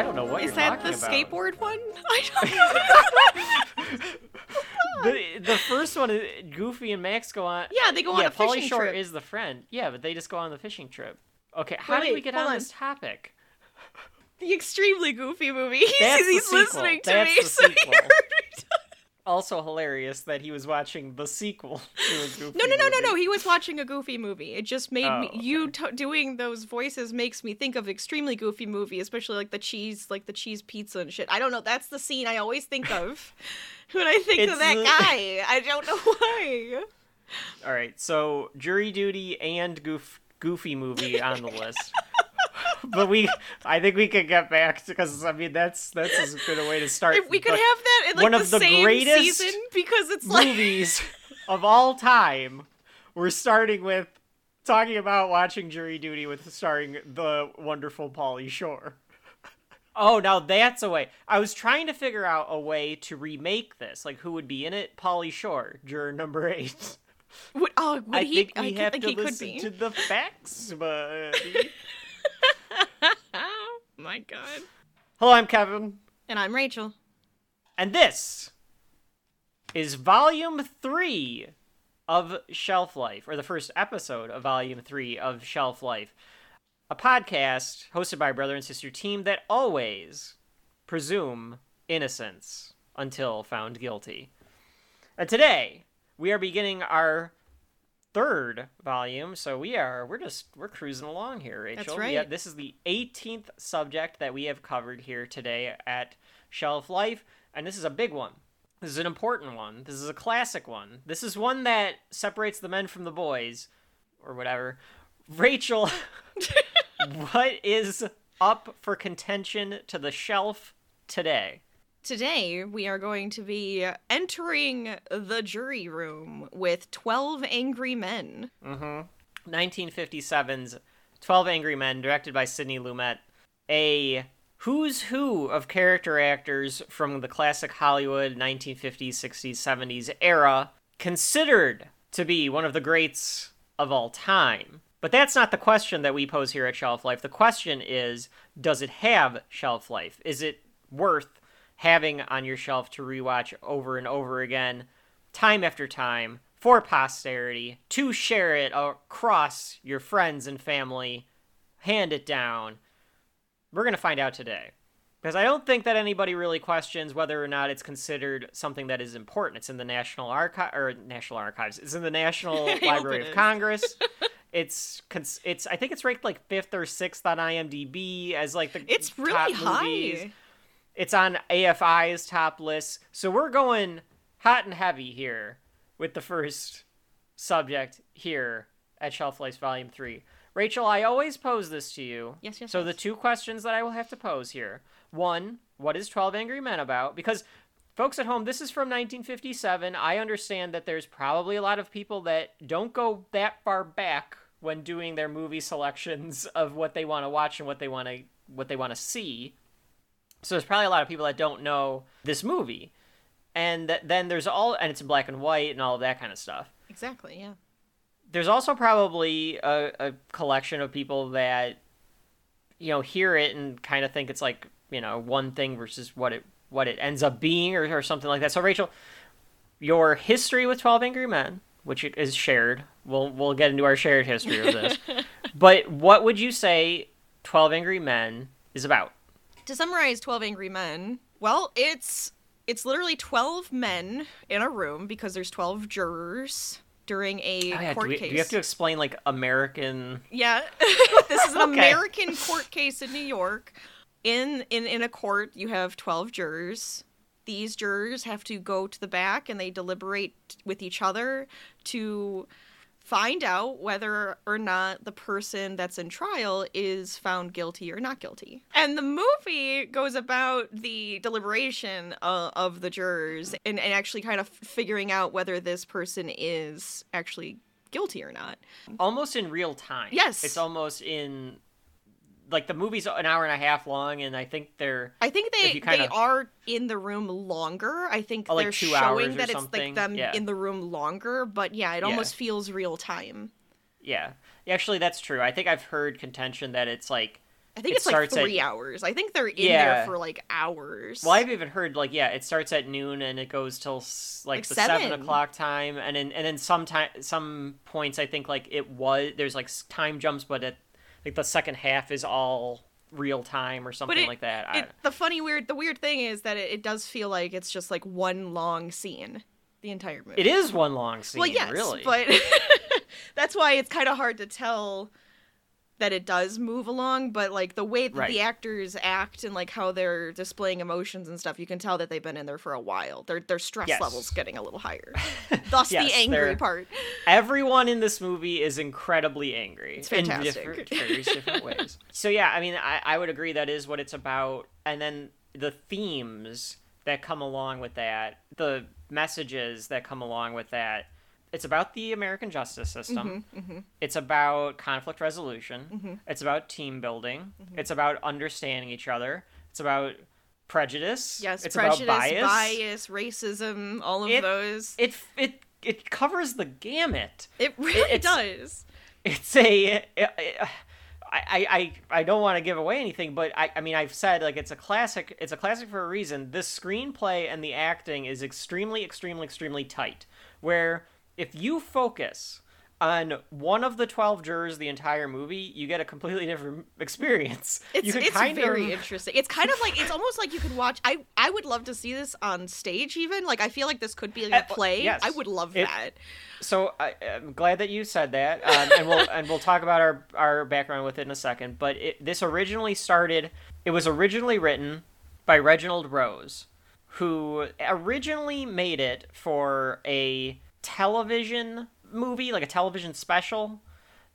I don't know what Is you're that the skateboard one? I don't know. The, the first one is Goofy and Max go on. Yeah, they go on yeah, a fishing Pauly Shore trip. is the friend. Yeah, but they just go on the fishing trip. Okay, how Wait, did we get on, on. this topic? the extremely goofy movie. He's, That's he's sequel. listening to That's me. the sequel. Heard me talk. Also hilarious that he was watching the sequel to a Goofy No, no, no, no, movie. no. He was watching a goofy movie. It just made me. Oh, You t- doing those voices makes me think of extremely goofy movie, especially like the cheese, like the cheese pizza and shit. I don't know. That's the scene I always think of when I think It's of that the- guy. I don't know why. All right, so Jury Duty and Goof, Goofy movie on the list. But we, I think we could get back because I mean that's that's as good a way to start. If we could But have that in like one the, of the same greatest season, because it's like movies of all time. We're starting with talking about watching Jury Duty with starring the wonderful Pauly Shore. Oh, now that's a way. I was trying to figure out a way to remake this. Like, who would be in it? Pauly Shore, juror number eight. Would, oh, would I he? think we I could have think to he could listen be. to the facts, buddy. oh my god. Hello, I'm Kevin, And I'm Rachel. and this is Volume 3 of Shelf Life, or the first episode of Volume 3 of Shelf Life, a podcast hosted by a brother and sister team that always presume innocence until found guilty. And today, we are beginning our third volume, so we are we're just we're cruising along here, Rachel. That's right. have- this is the 18th subject that we have covered here today at Shelf Life, and this is a big one. This is an important one. This is a classic one. This is one that separates the men from the boys, or whatever. Rachel, what is up for contention to the shelf today? Today, we are going to be entering the jury room with 12 angry men. Mm-hmm. 1957's 12 Angry Men, directed by Sidney Lumet. A who's who of character actors from the classic Hollywood 1950s, 60s, 70s era, considered to be one of the greats of all time. But that's not the question that we pose here at Shelf Life. The question is does it have shelf life? Is it worth having on your shelf to rewatch over and over again, time after time, for posterity, to share it across your friends and family, hand it down? We're going to find out today. Because I don't think that anybody really questions whether or not it's considered something that is important. It's in the National Archive or National Archives. It's in the National Library of. Congress. it's it's I think it's ranked like fifth or sixth on IMDb as like the It's really top high. movies. It's on AFI's top list. So we're going hot and heavy here with the first subject here at Shelf Life Volume 3. Rachel, I always pose this to you. Yes, yes, So yes. the two questions that I will have to pose here. One, what is 12 Angry Men about? Because folks at home, this is from 1957. I understand that there's probably a lot of people that don't go that far back when doing their movie selections of what they want to watch and what they want to what they want to see. So there's probably a lot of people that don't know this movie. And th- then there's all and it's in black and white and all of that kind of stuff Exactly, yeah. there's also probably a, a collection of people that you know hear it and kind of think it's like you know one thing versus what it what it ends up being or, or something like that so rachel your history with 12 angry men which is shared we'll we'll get into our shared history of this but what would you say 12 angry men is about To summarize 12 Angry Men, well, it's it's literally 12 men in a room because there's 12 jurors during a Oh, yeah, do, court we, case. do you have to explain like american Yeah. this is an Okay. American court case in New York. In, in in a court, you have 12 jurors. These jurors have to go to the back and they deliberate with each other to find out whether or not the person that's in trial is found guilty or not guilty. And the movie goes about the deliberation uh, of the jurors and, and actually kind of figuring out whether this person is actually guilty or not. almost in real time. Yes. It's almost in like the movie's an hour and a half long and I think they're I think they kinda- they are in the room longer. I think Oh, like they're two showing hours or that it's like them Yeah. in the room longer, but yeah, it Yeah. almost feels real time. yeah. Actually that's true. I think I've heard contention that it's like I think It it's like starts at- three hours. I think they're in Yeah. there for like hours. Well, I've even heard like yeah, it starts at noon and it goes till like, Like the seven. seven. o'clock time, and then and then some time some points I think like it was there's like time jumps, but it like the second half is all real time or something it- like that. It, the funny weird the weird thing is that it, it does feel like it's just like one long scene the entire movie. it is one long scene, well, yes, really. but that's why it's kind of hard to tell that it does move along. But like the way that Right. the actors act and like how they're displaying emotions and stuff, you can tell that they've been in there for a while. Their their stress Yes. levels getting a little higher. Thus Yes, the angry part. Everyone in this movie is incredibly angry. It's fantastic. In different, various different ways. So yeah, I mean, I, I would agree that is what it's about. And then the themes that come along with that, the messages that come along with that. It's about the American justice system. Mm-hmm, It's about conflict resolution. It's about team building. Mm-hmm. It's about understanding each other. It's about prejudice. Yes, it's prejudice, about bias. bias, racism, all of It- those. It it it covers the gamut. It really it's- does. it's a I, I, I don't want to give away anything, but I, I mean I've said like it's a classic it's a classic for a reason. This screenplay and the acting is extremely, extremely, extremely tight. Where if you focus on one of the twelve jurors the entire movie, you get a completely different experience. It's it's kind very of, interesting. It's kind of like it's almost like you could watch. I I would love to see this on stage. Even like I feel like this could be like Uh, a play. yes. I would love It- that. So I, I'm glad that you said that, um, and we'll and we'll talk about our our background with it in a second. But it, this originally started. It was originally written by Reginald Rose, who originally made it for a television movie, like a television special.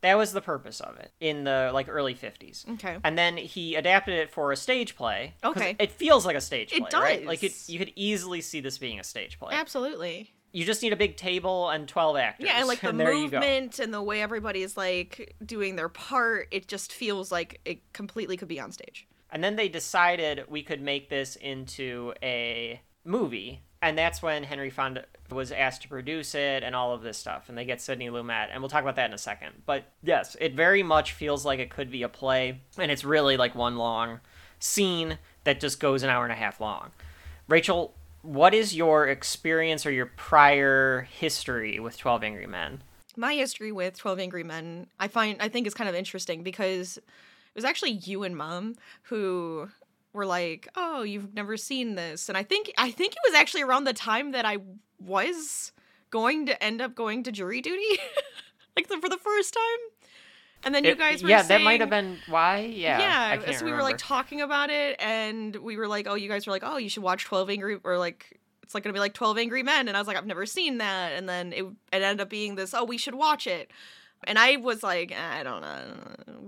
That was the purpose of it in the like early 50s. Okay. And then he adapted it for a stage play. Okay. It feels like a stage It play, right? Like it, you could easily see this being a stage play. Absolutely. You just need a big table and 12 actors. Yeah, and like the go. movement and the way everybody's like doing their part, it just feels like it completely could be on stage. And then they decided we could make this into a movie. And that's when Henry Fonda was asked to produce it and all of this stuff. And they get Sidney Lumet. And we'll talk about that in a second. But yes, it very much feels like it could be a play. And it's really like one long scene that just goes an hour and a half long. Rachel, what is your experience or your prior history with 12 Angry Men? My history with 12 Angry Men, I find I think is kind of interesting because it was actually you and mom who were like, "Oh, you've never seen this." And I think I think it was actually around the time that I was going to end up going to jury duty like the, for the first time. And then you guys were yeah, that might have been why. Yeah, I yeah, so we were like talking about it, and we were like, "Oh, you guys were like, oh, you should watch Twelve Angry," or like, it's like gonna be like Twelve Angry Men, and I was like, I've never seen that, and then it it ended up being this, oh, we should watch it, and I was like, I don't know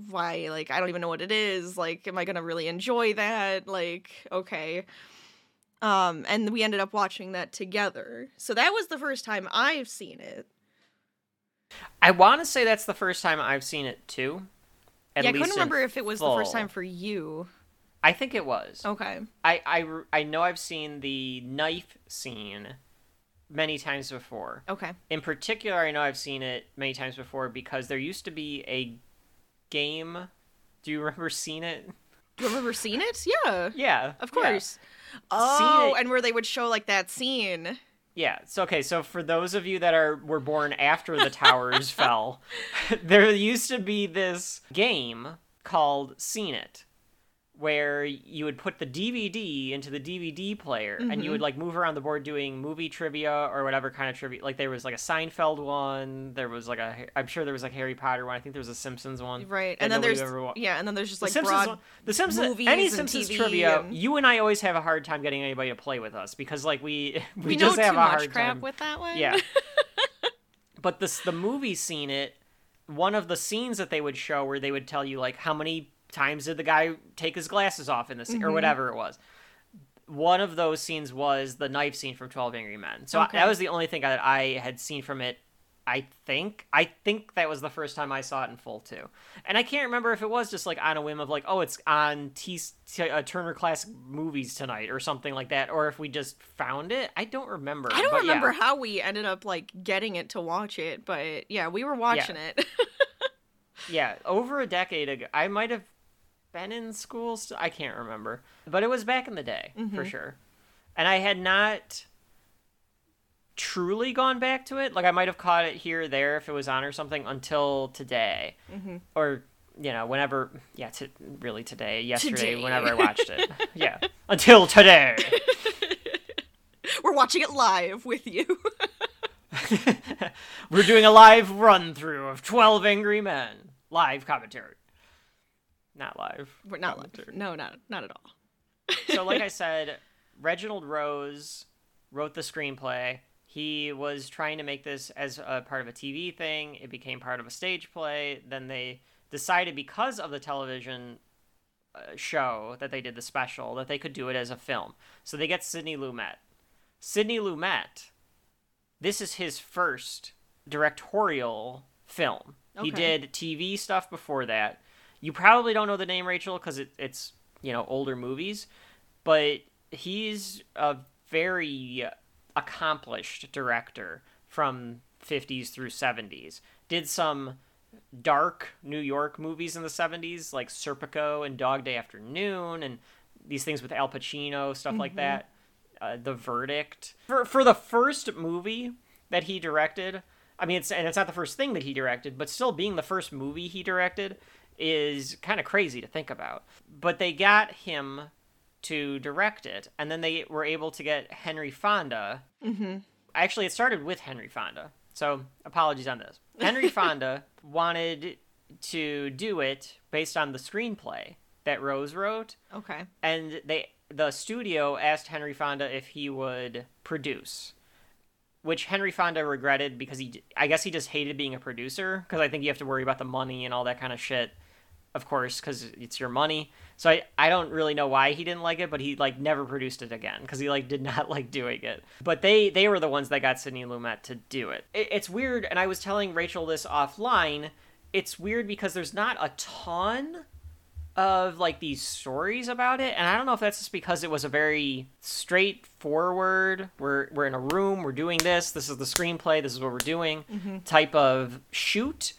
why, like, I don't even know what it is, like, am I gonna really enjoy that? Like, okay. Um, and we ended up watching that together. So that was the first time I've seen it. I want to say that's the first time I've seen it too. At yeah, I couldn't remember if it was the first time for you. I think it was. Okay. I, I, I know I've seen the knife scene many times before. Okay. In particular, I know I've seen it many times before because there used to be a game. Do you remember seeing it? Do you remember seeing it? Yeah. Yeah, Of yeah. course. Oh, and where they would show like that scene. Yeah. So okay. So for those of you that are were born after the towers fell, there used to be this game called Scene It, where you would put the DVD into the DVD player and you would mm-hmm. like move around the board doing movie trivia or whatever kind of trivia. Like there was like a Seinfeld one. There was like a I'm sure there was like Harry Potter one. I think there was a Simpsons one. Right. And then there's yeah, and then there's just the like Simpsons, broad one- the Simpsons, movies any Simpsons TV trivia. and- You and I always have a hard time getting anybody to play with us because like we we, we, just have a hard crap time. with that one. Yeah. but this the movie scene it one of the scenes that they would show where they would tell you like how many times did the guy take his glasses off in this Mm-hmm. or whatever it was. One of those scenes was the knife scene from 12 Angry Men. So I- that was the only thing that I had seen from it. I think I think that was the first time I saw it in full too, and I can't remember if it was just like on a whim of like oh it's on T, T uh, Turner Classic Movies tonight or something like that, or if we just found it. I don't remember. I don't but yeah. remember how we ended up like getting it to watch it, but yeah, we were watching it. Yeah, over a decade ago, I might have. Been in school. St- I can't remember, but it was back in the day for Mm-hmm. sure. And I had not truly gone back to it. Like I might have caught it here or there if it was on or something until today, Mm-hmm. or you know whenever. Yeah, to, really today, yesterday, Today. whenever I watched it. yeah, until today. We're watching it live with you. We're doing a live run through of Twelve Angry Men. Live commentary. Not live. We're not live. No, not not at all. so like I said, Reginald Rose wrote the screenplay. He was trying to make this as a part of a TV thing. It became part of a stage play. Then they decided because of the television uh, show that they did the special that they could do it as a film. So they get Sidney Lumet. Sidney Lumet. This is his first directorial film. He did TV stuff before that. You probably don't know the name Rachel because it, it's you know older movies, but he's a very accomplished director from 50s through 70s. Did some dark New York movies in the 70s like Serpico and Dog Day Afternoon and these things with Al Pacino, stuff like that. Uh, the Verdict. For for the first movie that he directed, I mean it's and it's not the first thing that he directed, but still being the first movie he directed is kind of crazy to think about. But they got him to direct it, and then they were able to get Henry Fonda. Mm-hmm. Actually, it started with Henry Fonda, so apologies on this. Henry Fonda wanted to do it based on the screenplay that Rose wrote, Okay. and they the studio asked Henry Fonda if he would produce, which Henry Fonda regretted because he I guess he just hated being a producer because I think you have to worry about the money and all that kind of shit. Of course, because it's your money. So I, I don't really know why he didn't like it, but he like never produced it again because he like did not like doing it. But they they were the ones that got Sidney Lumet to do it. it. It's weird, and I was telling Rachel this offline. It's weird because there's not a ton of like these stories about it and i don't know if that's just because it was a very straightforward we're we're in a room we're doing this this is the screenplay this is what we're doing mm-hmm. type of shoot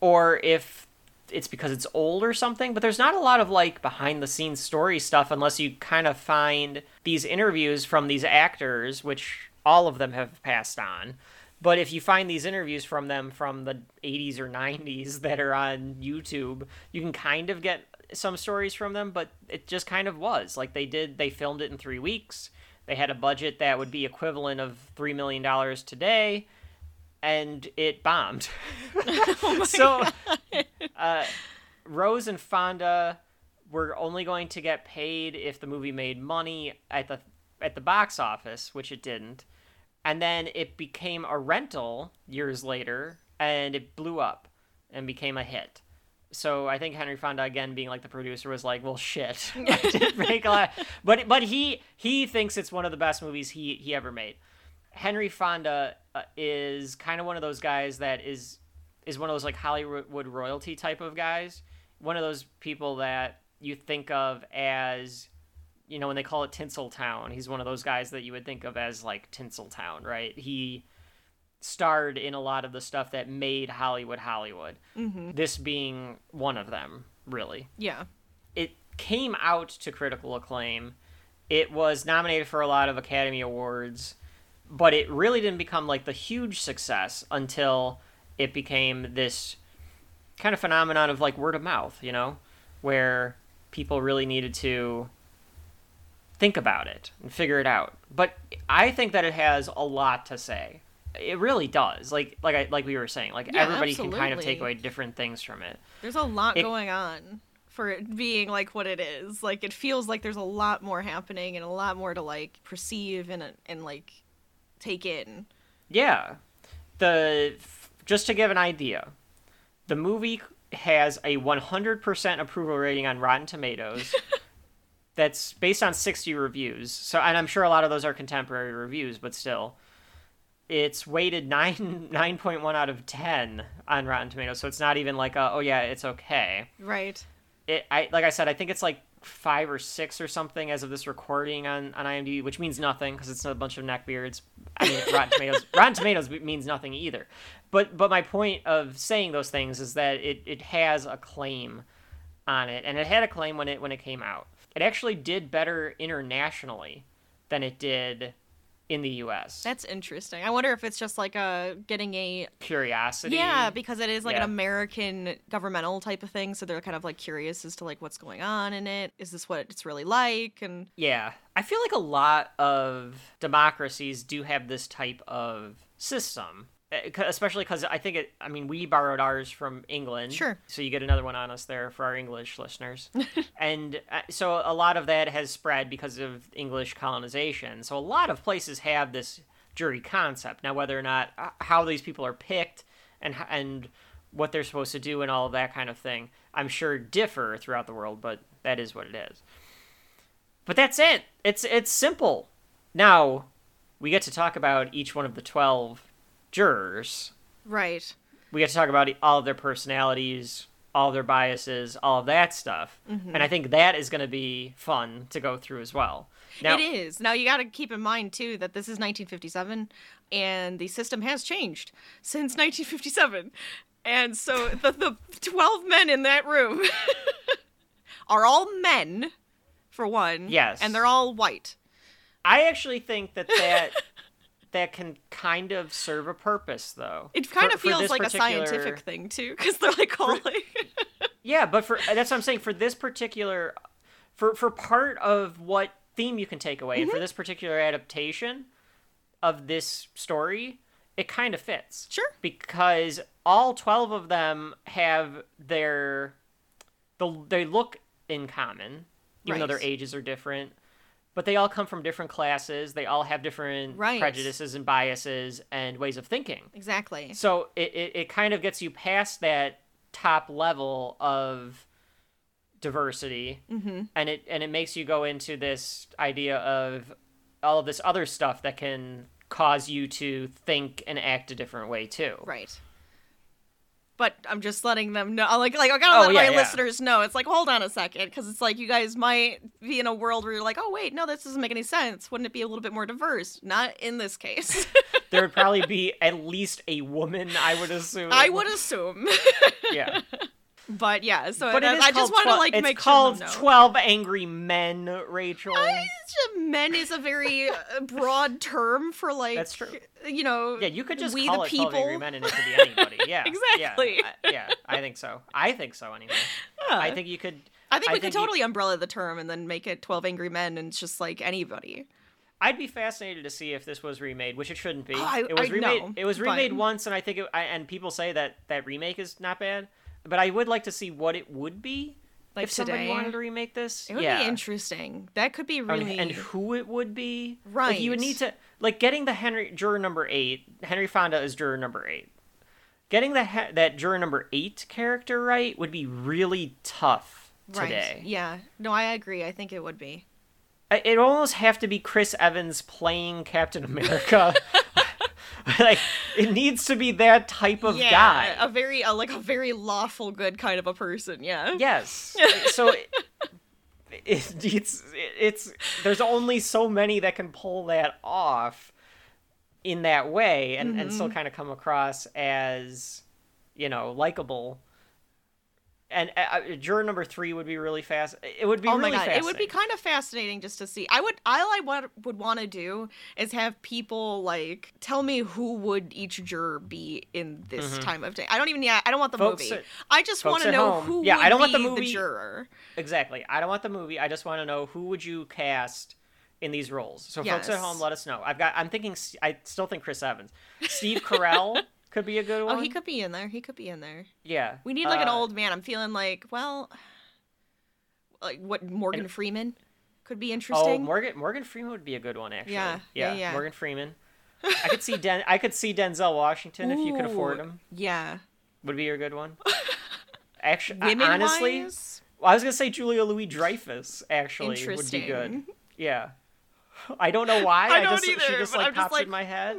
or if it's because it's old or something but there's not a lot of like behind the scenes story stuff unless you kind of find these interviews from these actors which all of them have passed on but if you find these interviews from them from the 80s or 90s that are on YouTube, you can kind of get some stories from them, but it just kind of was. Like they did, they filmed it in three weeks. They had a budget that would be equivalent of $3 million today, and it bombed. oh so, uh, Rose and Fonda were only going to get paid if the movie made money at the at the box office, which it didn't. And then it became a rental years later and it blew up and became a hit. So i think henry fonda again being like the producer was like well shit. Make a lot. but but he he thinks it's one of the best movies he he ever made. Henry fonda uh, is kind of one of those guys that is is one of those like hollywood royalty type of guys one of those people that you think of as you know when they call it Tinseltown, he's one of those guys that you would think of as like Tinseltown, right? He starred in a lot of the stuff that made Hollywood Hollywood. Mm-hmm. This being one of them, really. Yeah. It came out to critical acclaim. It was nominated for a lot of Academy Awards, but it really didn't become like the huge success until it became this kind of phenomenon of like word of mouth, you know, where people really needed to think about it and figure it out. But I think that it has a lot to say. It really does. Like like I like we were saying, like Yeah, everybody can kind of take away different things from it. There's a lot It- going on for it being like what it is. Like it feels like there's a lot more happening and a lot more to like perceive and and like take in. Yeah. The just to give an idea, the movie has a 100% approval rating on Rotten Tomatoes. that's based on 60 reviews. So and I'm sure a lot of those are contemporary reviews, but still it's weighted 9 9.1 out of 10 on Rotten Tomatoes. So it's not even like a, oh yeah, it's okay. Right. It I like I said, I think it's like 5 or 6 or something as of this recording on on IMDb, which means nothing because it's a bunch of neckbeards. I mean, Rotten Tomatoes Rotten Tomatoes means nothing either. But but my point of saying those things is that it it has a claim on it, and it had a claim when it when it came out. It actually did better internationally than it did in the U.S. That's interesting. I wonder if it's just like a getting a Curiosity. yeah because it is like Yeah. an American governmental type of thing, so they're kind of like curious as to like what's going on in it. Is this what it's really like? And Yeah. I feel like a lot of democracies do have this type of system. 'Cause- Especially because I think it, I mean, we borrowed ours from England. Sure. So you get another one on us there for our English listeners. and uh, so a lot of that has spread because of English colonization. So a lot of places have this jury concept. Now, whether or not, uh, how these people are picked and, and what they're supposed to do and all of that kind of thing, I'm sure differ throughout the world, but that is what it is. But that's it. It's it's simple. Now, we get to talk about each one of the 12 jurors. right, We get to talk about all of their personalities, all of their biases, all of that stuff. Mm-hmm. And I think that is going to be fun to go through as well. Now, it is. Now you got to keep in mind too that this is 1957, and the system has changed since 1957, and so the the 12 men in that room are all men, for one. Yes. and they're all white. I actually think that that that can kind of serve a purpose though. It kind For- of feels like particular- a scientific thing too, because they're like all like, Yeah, but for that's what I'm saying. For this particular, for for part of what theme you can take away, and Mm-hmm. for this particular adaptation of this story, it kind of fits. Sure. Because all twelve of them have their, the they look in common, even though their ages are different. But they all come from different classes. They all have different Right. prejudices and biases and ways of thinking. exactly. So it, it, it kind of gets you past that top level of diversity Mm-hmm. and it and it makes you go into this idea of all of this other stuff that can cause you to think and act a different way too. Right. But I'm just letting them know, like, like I gotta Oh, let yeah, my yeah. listeners know. It's like, hold on a second, because it's like you guys might be in a world where you're like, oh wait, no, this doesn't make any sense. Wouldn't it be a little bit more diverse? Not in this case. There would probably be at least a woman, I would assume. I would assume. Yeah. but yeah, so But I, I just want to like it's make called sure 12 Angry Men, Rachel. Just- Men is a very uh, broad term for like That's true. you know Yeah, you could just we call the it people 12 Angry Men and it could be anybody. Yeah. Exactly. Yeah, I, yeah, I think so. I think so anyway. Yeah. I think you could I think I we think could you- totally umbrella the term and then make it 12 angry men and it's just like anybody I'd be fascinated to see if this was remade, which it shouldn't be. Oh, I- it was I remade. know, it was remade but- once, and I think it, I, and people say that that remake is not bad. But I would like to see what it would be Like if somebody wanted to remake this. it would yeah. be interesting that could be I mean, really and who it would be. Like you would need to like getting the Henry juror number eight. Henry Fonda is juror number eight. Getting the he- that juror number eight character right would be really tough right today. yeah no i agree i think it would be It almost have to be Chris Evans playing Captain America. like it needs to be that type of yeah guy. a very uh, like a very lawful good kind of a person yeah Yes. so it, it, it's it's there's only so many that can pull that off in that way and and still kind of come across as you know likable. And uh, uh, juror number three would be really fast. It would be oh really my god it would be kind of fascinating just to see i would all i want, would want to do is have people like tell me who would each juror be in this time of day i don't even yeah i don't want the Mm-hmm. Folks movie at- i just want to know home. who Yeah, would I don't want the movie- juror Exactly. I don't want the movie. I just want to know who would you cast in these roles. So folks at home, let us know. I've got. I'm thinking. I still think Chris Evans, Steve Carell could be a good one. oh he could be in there he could be in there Yeah. We need like an Uh, old man. I'm feeling like, well, like what Morgan Freeman could be interesting. Oh. Morgan Morgan Freeman would be a good one actually. Yeah, yeah, yeah. Morgan Freeman. I could see Den. I could see Denzel Washington if you could afford him. Yeah. Would be a good one. Actually, Women honestly, wise, I was gonna say Julia Louis Dreyfus actually would be interesting. good. Yeah. I don't know why. I I, don't just she just like I'm just pops like, in my head.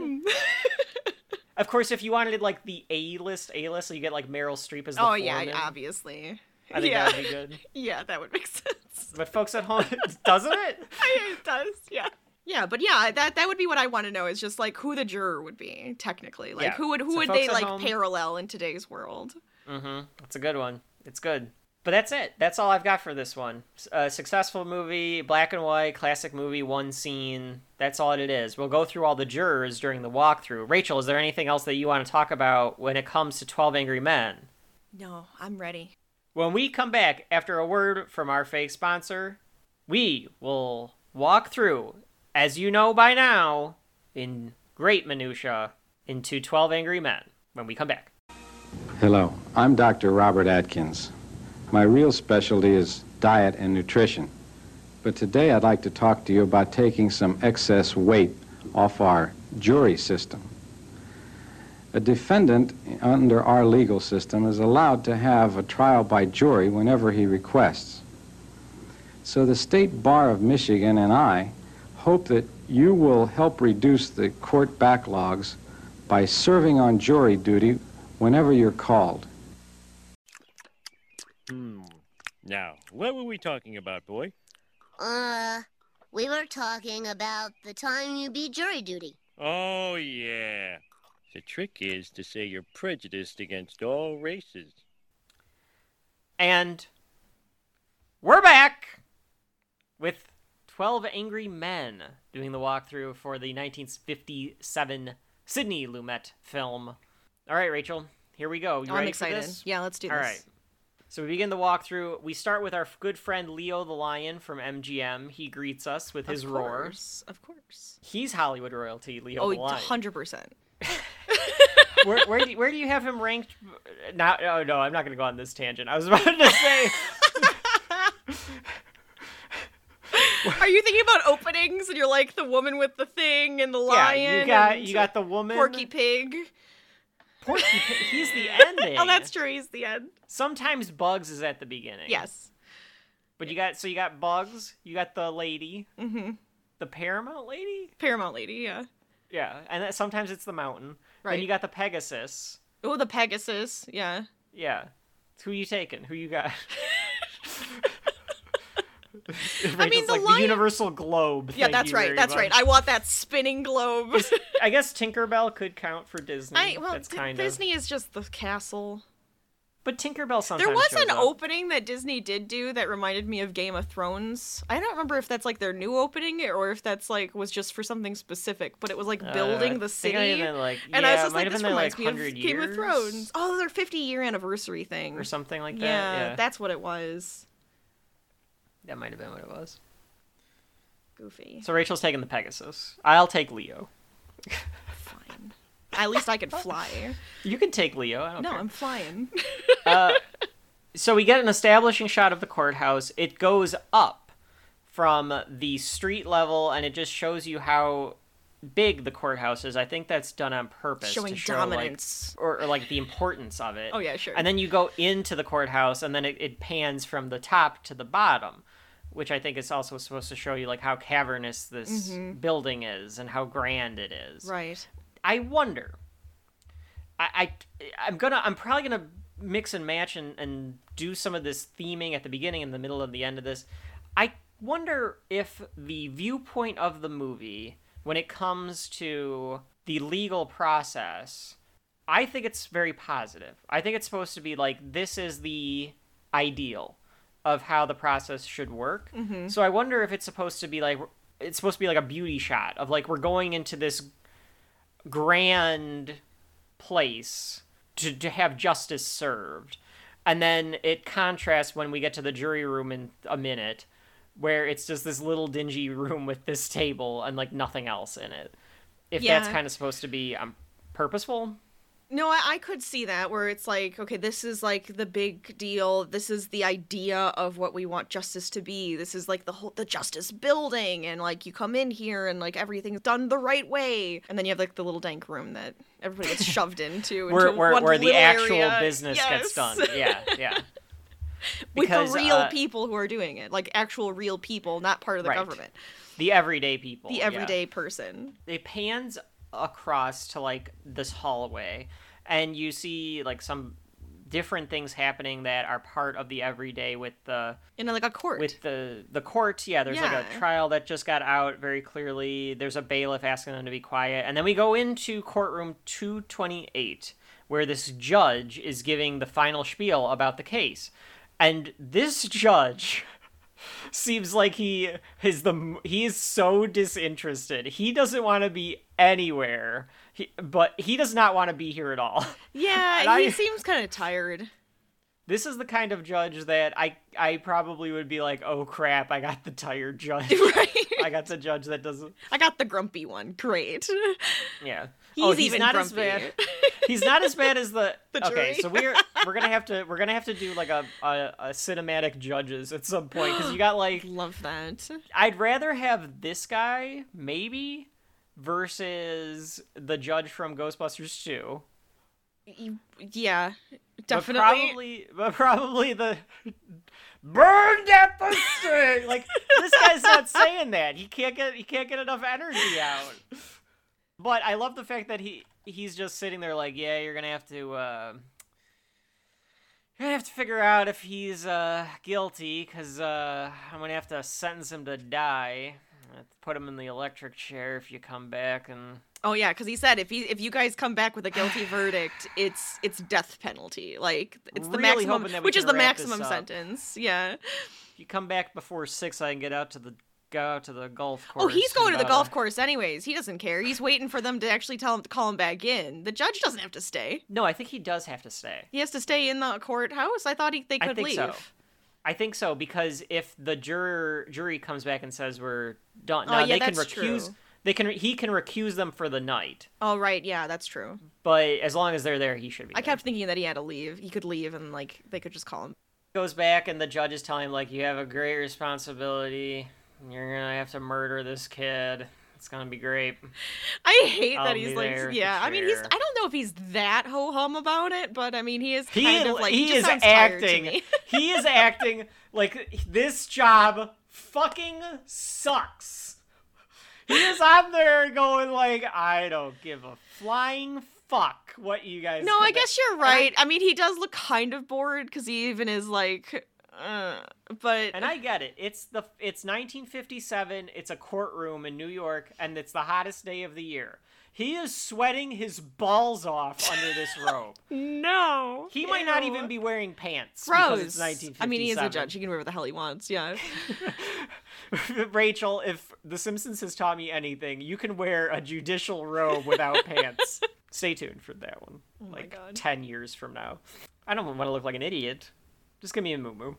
Of course, if you wanted like the A list, A list, so you get like Meryl Streep as the Oh yeah, obviously. I think yeah. that would be good. yeah, that would make sense. But folks at home, doesn't it? it does. Yeah. Yeah, but yeah, that that would be what I want to know is just like who the juror would be technically. Like Yeah. who would who So would they like home- parallel in today's world? Mm-hmm. It's a good one. It's good. But that's it. That's all I've got for this one. A uh, successful movie, black and white, classic movie, one scene. That's all it is. We'll go through all the jurors during the walkthrough. Rachel, is there anything else that you want to talk about when it comes to 12 Angry Men? No, I'm ready. When we come back after a word from our fake sponsor, we will walk through, as you know by now, in great minutia, into 12 Angry Men when we come back. Hello, I'm Dr. Robert Atkins. My real specialty is diet and nutrition. But today I'd like to talk to you about taking some excess weight off our jury system. A defendant under our legal system is allowed to have a trial by jury whenever he requests. So the State Bar of Michigan and I hope that you will help reduce the court backlogs by serving on jury duty whenever you're called. Hmm. Now, what were we talking about, boy? Uh, we were talking about the time you beat jury duty. Oh, yeah. The trick is to say you're prejudiced against all races. And we're back with 12 Angry Men doing the walkthrough for the 1957 Sidney Lumet film. All right, Rachel, here we go. You Oh, I'm ready excited. For this? Yeah, let's do All this. right. So we begin the walkthrough. We start with our good friend Leo the Lion from MGM. He greets us with his of roar. course, Of course. He's Hollywood royalty, Leo Oh, the Lion. 100%. where, where, do you, where do you have him ranked? Now, oh no, I'm not going to go on this tangent. I was about to say. Are you thinking about openings and you're like the woman with the thing and the lion? yeah, you got you got the woman. Porky Pig. Porky Pig. He's the ending. Oh, that's true. He's the end. Sometimes Bugs is at the beginning. Yes. But you got so you got Bugs, you got the lady, Mm-hmm. the Paramount lady. Paramount Lady, yeah. Yeah, and then sometimes it's the mountain. Then Right. you got the Pegasus. Oh, the Pegasus, yeah. Yeah. Who you taking? Who you got? I mean, the like lion- the universal globe. Yeah, that's right. That's much. right. I want that spinning globe. I guess Tinkerbell could count for Disney. I well, that's D- kind Disney is just the castle. But Tinkerbell sometimes. There was an up. opening that Disney did do that reminded me of Game of Thrones. I don't remember if that's like their new opening or if that's like was just for something specific, but it was like building Uh, the I think it might city. been, like, and yeah, I was just like, this reminds like, me of 100 Game of Thrones. Oh, their 50 year anniversary thing. or something like that. yeah, Yeah, that's what it was. That might have been what it was. Goofy. So Rachel's taking the Pegasus. I'll take Leo. Fine. At least I could fly. You can take Leo. I don't No, care. I'm flying. Uh, so we get an establishing shot of the courthouse. It goes up from the street level, and it just shows you how big the courthouse is. I think that's done on purpose Showing to show dominance. like, or, or like the importance of it. Oh, yeah, sure. And then you go into the courthouse, and then it, it pans from the top to the bottom, which I think is also supposed to show you like how cavernous this mm-hmm. building is and how grand it is. right. I wonder. I, I I'm gonna I'm probably gonna mix and match and, and do some of this theming at the beginning and the middle and the end of this. I wonder if the viewpoint of the movie when it comes to the legal process, I think it's very positive. I think it's supposed to be like this is the ideal of how the process should work. So I wonder if it's supposed to be like it's supposed to be like a beauty shot of like we're going into this grand place to, to have justice served. And then it contrasts when we get to the jury room in a minute, where it's just this little dingy room with this table and like nothing else in it. If that's kind of supposed to be um, purposeful, No, I, I could see that where it's like, okay, this is like the big deal. This is the idea of what we want justice to be. This is like the whole the justice building, and like you come in here and like everything's done the right way, and then you have like the little dank room that everybody gets shoved into, where into where, where the actual area. business gets done. Yeah, yeah. with Because, the real uh, people who are doing it, like actual real people, not part of the Right. government, The everyday people. the yeah. everyday person. it pans across to like this hallway and you see like some different things happening that are part of the everyday with the In like a court. with the the court yeah there's like a trial that just got out very clearly there's a bailiff asking them to be quiet and then we go into courtroom 228 where this judge is giving the final spiel about the case And this judge seems like he is the he is so disinterested. He doesn't want to be anywhere. He, but he does not want to be here at all. Yeah, he seems kind of tired. This is the kind of judge that I I probably would be like, "Oh crap, I got the tired judge. right. I got the judge that doesn't I got the grumpy one. Great. Yeah. He's oh, he's even not as bad. He's not as bad as the. The okay, so we're we're gonna have to we're gonna have to do like a a, a cinematic judges at some point because you got like Love that. I'd rather have this guy maybe versus the judge from Ghostbusters 2. You- Yeah, But definitely. probably, but probably the burned at the stake. Like this guy's not saying that. He can't get he can't get enough energy out. But I love the fact that he he's just sitting there like, yeah, you're gonna have to uh, you're gonna have to figure out if he's uh guilty because uh I'm gonna have to sentence him to die. I'm gonna have to Put him in the electric chair if you come back and Oh yeah, because he said if he if you guys come back with a guilty verdict, it's it's death penalty. Like it's the Really maximum, hoping that we which is the maximum sentence. Yeah. if you come back before six, I can get out to the go out to the golf course. Oh, he's going to the golf a- course anyways. He doesn't care. He's waiting for them to actually tell him to call him back in. The judge doesn't have to stay. No, I think he does have to stay. He has to stay in the courthouse. I thought he, they could I think leave. so. I think so because if the juror jury comes back and says we're done, Oh, no, yeah, they can recuse. true. They can. He can recuse them for the night, Oh right, yeah, that's true. but as long as they're there, he should be. I there. kept thinking that he had to leave. He could leave and like they could just call him. goes back and the judge is telling him like you have a great responsibility. You're gonna have to murder this kid. It's gonna be great. I hate I'll that he's like, yeah. I mean, he's. I don't know if he's that ho hum about it, but I mean, he is He kind of like he just is sounds tired to acting. he is acting like this job fucking sucks. He is on there going like, I don't give a flying fuck what you guys. No, I think." guess you're And I- right. I, mean, he does look kind of bored because he even is like, uh, but And I get it. It's the it's 1957. It's a courtroom in New York, and it's the hottest day of the year. He is sweating his balls off under this robe. no, He might not even be wearing pants because Gross. it's 1957. I mean, he is a judge. He can wear what the hell he wants. Yeah. Rachel, if The Simpsons has taught me anything, you can wear a judicial robe without pants. Stay tuned for that one. Oh like. 10 years from now. I don't want to look like an idiot. Just give me a moo moo.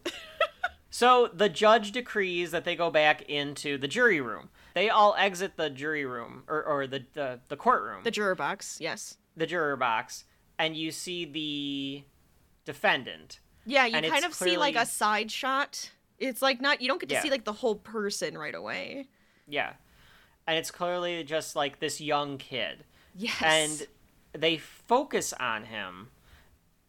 so the judge decrees that they go back into the jury room. They all exit the jury room, or, or the, the, the courtroom, The juror box. Yes. the juror box, and you see the defendant. Yeah, you And kind of see like a side shot. It's like not you don't get to Yeah. see like the whole person right away. Yeah. And it's clearly just like this young kid. Yes. and they focus on him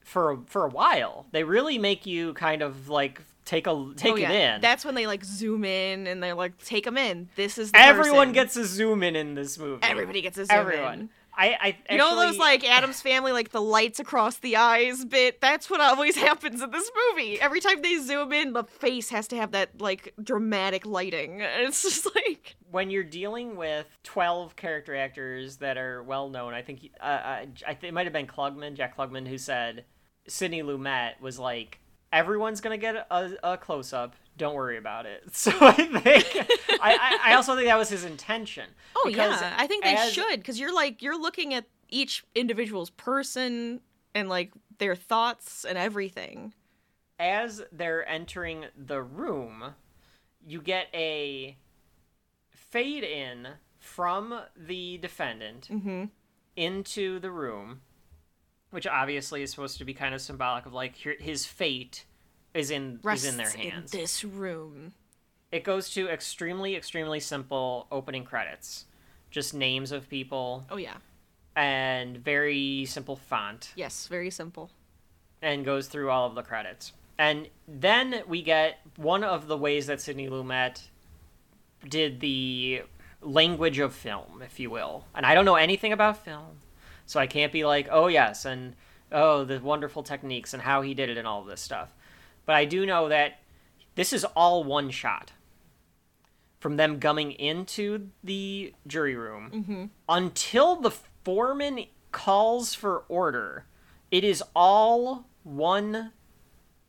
for for a while. They really make you kind of like take a take oh, it in. That's when they like zoom in and they're like, take them in. This is the Everyone person." gets a zoom in in this movie. Everybody gets a zoom Everyone. in. I I You know those like Addams Family, like the lights across the eyes bit? That's what always happens in this movie. Every time they zoom in, the face has to have that like dramatic lighting. It's just like when you're dealing with 12 character actors that are well known, I think uh, uh, I think it might have been Klugman, Jack Klugman, who said Sidney Lumet was like, everyone's gonna get a, a close up. Don't worry about it. So I think I, I, also think that was his intention. Oh yeah, I think they as- should because you're like you're looking at each individual's person and like their thoughts and everything. as they're entering the room, you get a fade in from the defendant Mhm. into the room, which obviously is supposed to be kind of symbolic of like his fate is in Rests is in their hands. this room. It goes to extremely extremely simple opening credits, just names of people Oh yeah, and very simple font. yes, very simple. and goes through all of the credits. And then we get one of the ways that Sidney Lumet did the language of film, if you will. And I don't know anything about film, so I can't be like, oh, yes, and oh, the wonderful techniques and how he did it and all of this stuff. But I do know that this is all one shot. From them coming into the jury room mm-hmm. until the foreman calls for order, it is all one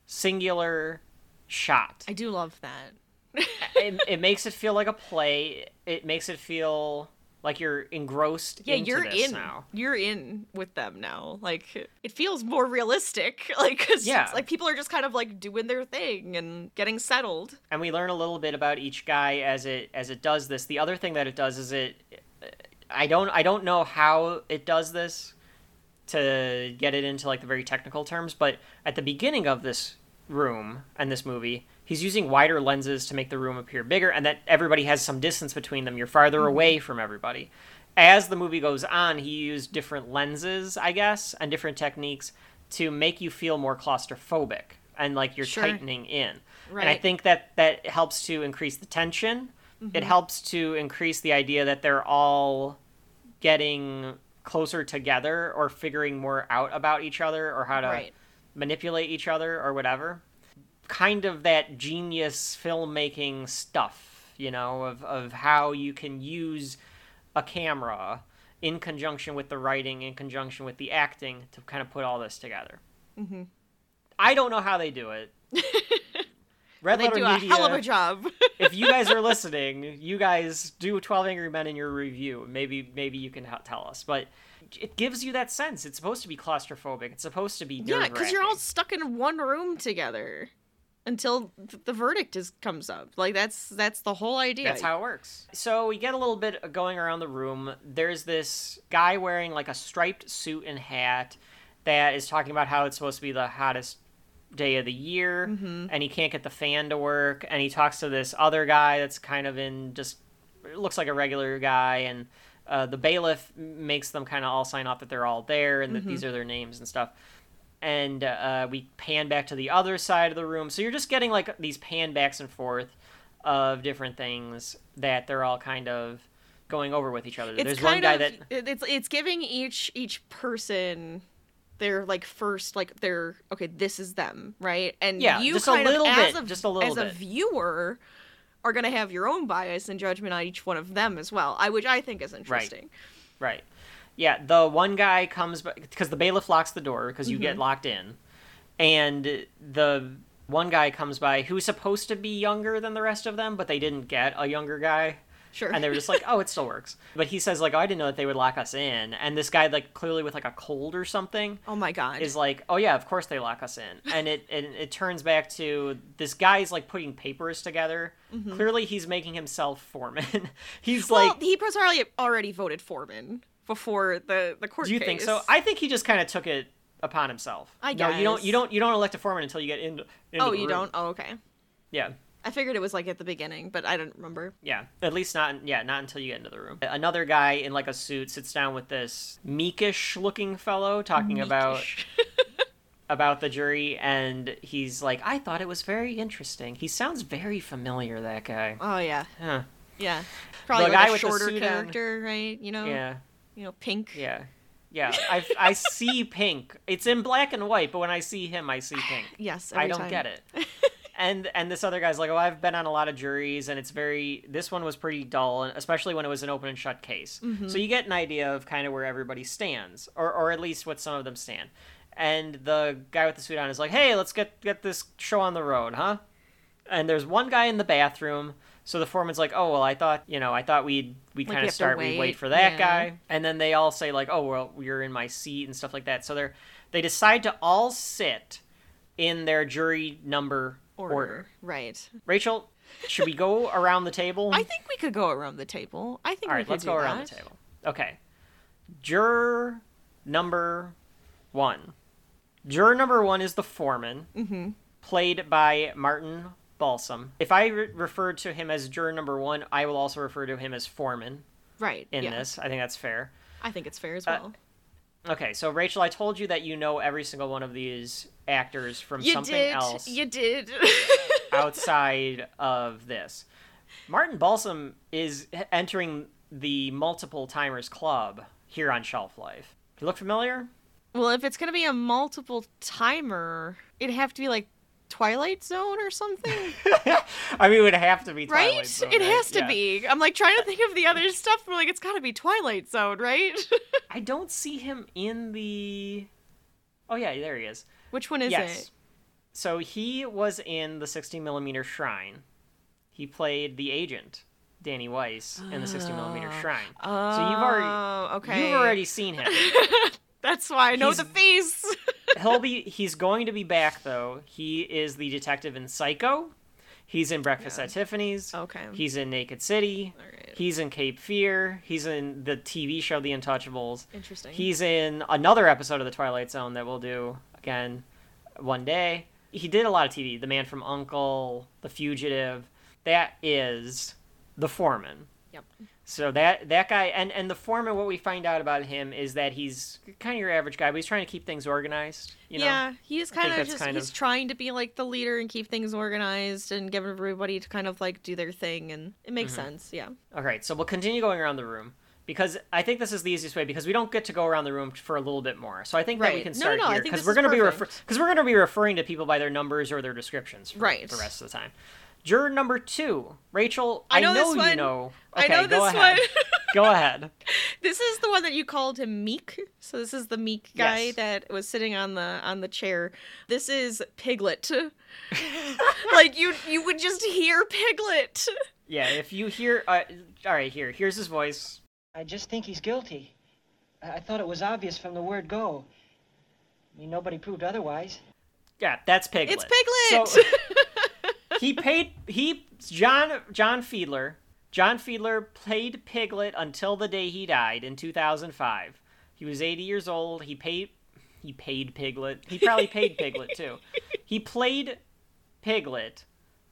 singular shot. I do love that. it, it makes it feel like a play. It makes it feel like you're engrossed Yeah, into you're this in. now. You're in with them now. Like it feels more realistic. Like cause Yeah. like people are just kind of like doing their thing and getting settled. and we learn a little bit about each guy as it as it does this. The other thing that it does is it I don't I don't know how it does this to get it into like the very technical terms, but at the beginning of this room and this movie, he's using wider lenses to make the room appear bigger and that everybody has some distance between them. You're farther mm-hmm. away from everybody. As the movie goes on, he used different lenses, I guess, and different techniques to make you feel more claustrophobic and like you're Sure. tightening in. And I think that that helps to increase the tension. It mm-hmm. helps to increase the idea that they're all getting closer together or figuring more out about each other or how to Right. manipulate each other or whatever. Kind of that genius filmmaking stuff, you know, of, of how you can use a camera in conjunction with the writing, in conjunction with the acting to kind of put all this together. Mm-hmm. I don't know how they do it. Red They Letter do a hell of a job. if you guys are listening, you guys do 12 Angry Men in your review. Maybe maybe you can tell us. But it gives you that sense. It's supposed to be claustrophobic. It's supposed to be yeah, because you're all stuck in one room together until th- the verdict is comes up. Like that's that's the whole idea. That's how it works. So we get a little bit going around the room. There's this guy wearing like a striped suit and hat that is talking about how it's supposed to be the hottest day of the year and he can't get the fan to work and he talks to this other guy that's kind of in just looks like a regular guy and uh, the bailiff makes them kind of all sign off that they're all there and that these are their names and stuff and uh, we pan back to the other side of the room. So you're just getting like these pan backs and forth of different things that they're all kind of going over with each other. it's There's one guy of that it's it's giving each each person their like first like their okay this is them right? And Yeah, you just a little of as bit, a, just a little as a viewer are going to have your own bias and judgment on each one of them as well I which I think is interesting. Right, yeah, the one guy comes because the bailiff locks the door because you Mm-hmm. get locked in, and the one guy comes by who's supposed to be younger than the rest of them, but they didn't get a younger guy. Sure and they were just like, "Oh, it still works." But he says like, "Oh, I didn't know that they would lock us in." And this guy, like, clearly with like a cold or something, oh my god is like, "Oh yeah, of course they lock us in." And it and it turns back to this guy's like putting papers together. Clearly, he's making himself foreman. he's Mm-hmm. well like, he probably already voted Foreman before the the court "Do you think so?" I think he just kind of took it upon himself. I No, you don't. You don't. You don't elect a foreman until you get into. into oh you room. don't oh okay Yeah. I figured it was like at the beginning but I don't remember Yeah, at least not yeah, not until you get into the room. Another guy in like a suit sits down with this meekish looking fellow talking about about the jury and he's like, "I thought it was very interesting." He sounds very familiar that guy. oh yeah Huh. yeah probably The like guy a with the shorter on. character right you know Yeah. you know pink Yeah. Yeah, I, I see pink. It's in black and white, but when I see him, I see pink. Yes, I don't time. get it. and and this other guy's like, oh, I've been on a lot of juries, and it's very. This one was pretty dull, and especially when it was an open and shut case. Mm-hmm. So you get an idea of kind of where everybody stands, or or at least what some of them stand. And the guy with the suit on is like, hey, let's get get this show on the road, huh? And there's one guy in the bathroom. So the foreman's like, "Oh well, I thought you know, I thought we'd we Like, kind of start, we wait wait, for that yeah. guy." And then they all say like, "Oh well, you're in my seat" and stuff like that. So they're they decide to all sit in their jury number order. order. Right. Rachel, should we go around the table? I think we could go around the table. I think All we could let's go around that. the table. Okay. Juror number one. Juror number one is the foreman, Mm-hmm. played by Martin Balsam. If I re- refer to him as juror number one, I will also refer to him as foreman Right. in yeah. this. I think that's fair. I think it's fair as Uh, well. Okay, so Rachel, I told you that you know every single one of these actors from you something did. else You did. outside of this. Martin Balsam is entering the multiple timers club here on Shelf Life. You look familiar? well, if it's gonna be a multiple timer, it'd have to be like Twilight Zone or something, I mean, it would have to be Twilight right? Zone, it right? has to Yeah. be. I'm like trying to think of the other stuff. But like, it's gotta be Twilight Zone, right? I don't see him in the. Oh yeah, there he is. Which one is yes. it? So he was in the 16 millimeter Shrine. He played the agent, Danny Weiss, in the 60 millimeter ah. Shrine. Oh, so you've already oh, okay. you've already seen him. That's why I know He's- the face. He'll be he's going to be back though. He is the detective in Psycho. He's in Breakfast at Tiffany's. Okay. He's in Naked City. He's in Cape Fear. He's in the TV show The Untouchables. Interesting. He's in another episode of The Twilight Zone that we'll do again one day. He did a lot of TV. The Man from U.N.C.L.E., The Fugitive. That is the foreman. Yep. So that that guy and and the foreman, what we find out about him is that he's kind of your average guy, but he's trying to keep things organized. You know? yeah, he's kind of just kind he's of- trying to be like the leader and keep things organized and give everybody to kind of like do their thing and it makes Mm-hmm. sense. Yeah. All right, so we'll continue going around the room because I think this is the easiest way because we don't get to go around the room for a little bit more. So I think that we Right. can No, start no, I here because we're going to be refer- because we're going to be referring to people by their numbers or their descriptions for Right. the rest of the time. Juror number two, Rachel. I know this you one. know. I Okay, know go this ahead. one. go ahead. This is the one that you called him Meek. So this is the Meek guy Yes. that was sitting on the on the chair. This is Piglet. like you you would just hear Piglet. Yeah, if you hear, uh, all right, here, here's his voice. I just think he's guilty. I, I thought it was obvious from the word go. I mean, nobody proved otherwise. Yeah, that's Piglet. It's Piglet. So, he paid he John John Fiedler. John Fiedler played Piglet until the day he died in 2005. He was 80 years old. He paid he paid Piglet. He probably paid Piglet too. He played Piglet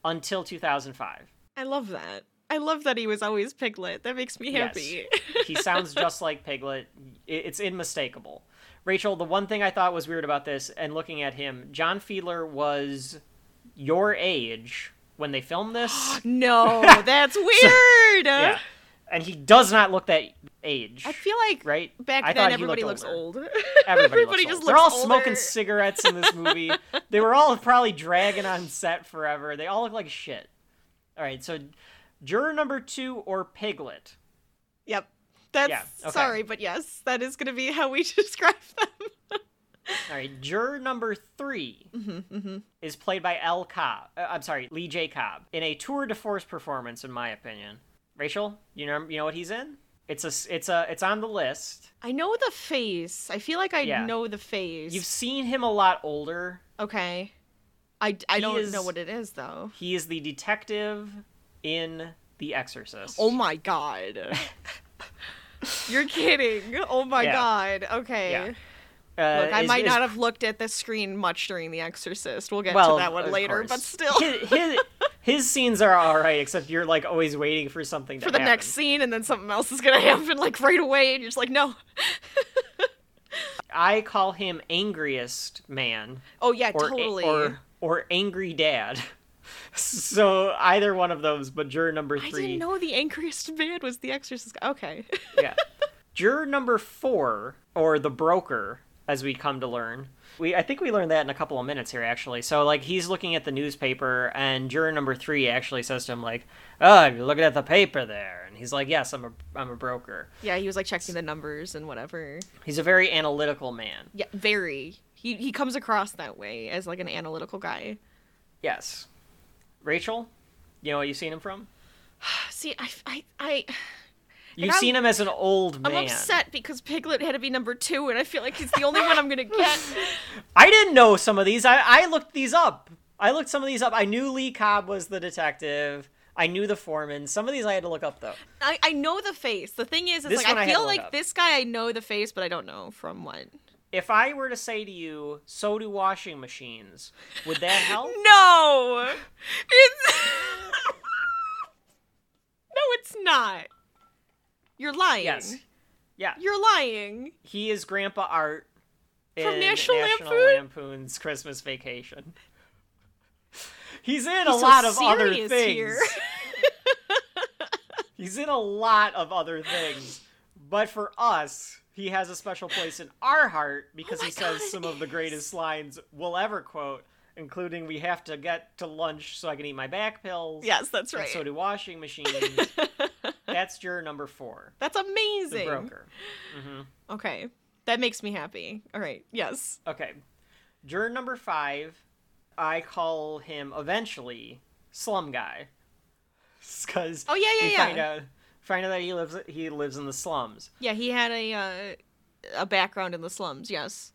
until 2005. I love that. I love that he was always Piglet. That makes me Yes. happy. He sounds just like Piglet. It's unmistakable. Rachel, the one thing I thought was weird about this and looking at him, John Fiedler was your age when they filmed this. no, that's weird. yeah. And he does not look that age. I feel like right? back I then everybody looks older. old. Everybody, everybody looks just old. They're looks all smoking cigarettes in this movie. they were all probably dragging on set forever. They all look like shit. All right, so juror number two or Piglet. Yep. That's Yeah, okay. sorry, but yes, that is going to be how we describe them. All right, juror number 3 Mm-hmm, is played by L. Cobb. Uh, I'm sorry, Lee J. Cobb in a tour de force performance, in my opinion. Rachel, you know you know what he's in? It's a it's a it's on the list. I know the face. I feel like I Yeah. know the face. You've seen him a lot older. Okay. I, I He don't is- know what it is though. He is the detective in The Exorcist. Oh my god. You're kidding. Oh my Yeah. god. Okay. Yeah. Uh, Look, I is- might is- not have looked at the screen much during The Exorcist. We'll get well, to that one later, course. but still. his, his, his scenes are all right, except you're like always waiting for something to happen. for the happen. next scene, and then something else is gonna happen like right away, and you're just like, no. I call him angriest man. Oh yeah, or, totally. or or angry dad. So either one of those, but juror number three. I didn't know the angriest man was the Exorcist. Okay. yeah. Juror number four, or the broker, as we come to learn. We I think we learned that in a couple of minutes here actually. So like he's looking at the newspaper and juror number three actually says to him like, Oh, you're looking at the paper there and he's like, Yes, I'm a I'm a broker. yeah, he was like checking the numbers and whatever. He's a very analytical man. Yeah, very. He he comes across that way as like an analytical guy. Yes. Rachel, you know what you've seen him from? See, I I I You've seen him as an old man. I'm upset because Piglet had to be number two, and I feel like he's the only one I'm gonna get. I didn't know some of these. I, I looked these up. I looked some of these up. I knew Lee Cobb was the detective. I knew the foreman. Some of these I had to look up though. I, I know the face. The thing is, it's This like I I feel like this guy I know the face, but I don't know from what. If I were to say to you, "So do washing machines," would that help? No, it's no, it's not. You're lying. yes. Yeah. You're lying. He is Grandpa Art From in National Lampoon? Lampoon's Christmas Vacation. He's in a so lot of other things. He's in a lot of other things. But for us, he has a special place in our heart because Oh he says God, some of the greatest lines we'll ever quote, including "We have to get to lunch so I can eat my back pills." yes, that's and right. So do washing machines. That's juror number four, That's the amazing. broker. hmm Okay, that makes me happy. All right. Yes. Okay, juror number five, I call him eventually Slum Guy. Because Oh, yeah, yeah, yeah. Out, find out that he lives he lives in the slums. Yeah, he had a uh, a background in the slums. Yes.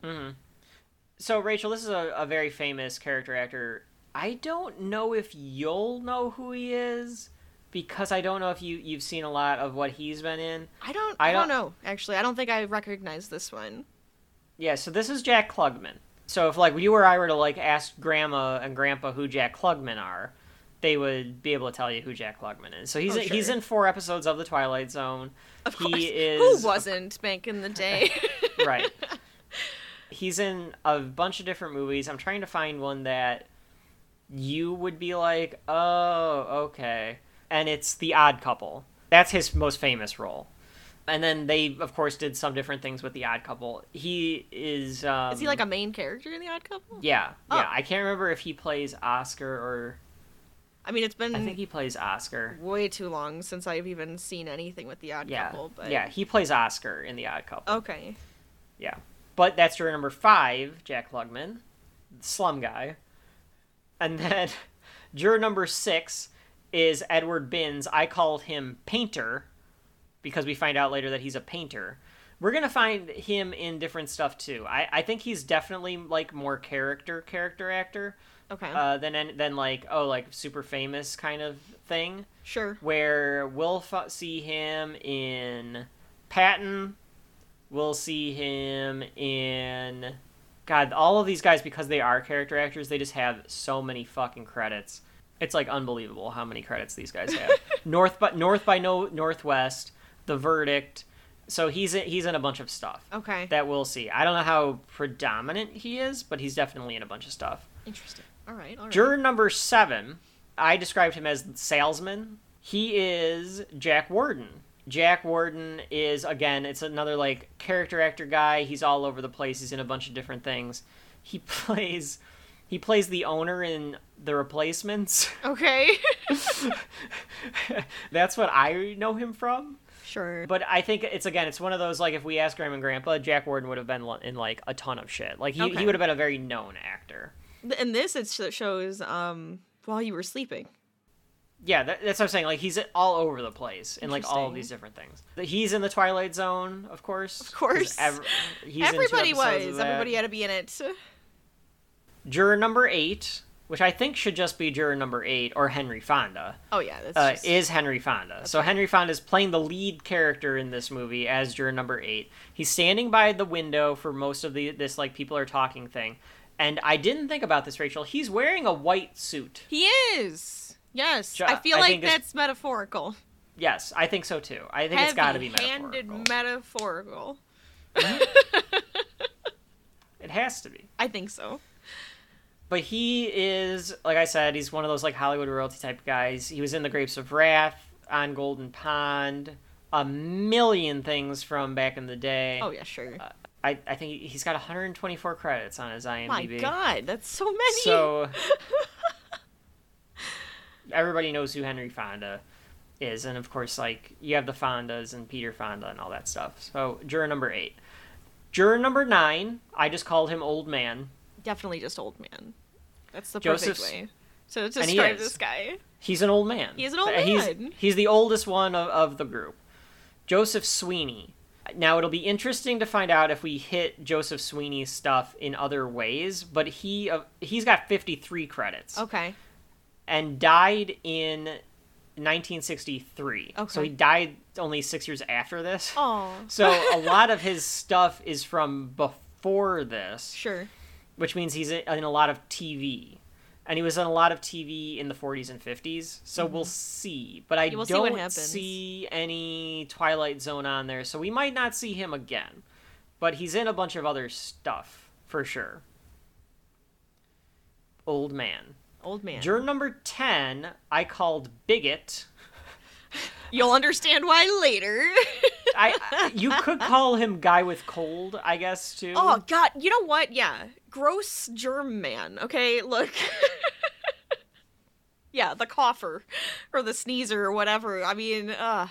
So Rachel, this is a, a very famous character actor. I don't know if you'll know who he is because I don't know if you you've seen a lot of what he's been in. I don't. I I, don't, don't- know. Actually, I don't think I recognize this one. Yeah, so this is Jack Klugman. So if like you or I were to like ask Grandma and Grandpa who Jack Klugman are, they would be able to tell you who Jack Klugman is. So he's Oh, he's in four episodes of The Twilight Zone. Of he course. is Who wasn't back in the day? right. He's in a bunch of different movies. I'm trying to find one that you would be like, oh, okay. And it's The Odd Couple. That's his most famous role. And then they, of course, did some different things with The Odd Couple. He is. Um, Is he like a main character in The Odd Couple? Yeah, yeah. Oh. I can't remember if he plays Oscar or. I mean, it's been I think he plays Oscar. way too long since I've even seen anything with The Odd Yeah, Couple. But yeah. He plays Oscar in The Odd Couple. Okay. Yeah. But that's juror number five, Jack Klugman, slum guy. And then juror number six is Edward Binns. I called him Painter because we find out later that he's a painter. We're gonna find him in different stuff too. I, I think he's definitely like more character character actor Okay. uh, than an- than like oh like super famous kind of thing sure. where we'll f- see him in Patton. We'll see him in God. All of these guys, because they are character actors, they just have so many fucking credits. It's like unbelievable how many credits these guys have. North by North by No Northwest, The Verdict. So he's in, he's in a bunch of stuff Okay. that we'll see. I don't know how predominant he is, but he's definitely in a bunch of stuff. Interesting. All right. All right. Juror number seven, I described him as salesman. He is Jack Warden. Jack Warden is again, it's another like character actor guy. He's all over the place. He's in a bunch of different things. He plays he plays the owner in The Replacements. Okay. That's what I know him from. sure. But I think it's again, it's one of those like if we ask Grandma and Grandpa, Jack Warden would have been in like a ton of shit. Like he, Okay. he would have been a very known actor. In this, it shows um while you were sleeping. Yeah, that, that's what I'm saying. Like he's all over the place in like all of these different things. He's in the Twilight Zone, of course. Of course. he's Everybody was. Everybody had to be in it. Juror number eight, which I think should just be juror number eight or Henry Fonda, Oh yeah, that's uh, just... is Henry Fonda. So Henry Fonda is playing the lead character in this movie as juror number eight. He's standing by the window for most of the this like people are talking thing, and I didn't think about this, Rachel. He's wearing a white suit. He is. Yes. Ju- I feel I like that's metaphorical. Yes, I think so too. I think it's got to be metaphorical. metaphorical. It has to be. I think so. But he is, like I said, he's one of those like Hollywood royalty type guys. He was in The Grapes of Wrath, on Golden Pond, a million things from back in the day. Oh yeah, sure. Uh, I, I think he's got 124 credits on his IMDb. My God, that's so many. So everybody knows who Henry Fonda is, and of course, like you have the Fondas and Peter Fonda and all that stuff. So juror number eight, juror number nine, I just called him old man. Definitely just old man. That's the Joseph's- perfect way to describe is. this guy. He's an old man. He is an old man. He's, he's the oldest one of, of the group. Joseph Sweeney. Now it'll be interesting to find out if we hit Joseph Sweeney's stuff in other ways, but he uh, he's got 53 credits Okay. and died in 1963. Okay. So he died only 6 years after this. Oh. So a lot of his stuff is from before this Sure. which means he's in in a lot of TV. And he was in a lot of TV in the 40s and 50s, so we'll mm-hmm. see. But I we'll don't happens. see any Twilight Zone on there, so we might not see him again. But he's in a bunch of other stuff, for sure. Old man. Old man. Juror number 10, I called Bigot. You'll understand why later. I, You could call him Guy with Cold, I guess, too. oh God, you know what? Yeah, gross germ man. Okay, look. yeah, the cougher or the sneezer or whatever. I mean, uh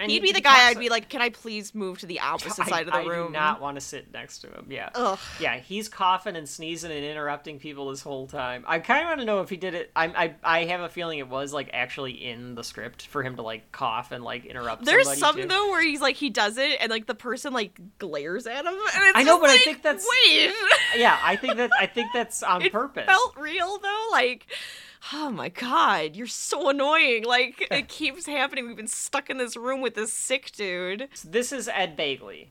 And He'd be the guy I'd be like, can I please move to the opposite I, side of the I room? I do not want to sit next to him. Yeah. Ugh. Yeah, he's coughing and sneezing and interrupting people this whole time. I kind of want to know if he did it. I, I I have a feeling it was like actually in the script for him to like cough and like interrupt. There's some too. though where he's like he does it and like the person like glares at him. And it's I know, but I think that's- wait. Yeah, I think that I think that's on it purpose. felt real though. Like, oh my god, you're so annoying. Like it keeps happening. We've been stuck in this room with this sick dude. So this is Ed Begley.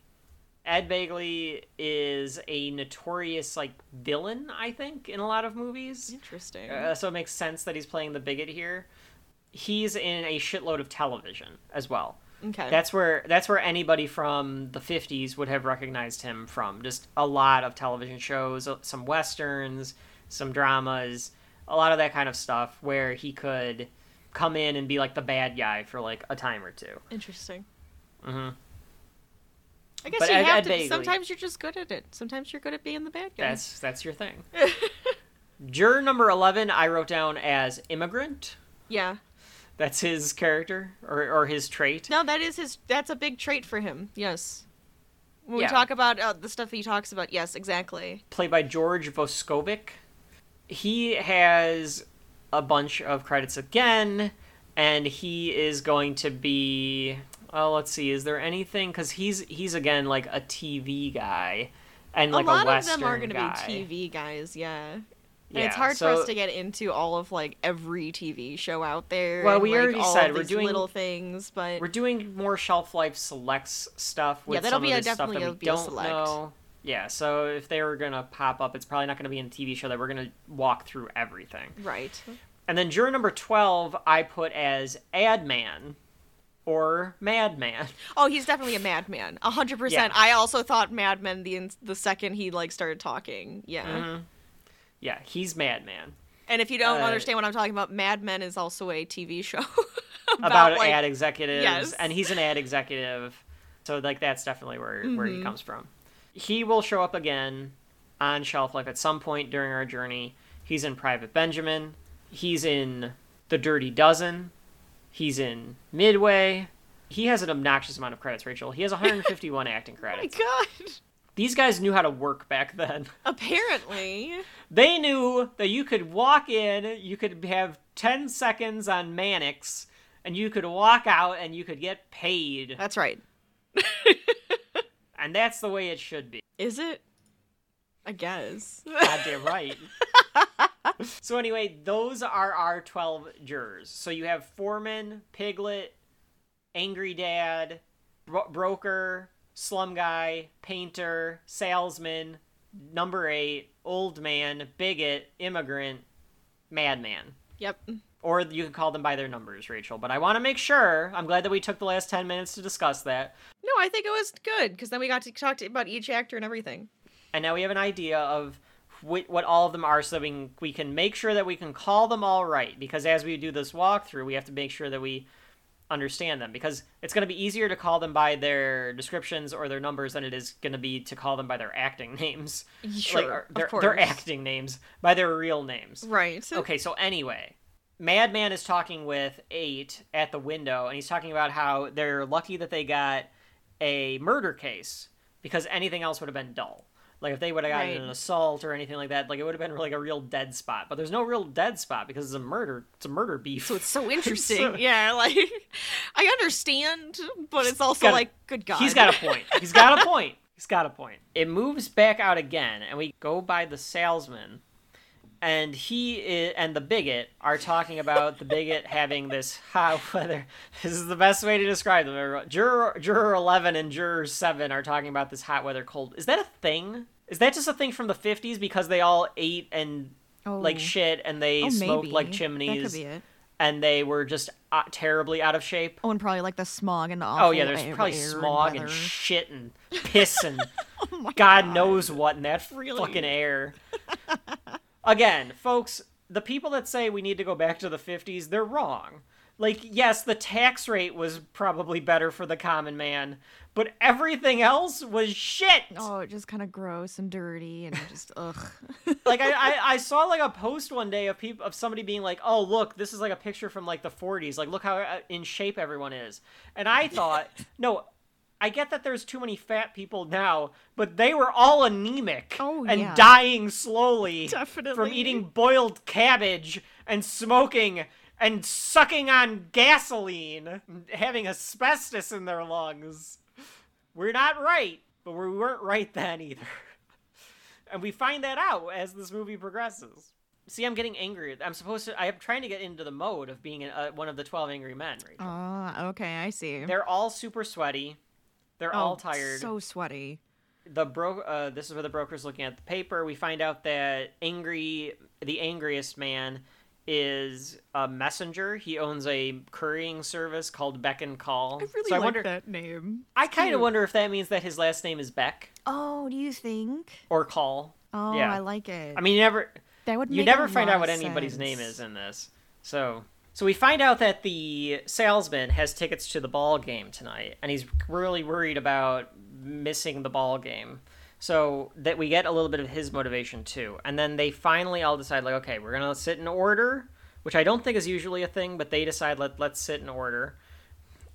Ed Begley is a notorious like villain, I think, in a lot of movies. Interesting. Uh, so it makes sense that he's playing the bigot here. He's in a shitload of television as well. okay. That's where that's where anybody from the 50s would have recognized him from. Just a lot of television shows, uh, some westerns, some dramas, a lot of that kind of stuff where he could come in and be like the bad guy for like a time or two. Interesting. Mm-hmm. I guess But you Ed- have Ed to. Begley- Sometimes you're just good at it. Sometimes you're good at being the bad guy. That's that's your thing. Juror number 11 I wrote down as immigrant. yeah. That's his character or or his trait. No, that is his. That's a big trait for him. Yes. When Yeah. we talk about uh, the stuff he talks about, yes, exactly. played by George Voskovec. He has a bunch of credits again, and he is going to be. Oh, let's see. Is there anything? Because he's he's again like a TV guy, and like a lot of Western them are going to be TV guys. Yeah. And Yeah, it's hard so- for us to get into all of like every TV show out there. Well, and, we like, already all said we're doing- little things, but We're doing more shelf life selects stuff with Yeah, that'll some be of a- definitely a- we be a don't select. know. Yeah, so if they were gonna pop up, it's probably not gonna be in a TV show that we're gonna walk through everything. right. And then juror number 12, I put as Adman or Madman. Oh, he's definitely a madman. A hundred percent. I also thought madman the the second he like started talking. Yeah. Mm-hmm. Yeah, he's Madman. And if you don't Uh, understand what I'm talking about, Mad Men is also a TV show About, like, ad executives. yes. And he's an ad executive. So, like, that's definitely where, where Mm-hmm. he comes from. He will show up again on Shelf Life at some point during our journey. He's in Private Benjamin. He's in The Dirty Dozen. He's in Midway. He has an obnoxious amount of credits, Rachel. He has 151 acting Oh my credits. god. These guys knew how to work back then. Apparently. They knew that you could walk in, you could have 10 seconds on Mannix, and you could walk out and you could get paid. That's right. And that's the way it should be. Is it? I guess. Goddamn right. so, anyway, those are our 12 jurors. So, you have Foreman, Piglet, Angry Dad, Bro- Broker, Slum Guy, Painter, Salesman, Number 8, Old Man, Bigot, Immigrant, Madman. yep. Or you can call them by their numbers, Rachel. But I want to make sure. I'm glad that we took the last 10 minutes to discuss that. No, I think it was good because then we got to talk to, about each actor and everything. And now we have an idea of wh- what all of them are so that we can, we can make sure that we can call them all right. Because as we do this walkthrough, we have to make sure that we understand them. Because it's going to be easier to call them by their descriptions or their numbers than it is going to be to call them by their acting names. Sure, like, or of course. their acting names, by their real names. Right. Okay, so anyway, Madman is talking with Eight at the window, and he's talking about how they're lucky that they got a murder case because anything else would have been dull. Like if they would have gotten Right. an assault or anything like that, like it would have been like a real dead spot. But there's no real dead spot because it's a murder. It's a murder beef. So it's so interesting. So- yeah, like I understand, but it's also a- like, good God. He's got a point. He's got a point. He's got a point. It moves back out again, and we go by the salesman, and he i and the bigot are talking about the bigot having this hot weather. This is the best way to describe them. Juror, juror eleven and juror seven are talking about this hot weather cold. Is that a thing? Is that just a thing from the fifties because they all ate and like Oh. shit and they Oh, smoked maybe. like That could chimneys be it. and they were just uh, terribly out of shape? Oh, and probably like the smog and the awful Oh yeah, there's air- probably air smog and weather. shit and piss and Oh my God knows what in that Really? fucking air. Again, folks, the people that say we need to go back to the 50s, they're wrong. Like, yes, the tax rate was probably better for the common man, but everything else was shit. Oh, just kind of gross and dirty and just ugh. like I, I, I saw like a post one day of people of somebody being like, "Oh, look, this is like a picture from like the 40s. Like, look how uh, in shape everyone is." And I thought, no, I get that there's too many fat people now, but they were all anemic Oh, and yeah. dying slowly from eating boiled cabbage and smoking and sucking on gasoline, and having asbestos in their lungs. We're not right, but we weren't right then either. And we find that out as this movie progresses. See, I'm getting angry. I'm supposed to. I'm trying to get into the mode of being uh, one of the twelve angry men. Rachel. Oh, okay, I see. They're all super sweaty. They're oh, all tired. So sweaty. The bro. Uh, this is where the broker's looking at the paper. We find out that angry, the angriest man, is a messenger. He owns a currying service called Beck and Call. I really so I like wonder. that name. I kind of wonder if that means that his last name is Beck Oh, do you think? or Call. Oh, Yeah. I like it. I mean, you never. that would you never find out what of anybody's name is in this. So, so we find out that the salesman has tickets to the ball game tonight, and he's really worried about missing the ball game. So that we get a little bit of his motivation too, and then they finally all decide like, okay, we're gonna sit in order, which I don't think is usually a thing, but they decide let let's sit in order,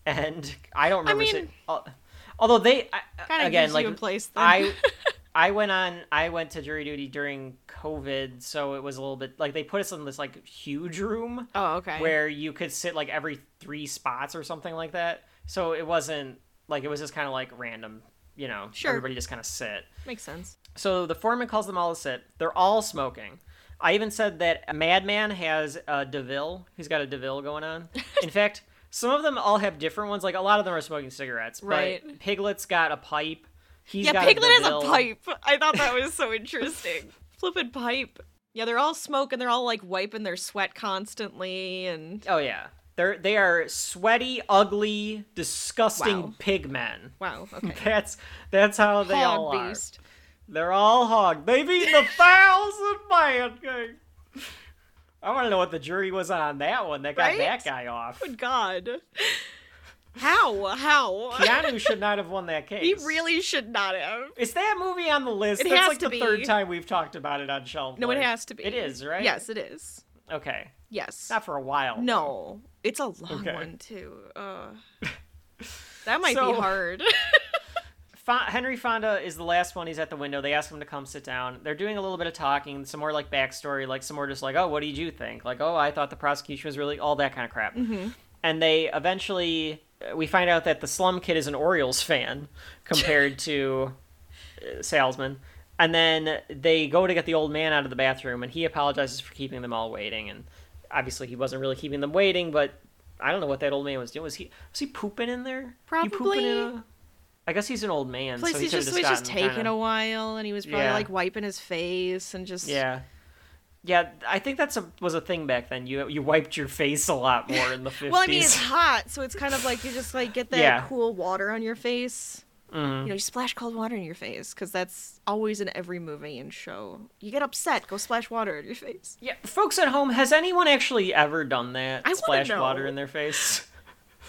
and I don't remember. I mean- sit- although they I- Kind of again gives like you a place. Then. I I went on I went to jury duty during COVID, so it was a little bit like they put us in this like huge room oh, okay. where you could sit like every three spots or something like that. So it wasn't like it was just kind of like random, you know. Sure. Everybody just kind of sit. Makes sense. So the foreman calls them all to sit. They're all smoking. I even said that a Madman has a Deville. He's got a Deville going on. In fact, some of them all have different ones. Like a lot of them are smoking cigarettes. But Right. Piglet's got a pipe. He's yeah, Piglet has a pipe. I thought that was so interesting. Flippin' pipe. Yeah, they're all smoking. They're all like wiping their sweat constantly, and Oh yeah, they're they are sweaty, ugly, disgusting Wow. pig men. wow. Okay. That's that's how they all Hog are. beast. They're all hog. They've eaten a thousand pancakes. I want to know what the jury was on that one that got Right? that guy off. Good God. How? How? Keanu should not have won that case. He really should not have. Is that movie on the list? It That's has like to the be. third time we've talked about it on Shelf. No, it has to be. It is, right? Yes, it is. Okay. Yes. Not for a while. No, it's a long Okay. one too. Uh, that might So- be hard. Henry Fonda is the last one. He's at the window. They ask him to come sit down. They're doing a little bit of talking, some more like backstory, like some more just like, oh, what did you think? Like, oh, I thought the prosecution was really all that kind of crap. Mm-hmm. And they eventually, we find out that the Slum Kid is an Orioles fan compared to uh, Salesman. And then they go to get the old man out of the bathroom, and he apologizes for keeping them all waiting. And obviously, he wasn't really keeping them waiting, but I don't know what that old man was doing. Was he was he pooping in there? He pooping in Probably. a- I guess he's an old man, Plus, so he just, was just taking kinda- a while, and he was probably Yeah. like wiping his face and just Yeah, yeah. I think that's a was a thing back then. You you wiped your face a lot more in the fifties. Well, I mean, it's hot, so it's kind of like you just like get that Yeah. cool water on your face. Mhm. You know, you splash cold water in your face because that's always in every movie and show. You get upset, go splash water in your face. Yeah, folks at home, has anyone actually ever done that? I Splash water in their face.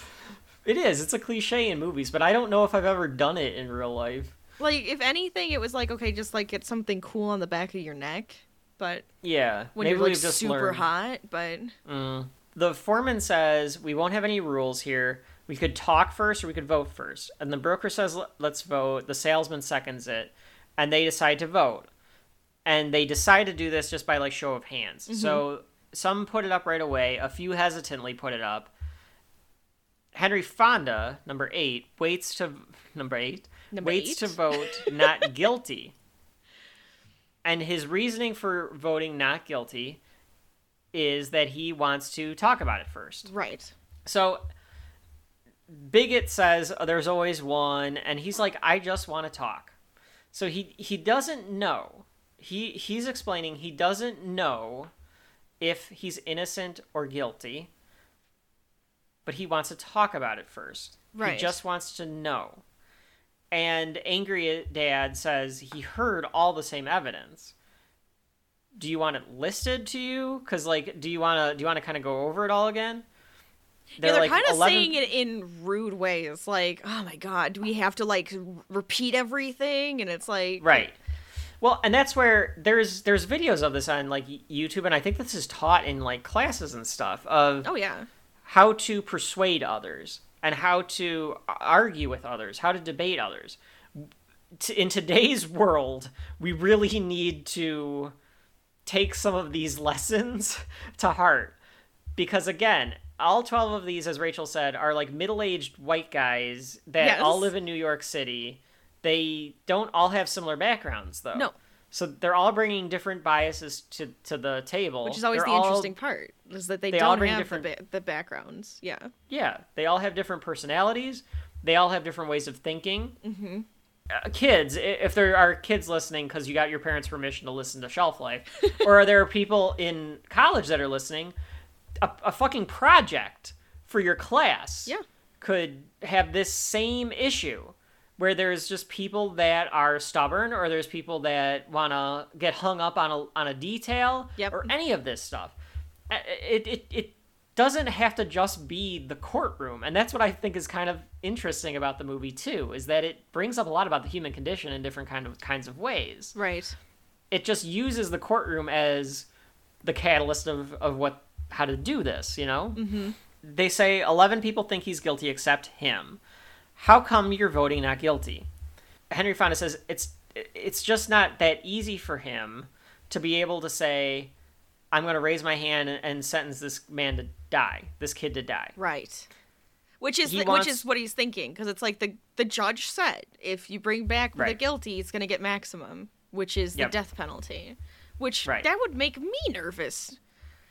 it is. It's a cliche in movies, but I don't know if I've ever done it in real life. Like, if anything, it was like okay, just like get something cool on the back of your neck. But Yeah, when maybe you're like super learned. hot, but Mm. The foreman says we won't have any rules here. We could talk first or we could vote first. And the broker says "Let- let's vote. The salesman seconds it, and they decide to vote. And they decide to do this just by like show of hands. So some put it up right away. A few hesitantly put it up. Henry Fonda, number eight, waits to number eight Number waits eight? to vote not guilty. And his reasoning for voting not guilty is that he wants to talk about it first. right. So Bigot says "Oh, there's always one and he's like I just want to talk. So he he doesn't know. He he's explaining he doesn't know if he's innocent or guilty. But he wants to talk about it first. Right. He just wants to know. And angry dad says he heard all the same evidence. Do you want it listed to you? Cuz like do you want to do you want to kind of go over it all again? yeah, they're like kind of 11 saying it in rude ways, like, "Oh my god, do we have to like repeat everything?" And it's like, Right. Well, and that's where there's there's videos of this on like YouTube, and I think this is taught in like classes and stuff of oh yeah, how to persuade others and how to argue with others, how to debate others. In today's world, we really need to take some of these lessons to heart because again, all 12 of these as Rachel said are like middle-aged white guys that Yes. all live in New York City. They don't all have similar backgrounds though. No. So they're all bringing different biases to to the table. which is always They're the all- interesting part is that they, they all don't bring have different- the, ba- the backgrounds. Yeah, Yeah, they all have different personalities. They all have different ways of thinking. Mm-hmm. Uh, kids, if there are kids listening because you got your parents' permission to listen to Shelf Life, or are there people in college that are listening, a, a fucking project for your class Yeah. could have this same issue where there's just people that are stubborn or there's people that want to get hung up on a, on a detail Yep. or any of this stuff. Uh, It, it, it doesn't have to just be the courtroom. And that's what I think is kind of interesting about the movie too, is that it brings up a lot about the human condition in different kind of kinds of ways. right. It just uses the courtroom as the catalyst of, of what how to do this, you know? Mm-hmm. They say 11 people think he's guilty except him. How come you're voting not guilty? Henry Fonda says it's it's just not that easy for him to be able to say I'm going to raise my hand and, and sentence this man to die, this kid to die. Right. Which is the, wants- which is what he's thinking because it's like the the judge said if you bring back the guilty, it's gonna get maximum, which is the Yep. death penalty. Which Right. that would make me nervous.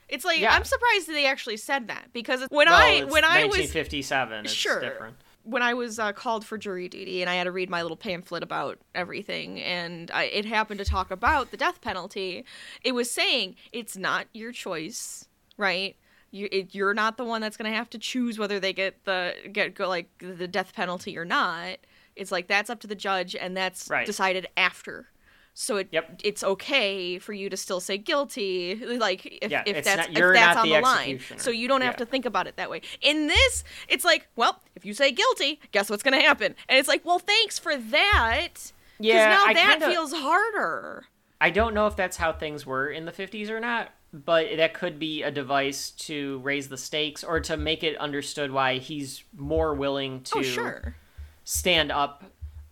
It's like Yeah. I'm surprised that they actually said that because when Well, I it's when I was 1957, it's Sure. different. When I was uh, called for jury duty and I had to read my little pamphlet about everything, and I, it happened to talk about the death penalty, it was saying it's not your choice, right? You, it, you're not the one that's gonna have to choose whether they get the get go like the death penalty or not. It's like that's up to the judge, and that's Right. decided after. So it Yep. it's okay for you to still say guilty, like if, Yeah, if that's not- if that's on the the line. So you don't have Yeah. to think about it that way. In this, it's like, well, if you say guilty, guess what's gonna happen? And it's like, well, thanks for that. Yeah, now I that kinda- feels harder. I don't know if that's how things were in the 50s or not, but that could be a device to raise the stakes or to make it understood why he's more willing oh, to Oh, sure. stand up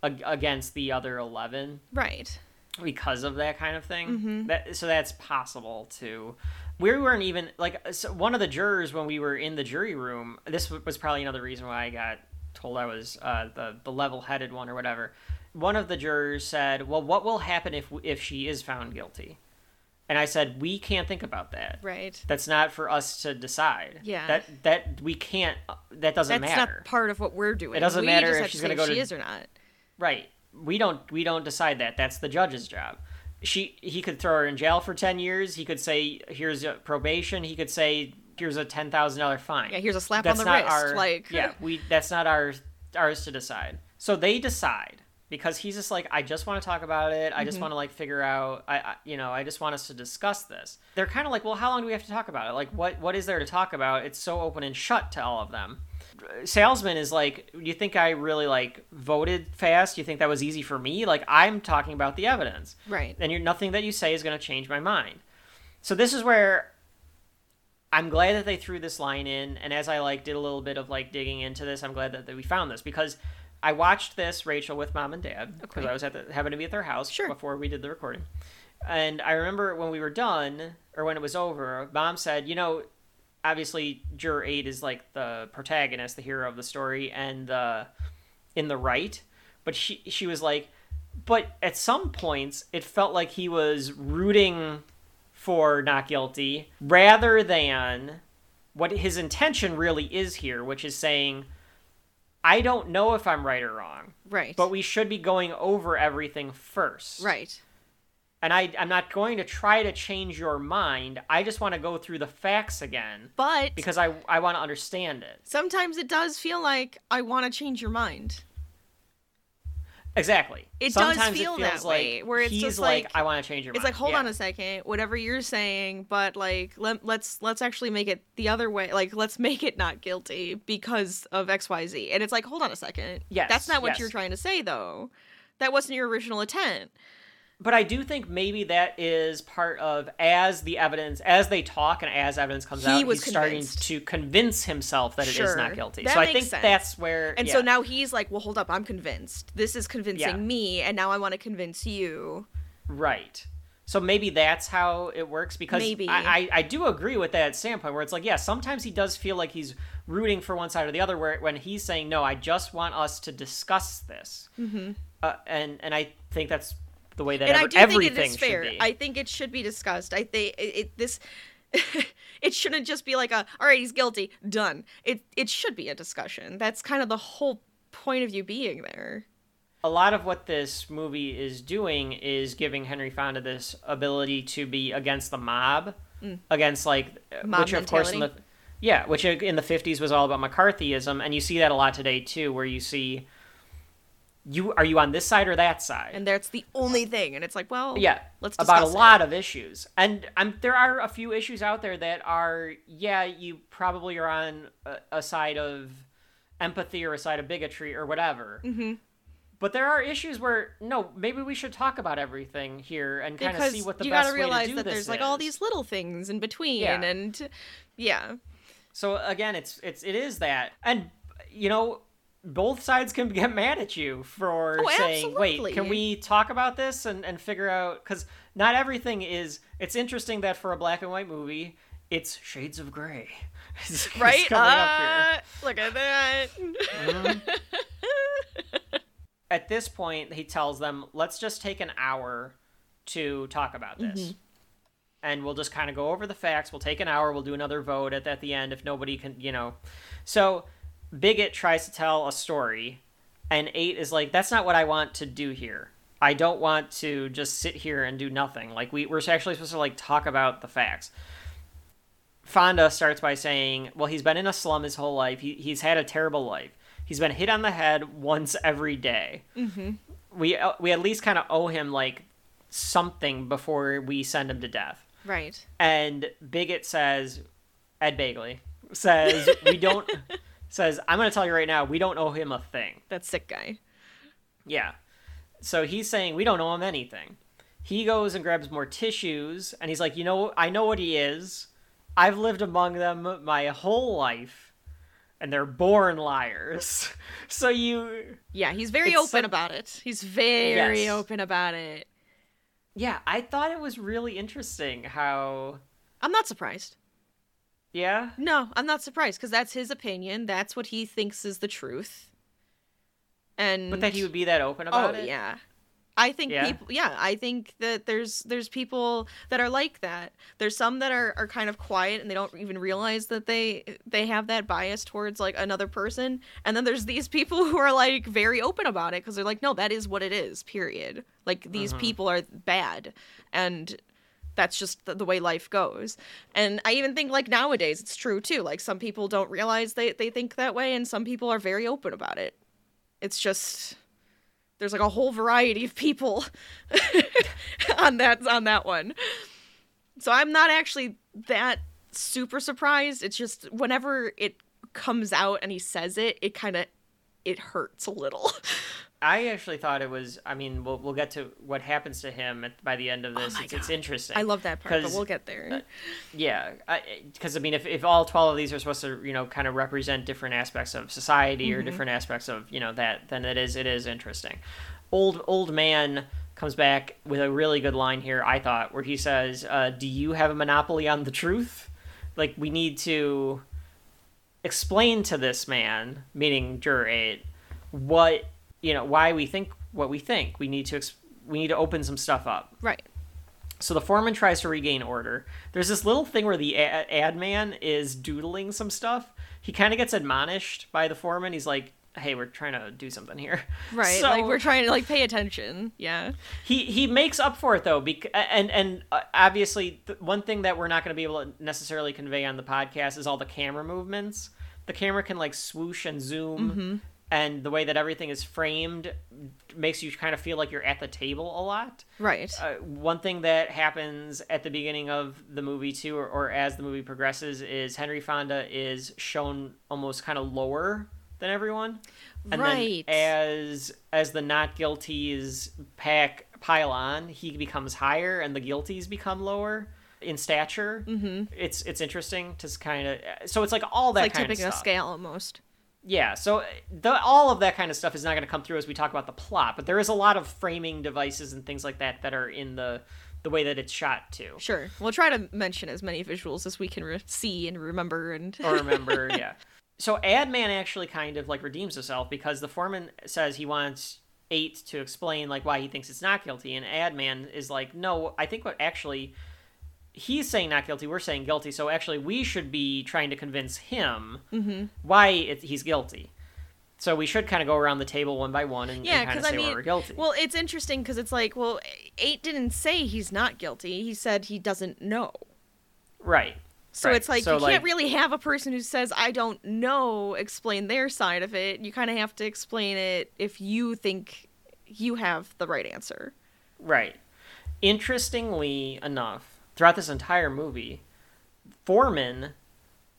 against the other 11 Right. Because of that kind of thing. Mm-hmm. That so that's possible too. We weren't even like so one of the jurors when we were in the jury room. This was probably another reason why I got told I was uh, the the level headed one or whatever. One of the jurors said, "Well, what will happen if if she is found guilty?" And I said, "We can't think about that. Right. That's not for us to decide. Yeah. That that we can't. That doesn't That's matter. That's not part of what we're doing. It doesn't we matter just if have she's to gonna say go she to- is or not. Right. We don't we don't decide that. That's the judge's job. She he could throw her in jail for 10 years. He could say here's a probation. He could say here's a $10,000 fine. Yeah, here's a slap that's on the not wrist. Our, like, Yeah, we that's not our ours to decide. So they decide because he's just like I just want to talk about it. I just Mm-hmm. want to like figure out I, I you know, I just want us to discuss this. They're kind of like, "Well, how long do we have to talk about it? Like what what is there to talk about? It's so open and shut to all of them." Salesman is like you think i really like voted fast you think that was easy for me like i'm talking about the evidence Right. and you're nothing that you say is going to change my mind so this is where i'm glad that they threw this line in and as i like did a little bit of like digging into this i'm glad that, that we found this because i watched this rachel with mom and dad because Okay. i was at the, happened to be at their house Sure. before we did the recording and i remember when we were done or when it was over mom said you know obviously juror 8 is like the protagonist the hero of the story and the in the right but she she was like but at some points it felt like he was rooting for not guilty rather than what his intention really is here which is saying i don't know if i'm right or wrong Right. but we should be going over everything first right. And I, i'm not going to try to change your mind i just want to go through the facts again But because i, I want to understand it sometimes it does feel like I want to change your mind. Exactly. It does feel it that feels way, where it's he's just like, like- I want to change your mind. It's mind. like, hold Yeah. on a second, whatever you're saying, but like let, let's let's actually make it the other way. Like let's make it not guilty because of XYZ. And it's like, hold on a second. Yes, That's not what yes. you're trying to say though. That wasn't your original intent. But I do think maybe that is part of as the evidence, as they talk and as evidence comes He out, was he's starting to convince himself that it is Sure. not guilty. That so I think sense. that's where. And yeah. so now he's like, well, hold up, I'm convinced. This is convincing Yeah. me, and now I want to convince you. Right. So maybe that's how it works because Maybe. I, I, I do agree with that standpoint where it's like, yeah, sometimes he does feel like he's rooting for one side or the other where when he's saying, no, I just want us to discuss this. Mm-hmm. Uh, and, and I think that's the way that and ever- I do think it is fair. should be. I think it should be discussed. I think it, it this it shouldn't just be like a all right, he's guilty, done. It it should be a discussion. That's kind of the whole point of you being there. a lot of what this movie is doing is giving Henry Fonda this ability to be against the mob, against like Mm. Mob which of course in the yeah, which in the fifties was all about McCarthyism, and you see that a lot today too, where you see you are you on this side or that side, And that's the only thing. And it's like, well, yeah, let's about a it. lot of issues, and um, there are a few issues out there that are yeah, you probably are on a, a side of empathy or a side of bigotry or whatever. Mm-hmm. But there are issues where no, maybe we should talk about everything here and kind of see what the you best gotta realize way to do that this there's like all these little things in between, Yeah. and yeah, So again, it's it's it is that, and you know, both sides can get mad at you for Oh, saying, "Wait, can we talk about this and and figure out?" Because not everything is. It's interesting that for a black and white movie, it's shades of gray. It's- it's right. here. Uh, look at that. at this point, he tells them, let's just take an hour to talk about this. Mm-hmm. And we'll just kind of go over the facts. We'll take an hour. We'll do another vote at, at the end if nobody can, you know. So Bigot tries to tell a story, and Eight is like, that's not what I want to do here. I don't want to just sit here and do nothing. Like, we, we're actually supposed to, like, talk about the facts. Fonda starts by saying, well, he's been in a slum his whole life. He, he's had a terrible life. He's been hit on the head once every day. Mm-hmm. We, uh, we at least kind of owe him, like, something before we send him to death. right. And Bigot says, Ed Begley says, we don't, says, I'm going to tell you right now, we don't owe him a thing. That sick guy. Yeah. So he's saying we don't owe him anything. He goes and grabs more tissues, and he's like, you know, I know what he is. I've lived among them my whole life, and they're born liars. So you, Yeah, he's very open some- about it. He's very Yes. open about it. yeah, I thought it was really interesting how, I'm not surprised. Yeah, No, I'm not surprised because that's his opinion. That's what he thinks is the truth. And but that he would be that open about oh it. yeah, I think Yeah? people. Yeah, I think that there's there's people that are like that. There's some that are, are kind of quiet and they don't even realize that they they have that bias towards like another person. And then there's these people who are like very open about it because they're like, no, that is what it is. Period. Like these mm-hmm. people are bad, and that's just the, the way life goes. And I even think like nowadays it's true too. Like some people don't realize they they think that way, and some people are very open about it. It's just there's like a whole variety of people on that on that one. So I'm not actually that super surprised. It's just whenever it comes out and he says it, it kind of it hurts a little. I actually thought it was. I mean, we'll we'll get to what happens to him at, by the end of this. Oh it's, it's interesting. I love that part, but we'll get there. Yeah, because I, mean, if, if all twelve of these are supposed to, you know, kind of represent different aspects of society Mm-hmm. or different aspects of, you know, that, then it is it is interesting. Old old man comes back with a really good line here. I thought where he says, uh, "Do you have a monopoly on the truth? Like we need to explain to this man, meaning juror eight, what you know, why we think what we think. We need to ex- we need to open some stuff up." right. So the foreman tries to regain order. There's this little thing where the ad, ad man is doodling some stuff. He kind of gets admonished by the foreman. He's like, "Hey, we're trying to do something here." Right. So like we're trying to like pay attention. Yeah. he he makes up for it though, bec- and and uh, obviously th- one thing that we're not going to be able to necessarily convey on the podcast is all the camera movements. The camera can like swoosh and zoom. And the way that everything is framed makes you kind of feel like you're at the table a lot. Right. Uh, one thing that happens at the beginning of the movie too, or, or as the movie progresses, is Henry Fonda is shown almost kind of lower than everyone, and Right. then as as the not guilties pack pile on, he becomes higher, and the guilties become lower in stature. Mm-hmm. It's it's interesting to kind of so it's like all that like kind tipping of a scale almost. Yeah, so eh, the, all of that kind of stuff is not going to come through as we talk about the plot, but there is a lot of framing devices and things like that that are in the the way that it's shot too. Sure. We'll try to mention as many visuals as we can re- see and remember and Or remember, yeah. So Adman actually kind of like redeems himself because the foreman says he wants Eight to explain like why he thinks it's not guilty, and Adman is like, no, I think what actually he's saying not guilty, we're saying guilty, so actually we should be trying to convince him mm-hmm. why it, he's guilty. So we should kind of go around the table one by one and, yeah, and kind of because say I mean, we're guilty. well, it's interesting because it's like, well, eight didn't say he's not guilty. He said he doesn't know. right. So right. it's like So, you can't really have a person who says I don't know explain their side of it. You kind of have to explain it if you think you have the right answer. Right. Interestingly enough, throughout this entire movie, Foreman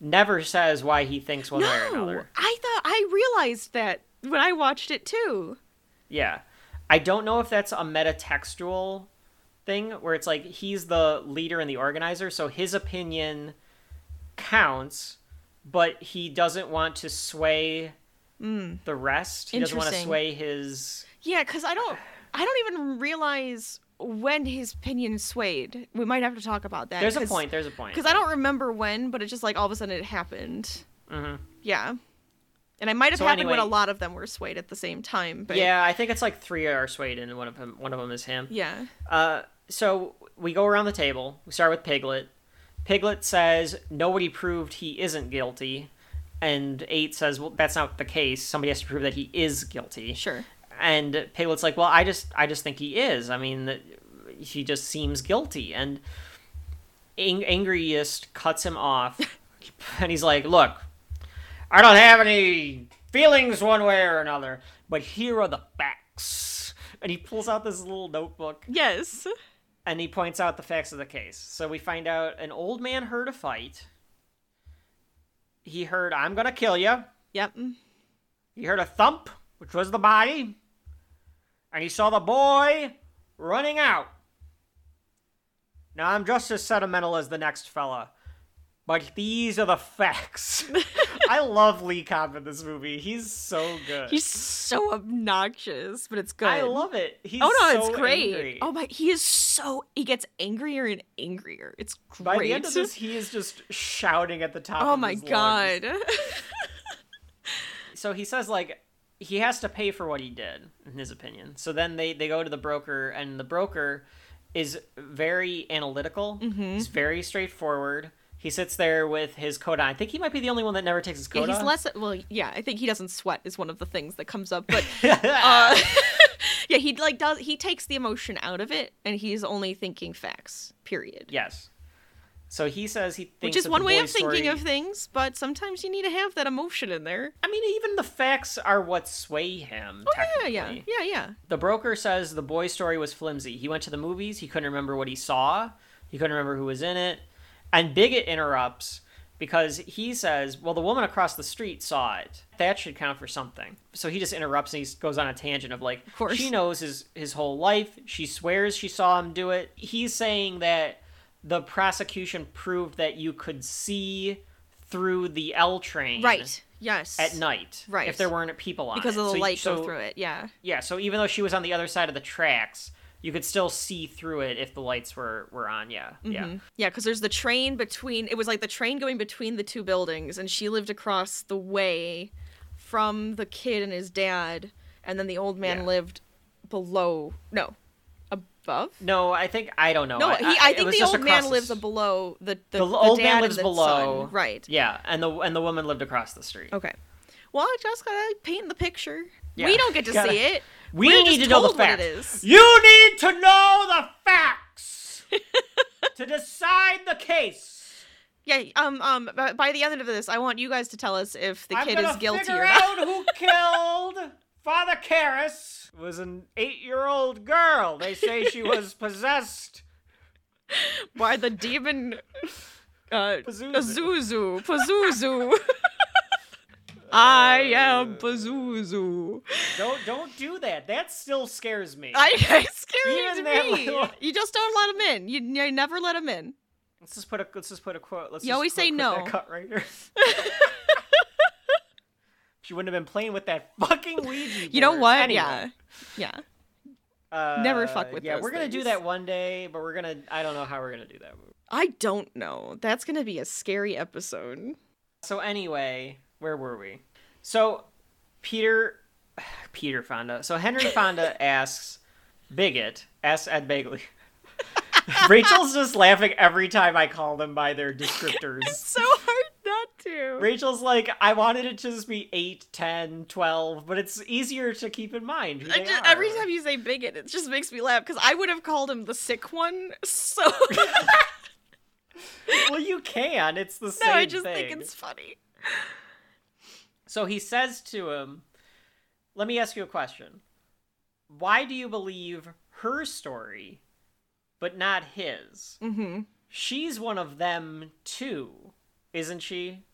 never says why he thinks one way or another. I thought I realized that when I watched it too. Yeah. I don't know if that's a metatextual thing where it's like he's the leader and the organizer, so his opinion counts, but he doesn't want to sway mm. the rest. He doesn't want to sway his. Yeah, because I don't, I don't even realize when his opinion swayed. We might have to talk about that. There's a point. There's a point. Because I don't remember when, but it's just like all of a sudden it happened. Mhm. Yeah. And it might have So happened when a lot of them were swayed at the same time. But Yeah, I think it's like three are swayed, and one of them, one of them is him. Yeah. Uh, so we go around the table. We start with Piglet. Piglet says nobody proved he isn't guilty, and Eight says, "Well, that's not the case. Somebody has to prove that he is guilty." Sure. And Piglet's like, "Well, I just, I just think he is. I mean, he just seems guilty." And Ang- Angriest cuts him off, and he's like, "Look, I don't have any feelings one way or another, but here are the facts." And he pulls out this little notebook Yes. and he points out the facts of the case. So we find out an old man heard a fight. He heard, I'm gonna kill you. Yep. He heard a thump, which was the body. And he saw the boy running out. Now I'm just as sentimental as the next fella. But these are the facts. I love Lee Cobb in this movie. He's so good. He's so obnoxious, but it's good. I love it. He's Oh no, so it's great. angry. Oh my, he is so he gets angrier and angrier. It's great. By the end of this, he is just shouting at the top. oh of my god. so he says like he has to pay for what he did in his opinion so then they they go to the broker and the broker is very analytical Mm-hmm. he's very straightforward he sits there with his coat on i think he might be the only one that never takes his yeah, coat he's off less well, yeah, I think he doesn't sweat is one of the things that comes up, but uh, yeah, he like does he takes the emotion out of it and he's only thinking facts. Period. yes so he says he thinks Which is one way of thinking story- of things, but sometimes you need to have that emotion in there. i mean even the facts are what sway him Oh yeah, yeah, yeah, yeah. The broker says the boy's story was flimsy. He went to the movies, he couldn't remember what he saw, he couldn't remember who was in it. And Bigot interrupts because he says, Well, the woman across the street saw it. That should count for something. So he just interrupts and he goes on a tangent of like, of course. She knows his, his whole life. She swears she saw him do it. He's saying that the prosecution proved that you could see through the L train Right. Yes. at night Right. if there weren't people on it. because it. of the So- light so- go through it. Yeah. yeah, so even though she was on the other side of the tracks, you could still see through it if the lights were were on. Yeah, yeah, mm-hmm. Yeah, because there's the train between. It was like the train going between the two buildings, and she lived across the way from the kid and his dad, and then the old man Yeah. lived below. No, above. No, I think I don't know. No, he. I, it think the old man across lives the, below the the, The the old man dad and lives below. son. Right. Yeah, and the and the woman lived across the street. Okay. Well, I just gotta paint the picture. Yeah, We don't get to gotta- see it. We We're need to know the facts. it is. You need to know the facts to decide the case. Yeah, um, um, by, by the end of this, I want you guys to tell us if the I'm kid is guilty figure or not. out who killed Father Karras. Was an eight-year-old girl. They say she was possessed. By the demon, uh, Pazuzu. Pazuzu, Pazuzu. I am Pazuzu. Don't don't do that. That still scares me. I it's scary Even me. little- You just don't let him in. You, you never let him in. Let's just put a let's just put a quote. Let's You just always put- say put no. that cut right here. She wouldn't have been playing with that fucking Ouija board. You know what? Anyway, Yeah, yeah. uh, Never fuck with Yeah, we're gonna do that one day, but we're gonna. I don't know how we're gonna do that. I don't know. That's gonna be a scary episode. So anyway, where were we? So Peter, Peter Fonda. So Henry Fonda asks Bigot, asks Ed Begley. Rachel's just laughing every time I call them by their descriptors. So hard not to. Rachel's like, I wanted it to just be 8, 10, 12, but it's easier to keep in mind. Just- every time you say bigot, it just makes me laugh because I would have called him the sick one. So Well, you can. It's the same no, I just thing. think it's funny. So he says to him, Let me ask you a question. Why do you believe her story, but not his? Mm-hmm. She's one of them too, isn't she?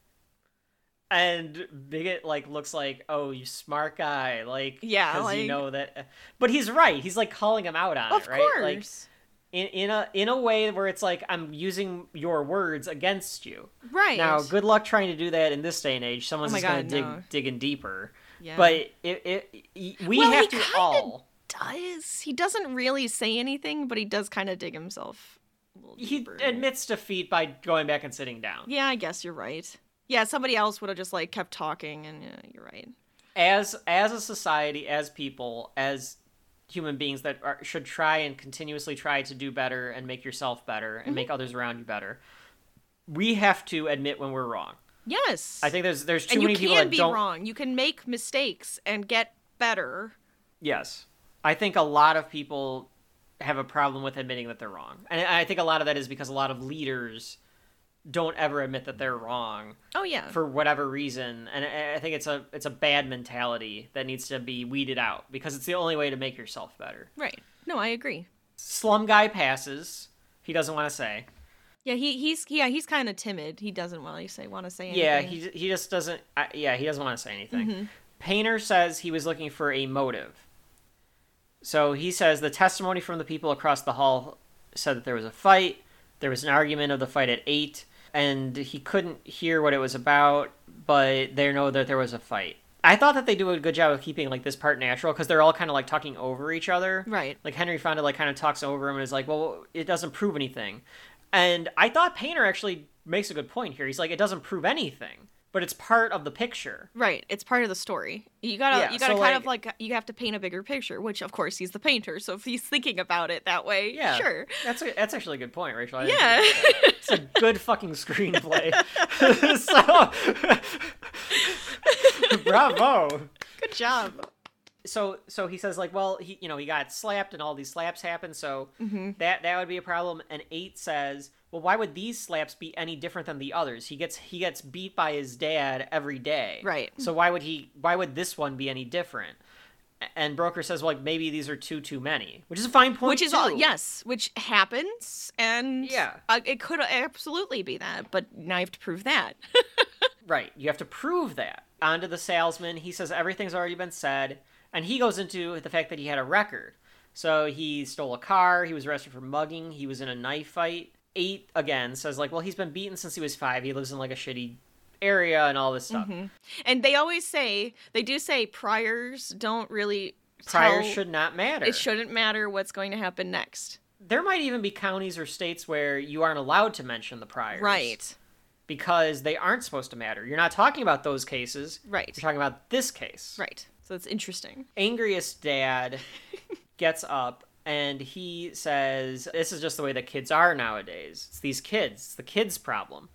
And Bigot like looks like, oh, you smart guy, like Yeah, 'cause you like- know that. But he's right. He's like calling him out on Of it, right? course. Like in in a in a way where it's like I'm using your words against you. right. Now, good luck trying to do that in this day and age. Someone's Oh gonna God, dig no. digging deeper. Yeah. But it, it, it we Well, have to all. does he doesn't really say anything, but he does kind of dig himself. a little He deeper. admits defeat by going back and sitting down. Yeah, I guess you're right. Yeah, somebody else would have just like kept talking, and yeah, you're right. As as a society, as people, as human beings that are, should try and continuously try to do better and make yourself better and Mm-hmm. make others around you better, we have to admit when we're wrong. Yes. I think there's there's too and you many people can that be don't. wrong. You can make mistakes and get better. Yes. I think a lot of people have a problem with admitting that they're wrong. And I think a lot of that is because a lot of leaders don't ever admit that they're wrong Oh yeah. for whatever reason. And I think it's a it's a bad mentality that needs to be weeded out because it's the only way to make yourself better. right. No, I agree. Slum guy passes. He doesn't want to say. Yeah, he he's yeah he's kind of timid. He doesn't want to say want to say anything. Yeah, he he just doesn't. I, yeah, he doesn't want to say anything. Mm-hmm. Painter says he was looking for a motive. So he says the testimony from the people across the hall said that there was a fight. There was an argument of the fight at eight, and he couldn't hear what it was about, but they know that there was a fight. I thought that they do a good job of keeping like this part natural because they're all kind of like talking over each other. Right. Like Henry Fonda like kind of talks over him and is like, "Well, it doesn't prove anything." And I thought Painter actually makes a good point here. He's like, "It doesn't prove anything, but it's part of the picture." Right. It's part of the story. You gotta Yeah, you gotta so, kind like- of like you have to paint a bigger picture. Which of course he's the painter, so if he's thinking about it that way, Yeah, sure. That's a, that's actually a good point, Rachel. I Yeah. think about that. it's a good fucking screenplay. so, bravo. Good job. so so he says like well he you know he got slapped and all these slaps happen so Mm-hmm. that that would be a problem and eight says well why would these slaps be any different than the others he gets he gets beat by his dad every day Right. so why would he why would this one be any different and broker says well, like maybe these are two too many which is a fine point which is all yes, which happens, and Yeah. uh, it could absolutely be that, but now you have to prove that. Right. You have to prove that. On to the salesman. He says everything's already been said. And he goes into the fact that he had a record. So he stole a car. He was arrested for mugging. He was in a knife fight. Eight, again, So says, like, well, he's been beaten since he was five. He lives in, like, a shitty area and all this stuff. Mm-hmm. and they always say they do say priors don't really Priors tell- should not matter. It shouldn't matter what's going to happen next. There might even be counties or states where you aren't allowed to mention the priors. Right. Because they aren't supposed to matter. You're not talking about those cases. Right. You're talking about this case. Right. So it's interesting. angriest dad gets up and he says, This is just the way that kids are nowadays. It's these kids. It's the kids' problem.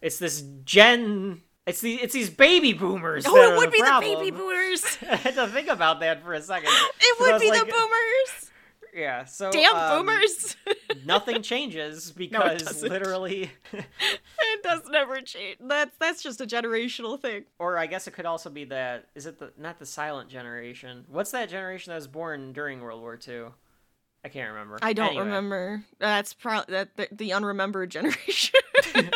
It's this gen. It's the it's these baby boomers. Oh, it would be problem. the baby boomers. I had to think about that for a second. It would be like, the boomers. Yeah. So Damn um, boomers. Nothing changes because doesn't. literally it does never change. That's that's just a generational thing. Or I guess it could also be that is it the not the silent generation? What's that generation that was born during World War II? I can't remember. I don't Anyway. remember. That's probably that the, the unremembered generation.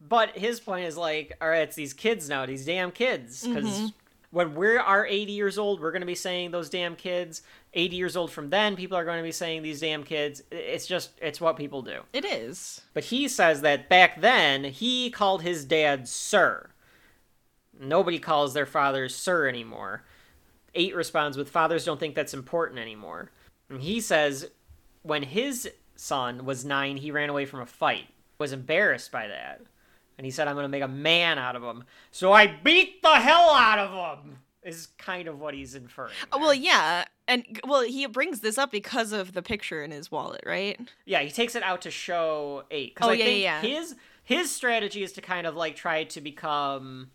But his point is like, all right, it's these kids now, these damn kids, because Mm-hmm. when we are 80 years old, we're going to be saying those damn kids. 80 years old from then, people are going to be saying these damn kids. It's just, it's what people do. it is. But he says that back then, he called his dad Sir. Nobody calls their fathers Sir anymore. Eight responds with, Fathers don't think that's important anymore. And he says when his son was nine, he ran away from a fight, was embarrassed by that. And he said, I'm going to make a man out of him. So I beat the hell out of him, is kind of what he's inferring. Uh, there. Well, yeah, and well, he brings this up because of the picture in his wallet, right? Yeah, he takes it out to show eight. Because Oh, I yeah, think yeah, yeah. his his strategy is to kind of like try to become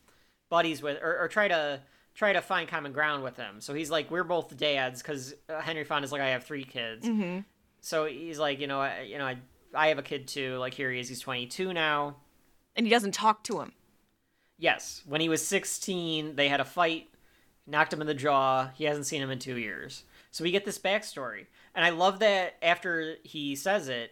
buddies with, or, or try to try to find common ground with him. So he's like, we're both dads, because uh, Henry Fonda's like, I have three kids. Mm-hmm. So he's like, you know, I, you know, I I have a kid too. Like here he is, he's 22 now. And he doesn't talk to him. Yes, when he was 16, they had a fight, knocked him in the jaw. He hasn't seen him in two years. So we get this backstory. And I love that after he says it,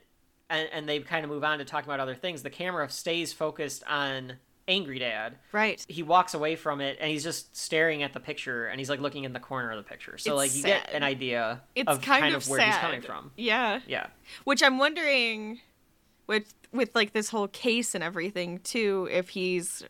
and, and they kind of move on to talking about other things, the camera stays focused on Angry Dad. Right. He walks away from it and he's just staring at the picture and he's like looking in the corner of the picture. So, It's like, you get an idea It's of kind, kind of, of where sad. he's coming from. Yeah. Yeah. Which I'm wondering with with like this whole case and everything too, if he's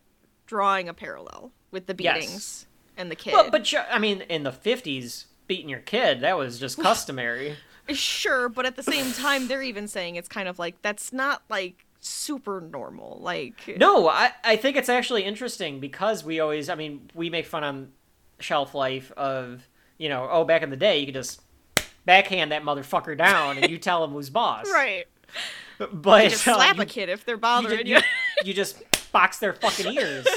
drawing a parallel with the Yes. beatings and the kid. Well, but ju- I mean, in the 50s, beating your kid, that was just customary. sure, but at the same time they're even saying it's kind of like that's not like super normal. Like No, I, I think it's actually interesting because we always, I mean, we make fun on Shelf Life of, you know, oh, back in the day, you could just backhand that motherfucker down and you tell him who's boss. Right. But You just uh, slap you, a kid if they're bothering you. you, you just box their fucking ears.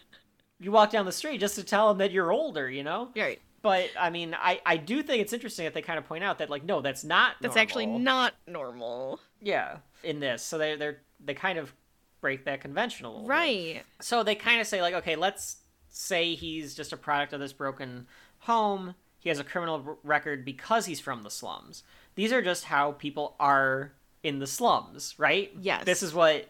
you walk down the street just to tell them that you're older, you know? right. But, I mean, I, I do think it's interesting that they kind of point out that, like, no, that's not That's actually not normal. Yeah, in this. So they they're they kind of break that convention a little bit. Right. So they kind of say like, okay, let's say he's just a product of this broken home. He has a criminal r- record because he's from the slums. These are just how people are in the slums, right? Yes. This is what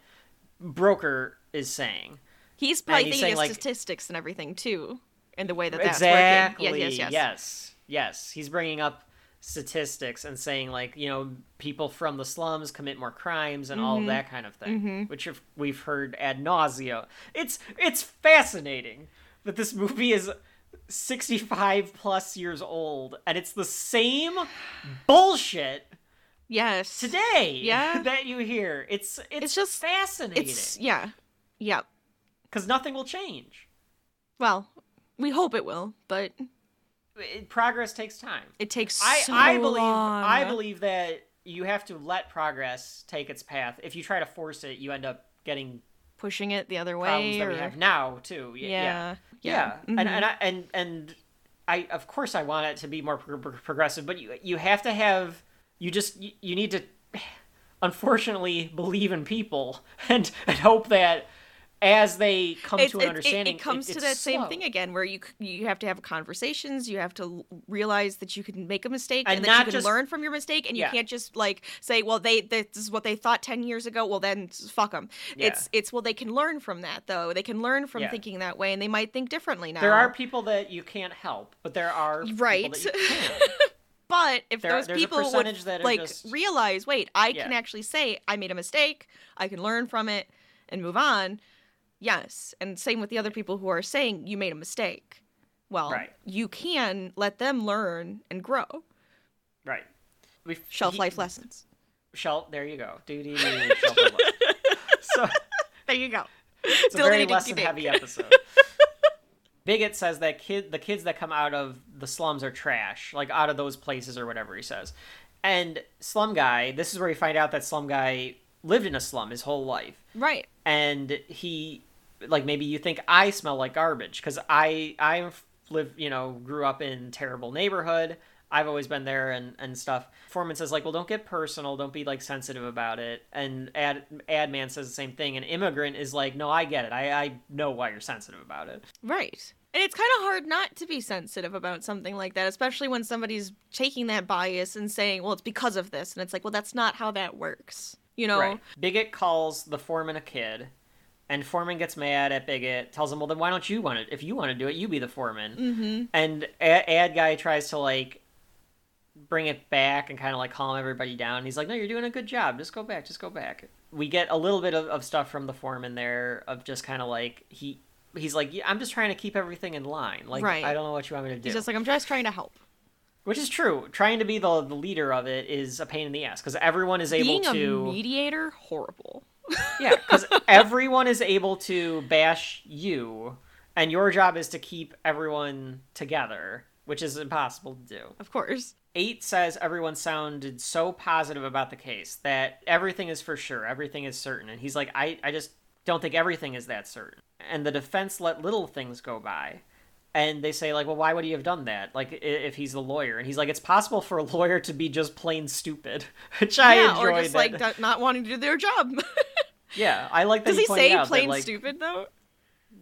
Broker is saying. He's probably he's thinking saying, of like- statistics and everything too, and the way that that's exactly. working. Yes, yes, yes. yes. Yes. He's bringing up statistics and saying like, you know, people from the slums commit more crimes and Mm-hmm. all that kind of thing, which have, we've heard ad nausea. It's it's fascinating that this movie is 65 plus years old and it's the same bullshit Yes. today Yeah. that you hear. It's it's, It's just- fascinating It's yeah. Yeah. because nothing will change. Well, we hope it will, but It, progress takes time. it takes I so I believe long. I believe that you have to let progress take its path. If you try to force it, you end up getting pushing it the other way. problems way that we have now too. Y- yeah. yeah, Mhm. and and I, and and I of course I want it to be more pro- pro- progressive, but you you have to have you just you, you need to unfortunately believe in people and and hope that as they come It's- to an it- it- understanding, It, comes to it's that same thing again, where you you have to have conversations. You have to realize that you can make a mistake And and, that you can just- learn from your mistake, and you Yeah. can't just like say, "Well, they this is what they thought ten years ago." Well, then fuck them. It's it's well, they can learn from that though. They can learn from Yeah. thinking that way, and they might think differently now. There are people that you can't help, but there are Right. people that you can. But if There- those people would like just- realize, wait, I can actually say I made a mistake, I can learn from it and move on. Yes, and same with the other people who are saying you made a mistake. Well, Right. you can let them learn and grow. Right. We Shelf he- life lessons. Shelf. There you go. Do. Shelf life. So There you go. it's a very lesson heavy episode. Bigot says that kid, the kids that come out of the slums are trash, like out of those places or whatever he says. And Slum Guy, this is where you find out that Slum Guy lived in a slum his whole life, Right. and he, like maybe you think I smell like garbage because I I live, you know, grew up in terrible neighborhood. I've always been there and, and stuff. Foreman says like, well, don't get personal, don't be like sensitive about it. And ad ad man says the same thing. And immigrant is like, no, I get it. I I know why you're sensitive about it. Right. And it's kind of hard not to be sensitive about something like that, especially when somebody's taking that bias and saying, well, it's because of this. And it's like, well, that's not how that works. You know? Right. Bigot calls the foreman a kid, and Foreman gets mad at Bigot, tells him, well, then why don't you want it? If you want to do it, you be the foreman. Mm-hmm. And a- ad guy tries to like bring it back and kind of like calm everybody down. He's like, no, you're doing a good job. Just go back. Just go back. We get a little bit of, of stuff from the foreman there of just kind of like he he's like, yeah, I'm just trying to keep everything in line. Like Right. I don't know what you want me to do. He's just like, I'm just trying to help. Which is true. Trying to be the the leader of it is a pain in the ass because everyone is able Being to a mediator, horrible. Yeah, because everyone is able to bash you, and your job is to keep everyone together, which is impossible to do. Of course. Eight says everyone sounded so positive about the case that everything is for sure, everything is certain. And he's like, I, I just don't think everything is that certain. And the defense let little things go by. And they say, like, well, why would he have done that? Like, if he's the lawyer. And he's like, it's possible for a lawyer to be just plain stupid, which I yeah, enjoy. or just that- like not- wanting to do their job. yeah, I like that Does he pointed say out that, plain like, stupid though?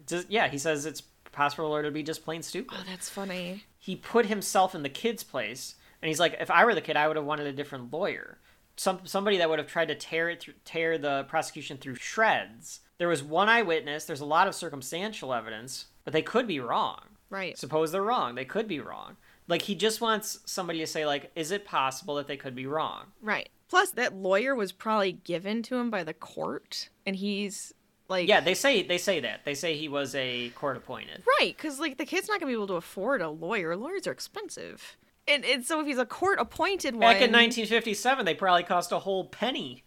just, yeah, he says it's possible for a lawyer to be just plain stupid. Oh, that's funny. he put himself in the kid's place and he's like if i were the kid i would have wanted a different lawyer some somebody that would have tried to tear it through, tear the prosecution through shreds there was one eyewitness there's a lot of circumstantial evidence but they could be wrong Right. suppose they're wrong they could be wrong like he just wants somebody to say like is it possible that they could be wrong Right. Plus, that lawyer was probably given to him by the court, and he's like, yeah they say they say that they say he was a court appointed right, because like the kid's not gonna be able to afford a lawyer. Lawyers are expensive, and and so if he's a court appointed one, back in 1957 they probably cost a whole penny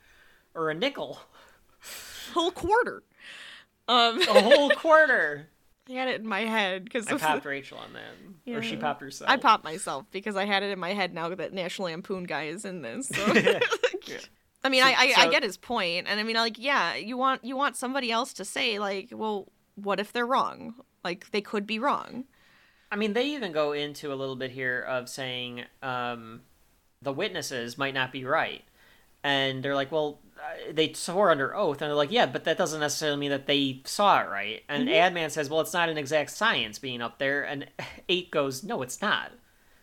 or a nickel whole quarter. Um, a whole quarter I had it in my head because I popped Rachel on that, or she popped herself. I popped myself because I had it in my head now that National Lampoon guy is in this. So. I mean, So- I, I, I get his point, and I mean, like, yeah, you want you want somebody else to say like, well, what if they're wrong? Like, they could be wrong. I mean, they even go into a little bit here of saying um, the witnesses might not be right, and they're like, well, Uh, they swore under oath, and they're like, yeah, but that doesn't necessarily mean that they saw it right. And mm-hmm. Adman says, well, it's not an exact science being up there, and Eight goes, no, it's not.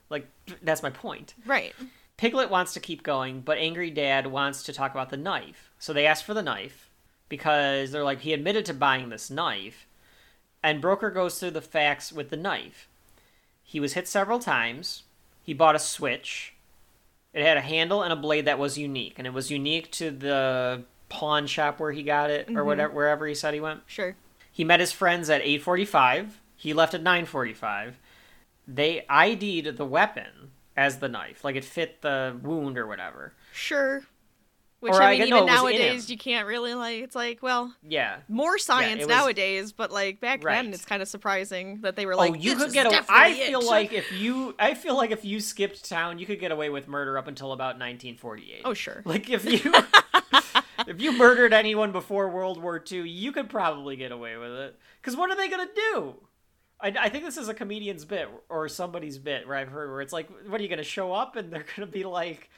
Like that's my point. Right. Piglet wants to keep going, but Angry Dad wants to talk about the knife. So they ask for the knife because they're like, he admitted to buying this knife. And Broker goes through the facts with the knife. He was hit several times. He bought a switch. It had a handle and a blade that was unique, and it was unique to the pawn shop where he got it, or mm-hmm. whatever, wherever he said he went. Sure. He met his friends at 8:45. He left at 9:45. They ID'd the weapon as the knife, like it fit the wound or whatever. Sure. Which Or I I mean, get- even oh, no, in nowadays, you can't really like. It's like, well, Yeah. more science was- nowadays, but like back Right. then, it's kind of surprising that they were oh, like, oh, you "This could get away. I feel it." like if you, I feel like if you skipped town, you could get away with murder up until about 1948. Oh, sure. Like if you, if you murdered anyone before World War II, you could probably get away with it. Because what are they gonna do? I, I think this is a comedian's bit or somebody's bit where I've heard where it's like, what are you gonna show up and they're gonna be like,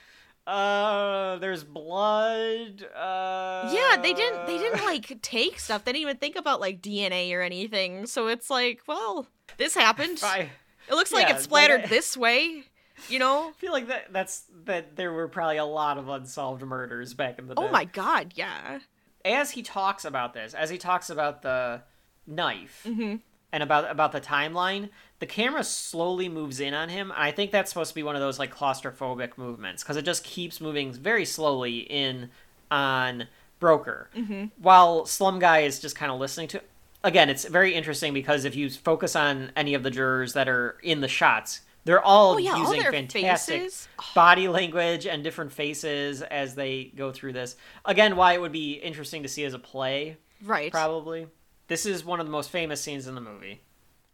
uh, there's blood. Uh, Yeah, they didn't. They didn't like take stuff. They didn't even think about like DNA or anything. So it's like, well, this happened. I It looks like Yeah, it like splattered I- this way. You know? i feel like that that's that there were probably a lot of unsolved murders back in the day. Oh my god, yeah. as he talks about this, as he talks about the knife Mm-hmm. and about about the timeline, the camera slowly moves in on him. I think that's supposed to be one of those like claustrophobic movements because it just keeps moving very slowly in on Broker, Mm-hmm. while Slum Guy is just kind of listening to. Again, it's very interesting because if you focus on any of the jurors that are in the shots, they're all Oh, yeah, using their fantastic faces. body language and different faces as they go through this. Again, why it would be interesting to see as a play, Right. probably. This is one of the most famous scenes in the movie.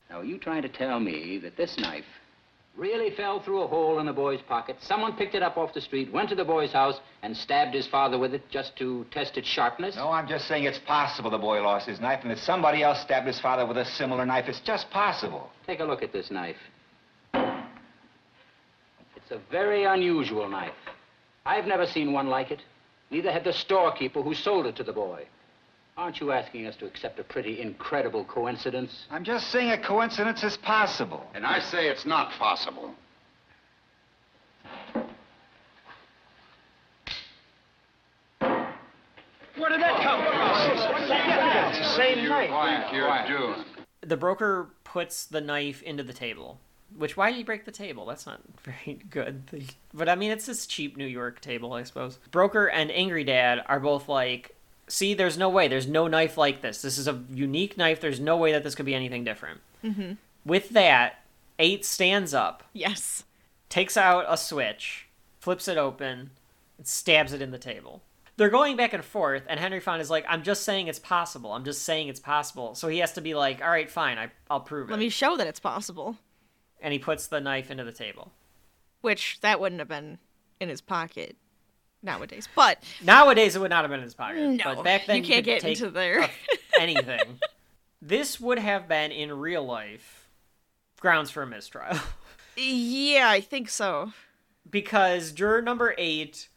Now, are you trying to tell me that this knife really fell through a hole in the boy's pocket? Someone picked it up off the street, went to the boy's house, and stabbed his father with it just to test its sharpness? No, I'm just saying it's possible the boy lost his knife and that somebody else stabbed his father with a similar knife. It's just possible. Take a look at this knife. It's a very unusual knife. I've never seen one like it. Neither had the storekeeper who sold it to the boy. Aren't you asking us to accept a pretty incredible coincidence? I'm just saying a coincidence is possible. And I say it's not possible. Where did that come from? It's the same you knife. think you're doing? The broker puts the knife into the table. Which why did he break the table? That's not very good. But I mean, it's this cheap New York table, I suppose. Broker and Angry Dad are both like, "See, there's no way. There's no knife like this. This is a unique knife. There's no way that this could be anything different." Mm-hmm. With that, Eight stands up, Yes. takes out a switch, flips it open, and stabs it in the table. They're going back and forth, and Henry Fonda is like, "I'm just saying it's possible. I'm just saying it's possible." So he has to be like, "All right, fine. I, I'll prove it. Let me show that it's possible. And he puts the knife into the table. Which that wouldn't have been in his pocket nowadays. But Nowadays, it would not have been in his pocket. No, but back then, you can't could get into there. anything. this would have been in real life grounds for a mistrial yeah, I think so. because juror number eight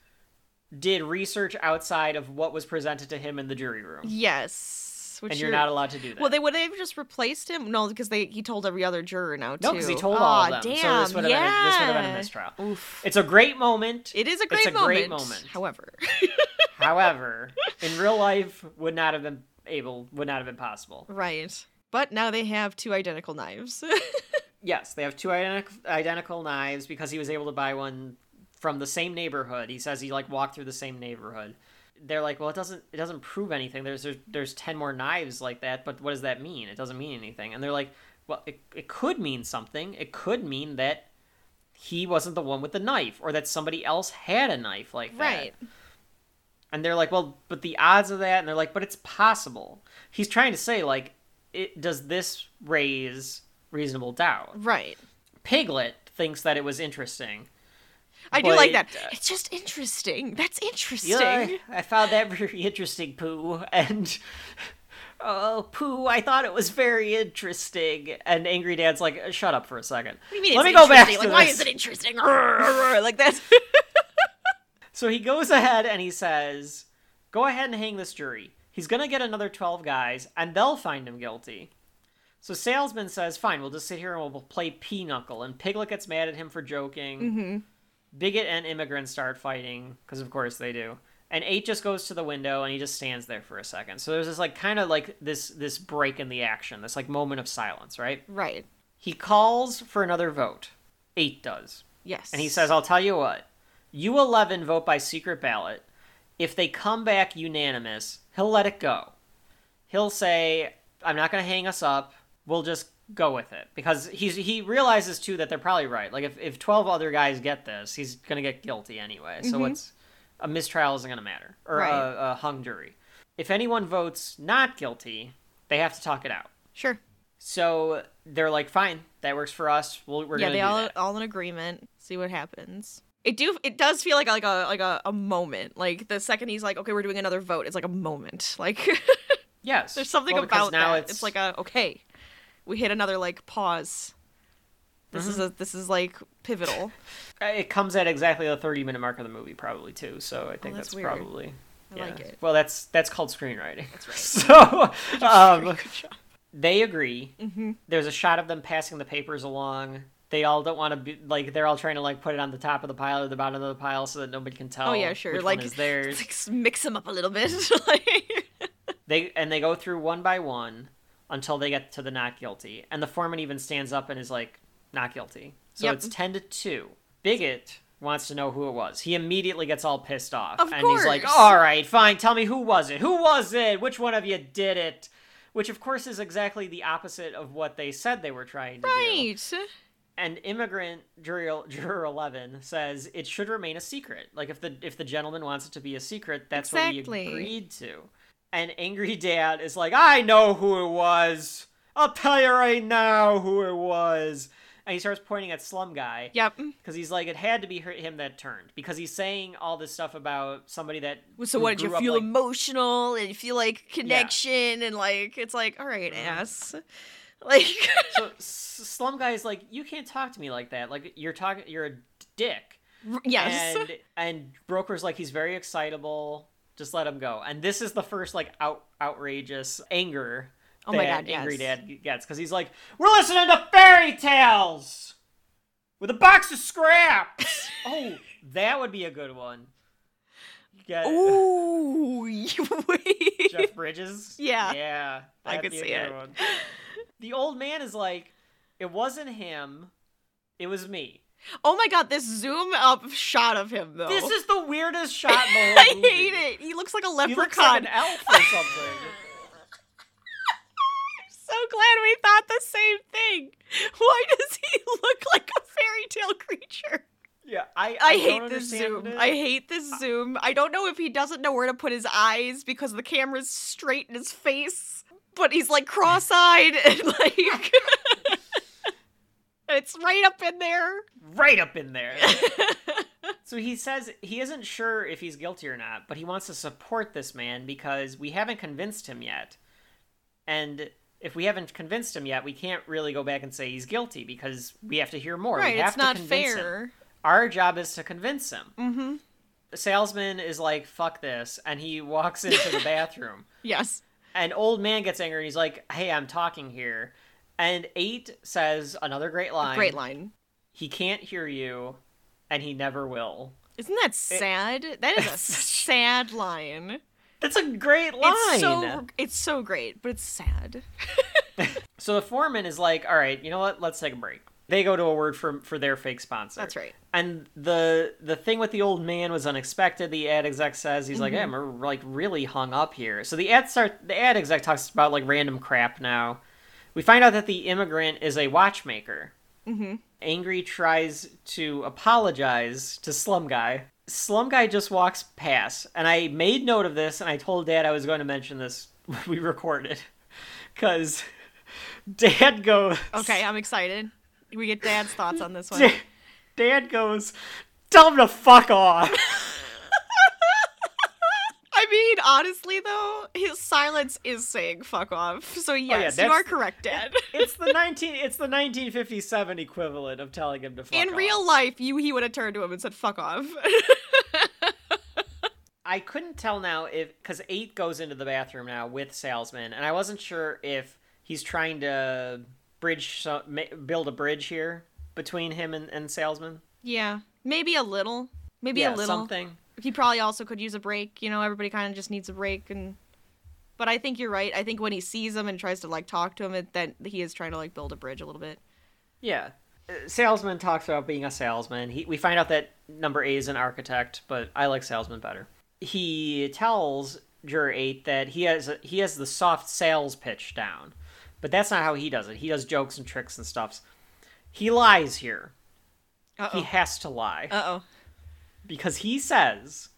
did research outside of what was presented to him in the jury room, Yes. Which and you're not allowed to do that. Well, they would have just replaced him. No, because they he told every other juror now too. no, because he told Aw, all of them. Damn, so this would have been this would have been a yeah. mistrial. Oof. It's a great moment. It is a great it's a moment. great moment. However, However, in real life, would not have been able, would not have been possible. right. But now they have two identical knives. Yes, they have two identical identical knives because he was able to buy one from the same neighborhood. He says he like walked through the same neighborhood. They're like, well, it doesn't it doesn't prove anything. There's there's, there's ten more knives like that, but what does that mean? It doesn't mean anything. And they're like, well, it it could mean something. It could mean that he wasn't the one with the knife, or that somebody else had a knife like that. right. And they're like, well, but the odds of that, and they're like, but it's possible. He's trying to say like, it does this raise reasonable doubt? Right. Piglet thinks that it was interesting. I do like that. uh, It's just interesting. That's interesting. Yeah, I found that very interesting, Pooh. And oh, Pooh, I thought it was very interesting. And Angry Dad's like, shut up for a second. What do you mean Let it's me go back Like, why is it interesting? like that. So he goes ahead and he says, "Go ahead and hang this jury. He's gonna get another twelve guys, and they'll find him guilty." So Salesman says, "Fine, we'll just sit here and we'll play pinochle." And Piglet gets mad at him for joking. mm-hmm. Bigot and Immigrant start fighting because, of course, they do. And Eight just goes to the window and he just stands there for a second. So there's this like kind of like this this break in the action, this like moment of silence, right? Right. He calls for another vote. Eight does. Yes. And he says, I'll tell you what, you 11 vote by secret ballot. If they come back unanimous, he'll let it go. He'll say, I'm not going to hang us up. We'll just go with it. Because he's he realizes, too, that they're probably right. Like, if, if 12 other guys get this, he's going to get guilty anyway. So Mhm. it's a mistrial isn't going to matter. Or Right. a, a hung jury. If anyone votes not guilty, they have to talk it out. Sure. So they're like, fine, that works for us. We'll, we're yeah, they all that. all in agreement. See what happens. It do it does feel like a, like a like a, a moment. Like the second he's like, okay, we're doing another vote. It's like a moment. Like Yes. there's something Well, about now that. it's- It's... like a okay, we hit another like pause. This is Mhm. a this is like pivotal. Uh, It comes at exactly the 30 minute mark of the movie, probably too. So I think Oh, that's that's, probably. I like it. Well, that's that's called screenwriting. That's right. So, um, they agree. Mhm. There's a shot of them passing the papers along. They all don't want to be like they're all trying to like put it on the top of the pile or the bottom of the pile so that nobody can tell. oh yeah, sure. like is like, mix them up a little bit. They and they go through one by one until they get to the not guilty, and the foreman even stands up and is like, "Not guilty." So Yep. it's ten to two. Bigot wants to know who it was. He immediately gets all pissed off, Of and he's like, "All right, fine. Tell me who was it? Who was it? Which one of you did it?" Which, of course, is exactly the opposite of what they said they were trying to do. right. And immigrant juror, juror eleven says it should remain a secret. Like if the if the gentleman wants it to be a secret, that's Exactly. what we agreed to. And angry dad is like, I know who it was. I'll tell you right now who it was. And he starts pointing at Slum Guy Yep. because he's like, it had to be her- him that turned because he's saying all this stuff about somebody that. So what did you feel like- emotional and you feel like connection and like it's like all right ass like so S- Slum Guy is like, you can't talk to me like that. Like you're talking, you're a dick. yes. And and Broker's like he's very excitable. Just let him go. And this is the first like out outrageous anger. Oh my that God, Angry yes. Dad gets because he's like, we're listening to fairy tales with a box of scraps. oh, that would be a good one. Get Ooh, wait. Jeff Bridges. Yeah. yeah, I could see it. one. The old man is like, it wasn't him, it was me. Oh my god, this zoom up shot of him though. This is the weirdest shot in the whole I movie. hate it. He looks like a He leprechaun. looks like an elf or something. so glad we thought the same thing. Why does he look like a fairy tale creature? Yeah, I I, don't hate this zoom. it. I hate this zoom. I don't know if he doesn't know where to put his eyes because the camera's straight in his face, but he's like cross-eyed and like it's right up in there. right up in there. so he says he isn't sure if he's guilty or not, but he wants to support this man because we haven't convinced him yet. And if we haven't convinced him yet, we can't really go back and say he's guilty because we have to hear more. Right, we have it's to not convince him. fair. Our job is to convince him. Mm-hmm. The salesman is like, "Fuck this," and he walks into the bathroom. Yes. And old man gets angry and he's like, "Hey, I'm talking here." And eight says another great line. Great line. He can't hear you, and he never will. Isn't that sad? that is a sad line. That's a great line. It's so it's so great, but it's sad. So the foreman is like, "All right, you know what? Let's take a break." They go to a word for for their fake sponsor. That's right. And the the thing with the old man was unexpected. The ad exec says he's like, Mhm. "Hey, I'm like really hung up here." So the ad start the ad exec talks about like random crap. Now we find out that the immigrant is a watchmaker. Mm-hmm. Angry tries to apologize to Slum Guy. Slum Guy just walks past, and I made note of this, and I told Dad I was going to mention this when we recorded, because Dad goes. Okay, I'm excited. We get Dad's thoughts on this one. Dad goes, tell him to fuck off. I mean, honestly though, his silence is saying "fuck off." So oh, yes, you Oh, that's- are correct, Dad. it's the nineteen. It's the 1957 equivalent of telling him to fuck off. In off. real life, you he would have turned to him and said "fuck off." I couldn't tell now if because eight goes into the bathroom now with salesman, and I wasn't sure if he's trying to bridge so, ma- build a bridge here between him and, and salesman. yeah, maybe a little, maybe Yeah, a little. something. He probably also could use a break. You know, everybody kind of just needs a break, and. But I think you're right. I think when he sees him and tries to like talk to him, it, that he is trying to like build a bridge a little bit. Yeah. Uh, Salesman talks about being a salesman. He, we find out that number eight is an architect, but I like salesman better. He tells juror eight that he has a, he has the soft sales pitch down, but that's not how he does it. He does jokes and tricks and stuffs. He lies here. He has to lie Uh oh. Because he says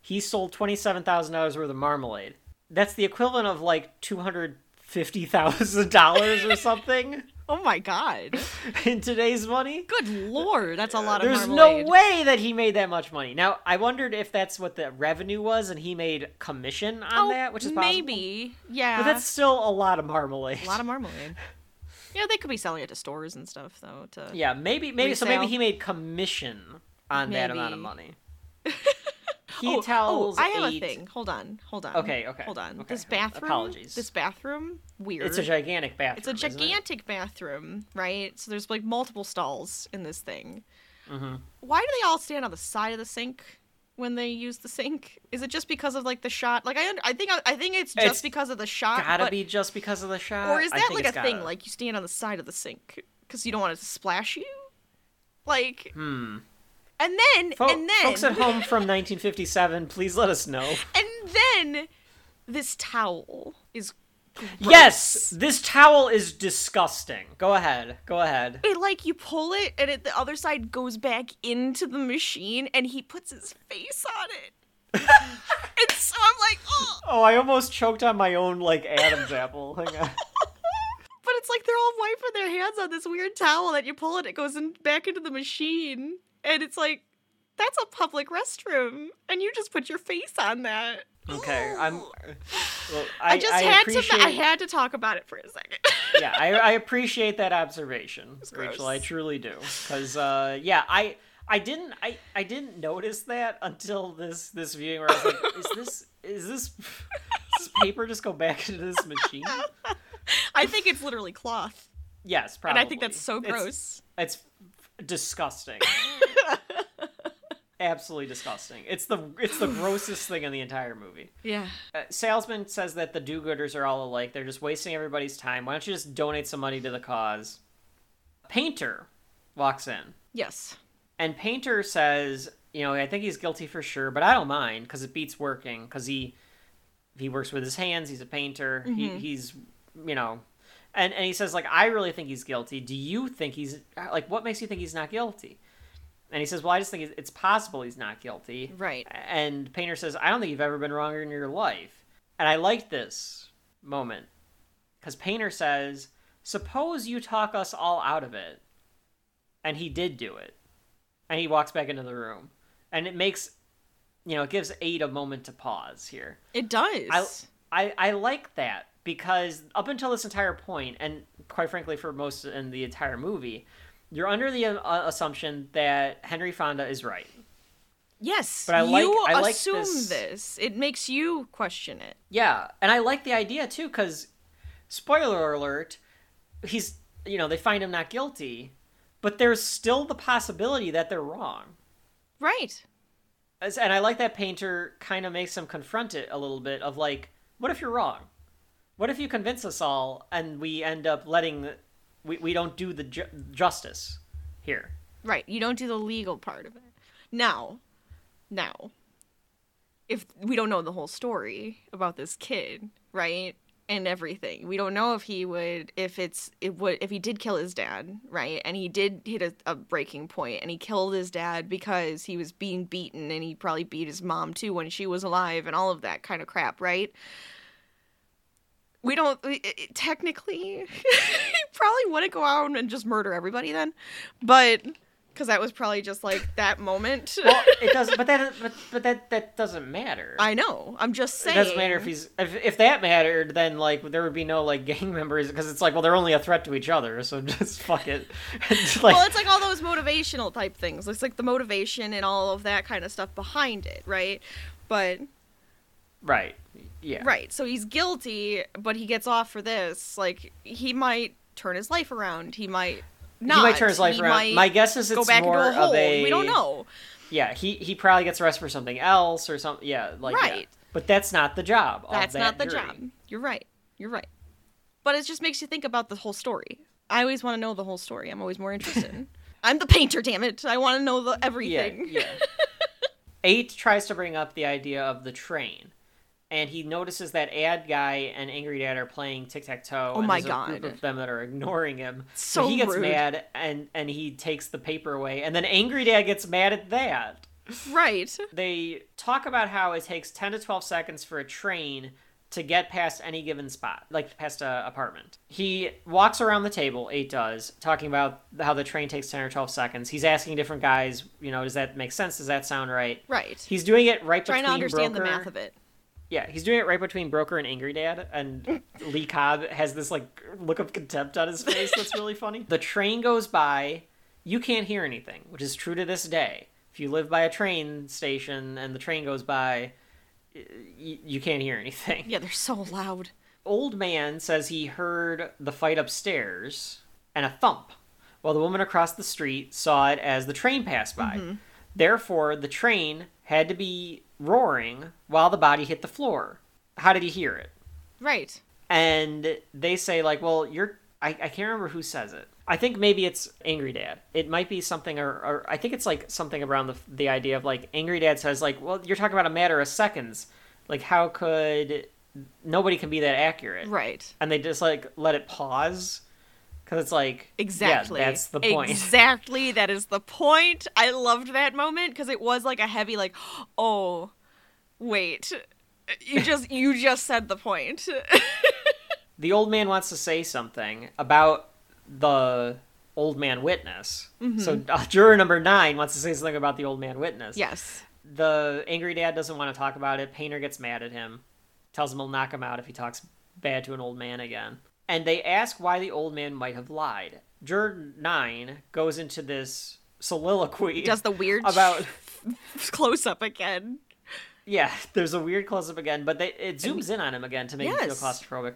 he sold twenty seven thousand dollars worth of marmalade. That's the equivalent of like two hundred fifty thousand dollars or something Oh my god. in today's money. Good lord, that's a lot of marmalade. There's marmalade. no way that he made that much money. Now, I wondered if that's what the revenue was and he made commission on Oh, that, which is possible. maybe. Yeah. But that's still a lot of marmalade. a lot of marmalade. Yeah, they could be selling it to stores and stuff though. To Yeah, maybe maybe so maybe he made commission on that amount of money. He oh, tells oh, I have eight- a thing. Hold on, hold on. Okay, okay, Hold on. okay. This bathroom. Apologies. This bathroom. Weird. It's a gigantic bathroom. It's a isn't it? gigantic bathroom, right? So there's like multiple stalls in this thing. Mhm. Why do they all stand on the side of the sink when they use the sink? Is it just because of like the shot? Like I, un- I think, I think it's just It's because of the shot. Gotta but- be just because of the shot. Or is that like a thing? gotta- Like you stand on the side of the sink because you don't want it to splash you? Like, Hmm. And then, Fo- and then, folks at home from 1957, please let us know. and then, this towel is. Yes, this towel is disgusting. Go ahead. Go ahead. It like you pull it and it, the other side goes back into the machine and he puts his face on it. and so I'm like, oh, Oh, I almost choked on my own like Adam's apple. Hang on. Uh, but it's like they're all wiping their hands on this weird towel that you pull it, it goes in back into the machine, and it's like, that's a public restroom, and you just put your face on that. Okay, I'm. Well, I, I, just I had appreciate, to. I had to talk about it for a second. yeah, I, I appreciate that observation. Rachel. I truly do, because uh, yeah, I I didn't I, I didn't notice that until this this viewing where I was like, is this is this does paper just go back into this machine? I think it's literally cloth. Yes, probably And. I think that's so It's- gross. It's, disgusting. Absolutely disgusting. It's the it's the grossest thing in the entire movie. Yeah. Uh, salesman says that the do-gooders are all alike. They're just wasting everybody's time. Why don't you just donate some money to the cause? Painter walks in. Yes. And Painter says, you know, I think he's guilty for sure, but I don't mind because it beats working because he he works with his hands. He's a painter. He, Mhm. he's you know, and and he says like I really think he's guilty. Do you think he's like what makes you think he's not guilty? And he says, well, I just think it's possible he's not guilty. Right. And Painter says, I don't think you've ever been wrong in your life. And I like this moment because Painter says, suppose you talk us all out of it. And he did do it. And he walks back into the room. And it makes, you know, it gives Eight a moment to pause here. It does. I, I, I like that because up until this entire point, and quite frankly, for most in the entire movie, you're under the uh, assumption that Henry Fonda is right. yes. But I like- you I like assume this- this. It makes you question it. Yeah, and I like the idea too because, spoiler alert, he's you know they find him not guilty, but there's still the possibility that they're wrong. Right. As- And I like that Painter kind of makes him confront it a little bit of like, what if you're wrong? What if you convince us all and we end up letting we we don't do the ju- justice here? Right. You don't do the legal part of it. Now, now, if we don't know the whole story about this kid, right? And everything. We don't know if he would if it's it would if he did kill his dad, right? And he did hit a, a breaking point and he killed his dad because he was being beaten and he probably beat his mom too when she was alive and all of that kind of crap, right? We don't i- i- technically he probably wouldn't go out and just murder everybody then. But because that was probably just like that moment. Well, it doesn't but that but, but that that doesn't matter. I know. I'm just saying. It doesn't matter if he's if, if that mattered, then like there would be no like gang members because it's like well they're only a threat to each other, so just fuck it. It's like, well, it's like all those motivational type things. It's like the motivation and all of that kind of stuff behind it, right? But right, yeah, right, so he's guilty, but he gets off for this. Like he might turn his life around. He might not. He might turn his life He around. My guess is it's more a of a- We don't know. Yeah, he he probably gets arrested for something else or something. Yeah, like yeah. Right. But that's not the job. That's that not the jury. job. You're right. You're right. But it just makes you think about the whole story. I always want to know the whole story. I'm always more interested. I'm the painter, damn it. I want to know the everything. Yeah, yeah. Eight tries to bring up the idea of the train, and he notices that Ad Guy and Angry Dad are playing tic tac toe. Oh and my a group God. of them that are ignoring him. So he gets rude. mad and and he takes the paper away, and then Angry Dad gets mad at that. Right. They talk about how it takes ten to twelve seconds for a train to get past any given spot, like past a apartment. He walks around the table, eight does, talking about how the train takes 10 or 12 seconds. He's asking different guys, you know, does that make sense? Does that sound right? Right. He's doing it right Trying to between understand Broker. the math of it. Yeah, he's doing it right between Broker and Angry Dad, and Lee Cobb has this like look of contempt on his face that's really funny. The train goes by, you can't hear anything, which is true to this day. If you live by a train station and the train goes by, y- you can't hear anything. Yeah, they're so loud. Old man says he heard the fight upstairs and a thump, while the woman across the street saw it as the train passed by. Mhm. Therefore, the train had to be roaring while the body hit the floor. How did he hear it? Right. And they say, like, well, you're. I, I can't remember who says it. I think maybe it's Angry Dad. It might be something, or, or I think it's like something around the, the idea of like, Angry Dad says, like, well, you're talking about a matter of seconds. Like, how could. Nobody can be that accurate. Right. And they just, like, let it pause. Because it's like. Exactly. Yeah, that's the point. Exactly. That is the point. I loved that moment because it was like a heavy, like, oh, wait. You just you just said the point. the old man wants to say something about the old man witness. Mhm. So uh, juror number nine wants to say something about the old man witness. yes. The angry dad doesn't want to talk about it. Painter gets mad at him, tells him he'll knock him out if he talks bad to an old man again. And they ask why the old man might have lied. Juror nine goes into this soliloquy. Does the weird about close up again. Yeah, there's a weird close up again, but they, it zooms in on him again to make him feel claustrophobic.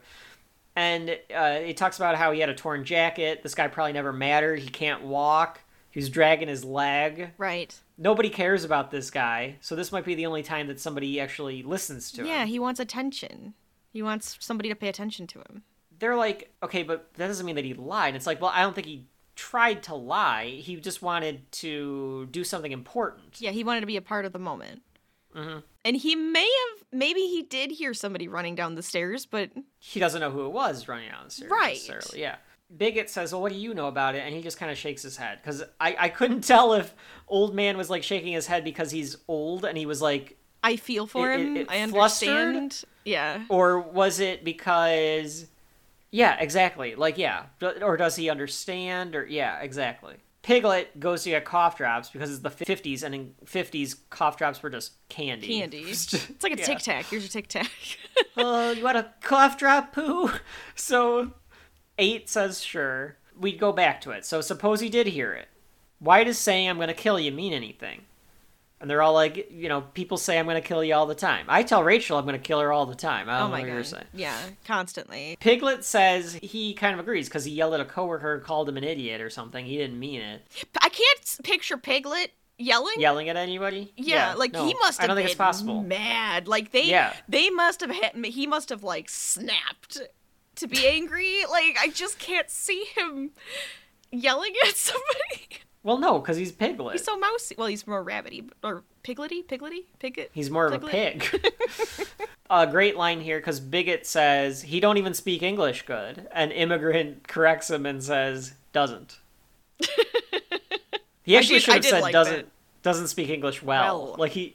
And uh, he talks about how he had a torn jacket. This guy probably never mattered. He can't walk. He's dragging his leg. Right. Nobody cares about this guy, so this might be the only time that somebody actually listens to him. Yeah, he wants attention. He wants somebody to pay attention to him. They're like, okay, but that doesn't mean that he lied. It's like, well, I don't think he tried to lie. He just wanted to do something important. Yeah, he wanted to be a part of the moment. hmm And he may have, maybe he did hear somebody running down the stairs, but He doesn't know who it was running down the stairs. Right. Yeah. Bigot says, "Well, what do you know about it?" And he just kind of shakes his head because I I couldn't tell if old man was like shaking his head because he's old and he was like, I feel for It- it- him. it I flustered? understand. Yeah. or was it because, yeah, exactly, like yeah, or does he understand? Or yeah, exactly. Piglet goes to get cough drops because it's the 50s, and in 50s, cough drops were just candy. Candy. It's like a Yeah. tic tac. Here's your tic tac. uh, you want a cough drop, poo? So, eight says sure. We'd go back to it. So, suppose he did hear it. Why does saying I'm going to kill you mean anything? And they're all like, you know, people say I'm going to kill you all the time. I tell Rachel I'm going to kill her all the time. I don't oh know my what you're god. saying. Yeah, constantly. Piglet says he kind of agrees because he yelled at a coworker and called him an idiot or something. He didn't mean it. I can't picture Piglet yelling. Yelling at anybody? Yeah, like no, he must have I don't think been it's possible. mad. Like they Yeah. they must have had he must have like snapped to be angry. like I just can't see him yelling at somebody. Well, no, because he's Piglet. He's so mousy. Well, he's more rabbity or piglety, piglety, piglet. He's more of a pig. a great line here because Bigot says he don't even speak English good, and Immigrant corrects him and says doesn't. He actually did- should have said like doesn't that. doesn't speak English well. Well. Like he.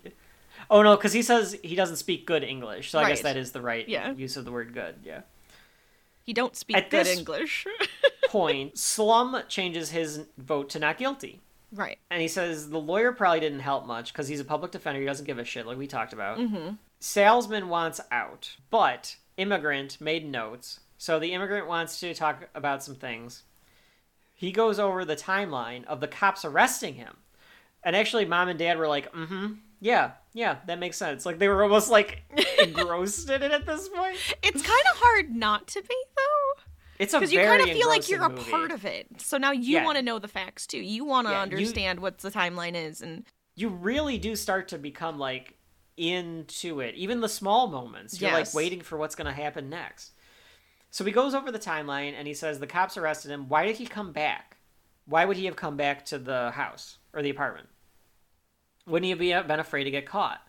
Oh no, because he says he doesn't speak good English, so I guess that is the right Yeah. use of the word good. Yeah. He don't speak At good this- English. Point Slum changes his vote to not guilty. right. And he says the lawyer probably didn't help much because he's a public defender. He doesn't give a shit, like we talked about. Mm-hmm. Salesman wants out, but immigrant made notes. So the immigrant wants to talk about some things. He goes over the timeline of the cops arresting him. And actually, mom and dad were like, mm hmm, yeah, yeah, that makes sense. Like they were almost like engrossed in it at this point. It's kind of hard not to be though. It's a Because you kind of feel like you're a engrossing part of it. So now you Yeah. want to know the facts too. You want to Yeah, you- understand what the timeline is and you really do start to become like into it even the small moments you're Yes. like waiting for what's going to happen next so he goes over the timeline and he says the cops arrested him why did he come back why would he have come back to the house or the apartment wouldn't he have be- been afraid to get caught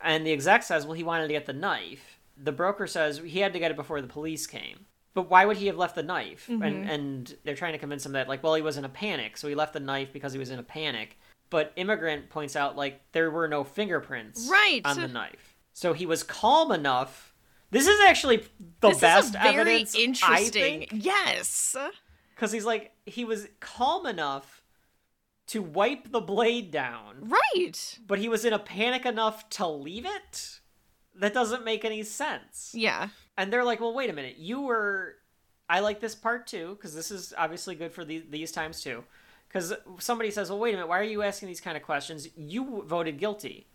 and the exec says well he wanted to get the knife the broker says he had to get it before the police came but why would he have left the knife and Mhm. and they're trying to convince him that like well he was in a panic so he left the knife because he was in a panic but immigrant points out like there were no fingerprints Right. on the knife so he was calm enough this is actually the this best very evidence interesting. Yes. because he's like he was calm enough to wipe the blade down. Right. but he was in a panic enough to leave it? That doesn't make any sense. Yeah. and they're like well wait a minute. You were i like this part too because this is obviously good for these, these times too. Because somebody says well wait a minute. Why are you asking these kind of questions? You voted guilty.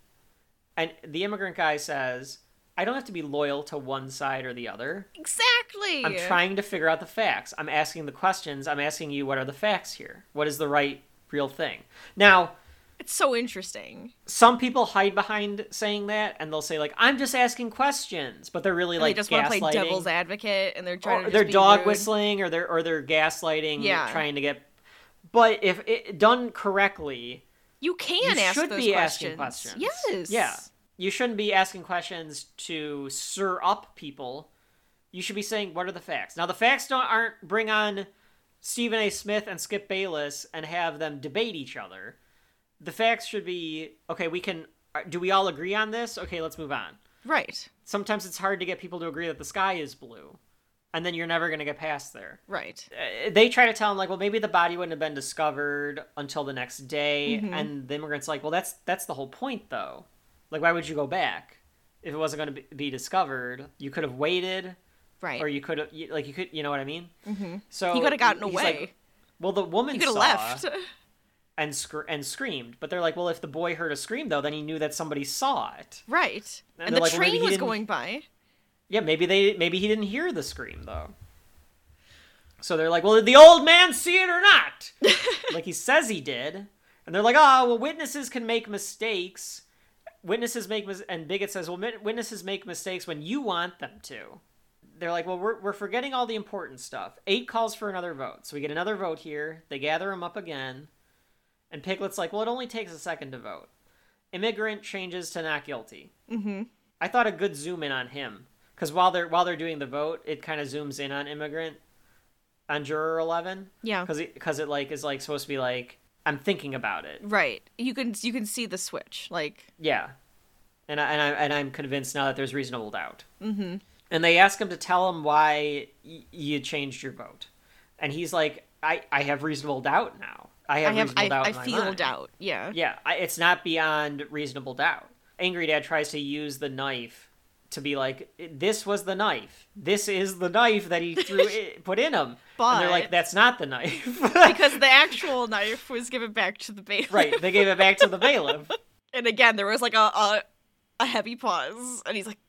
And the immigrant guy says i don't have to be loyal to one side or the other. Exactly. i'm trying to figure out the facts. I'm asking the questions. I'm asking you what are the facts here? What is the right real thing now It's so interesting. some people hide behind saying that and they'll say like i'm just asking questions but they're really And like they just want to play devil's advocate, and they're trying or to. they're dog rude. whistling or they're or they're gaslighting Yeah. trying to get but if it done correctly You can you ask should those be questions. asking questions Yes. yeah you shouldn't be asking questions to stir up people you should be saying what are the facts now the facts don't aren't bring on stephen a. Smith and skip bayless and have them debate each other. The facts should be okay we can uh, do we all agree on this? Okay let's move on. Right. sometimes it's hard to get people to agree that the sky is blue and then you're never going to get past there. Right. Uh, they try to tell him like well maybe the body wouldn't have been discovered until the next day Mhm. and the immigrant's like well that's that's the whole point though. Like why would you go back? If it wasn't going to be discovered you could have waited Right. or you could have like you could you know what i mean Mm-hmm. so He coulda gotten he's like, away. well the woman could have left. and scr- and screamed. But they're like, well, if the boy heard a scream though, then he knew that somebody saw it. Right. And And, the like, well, train he was going by. Yeah, maybe they maybe he didn't hear the scream though. So they're like, well, did the old man see it or not? like he says he did, and they're like, oh, well, witnesses can make mistakes. Witnesses make mis-, and Bigot says, well, witnesses make mistakes when you want them to. They're like, well, we're we're forgetting all the important stuff. Eight calls for another vote, so we get another vote here. They gather them up again, and Piglet's like, well, it only takes a second to vote. Immigrant changes to not guilty. Mm-hmm. I thought a good zoom in on him because while they're while they're doing the vote, it kind of zooms in on immigrant on juror eleven. Yeah. because it, cause it like is like supposed to be like I'm thinking about it. Right. You can you can see the switch. Like Yeah, and I, and I and I'm convinced now that there's reasonable doubt. mm-hmm. And they ask him to tell him why y- you changed your vote, and he's like, I I have reasonable doubt now. I have, I have reasonable I, doubt. I my feel mind." doubt. Yeah. Yeah, I, it's not beyond reasonable doubt. Angry Dad tries to use the knife to be like, "This was the knife. This is the knife that he threw i put in him." and they're like, "That's not the knife." because the actual knife was given back to the bailiff. right? They gave it back to the bailiff. And again, there was like a a, a heavy pause, and he's like,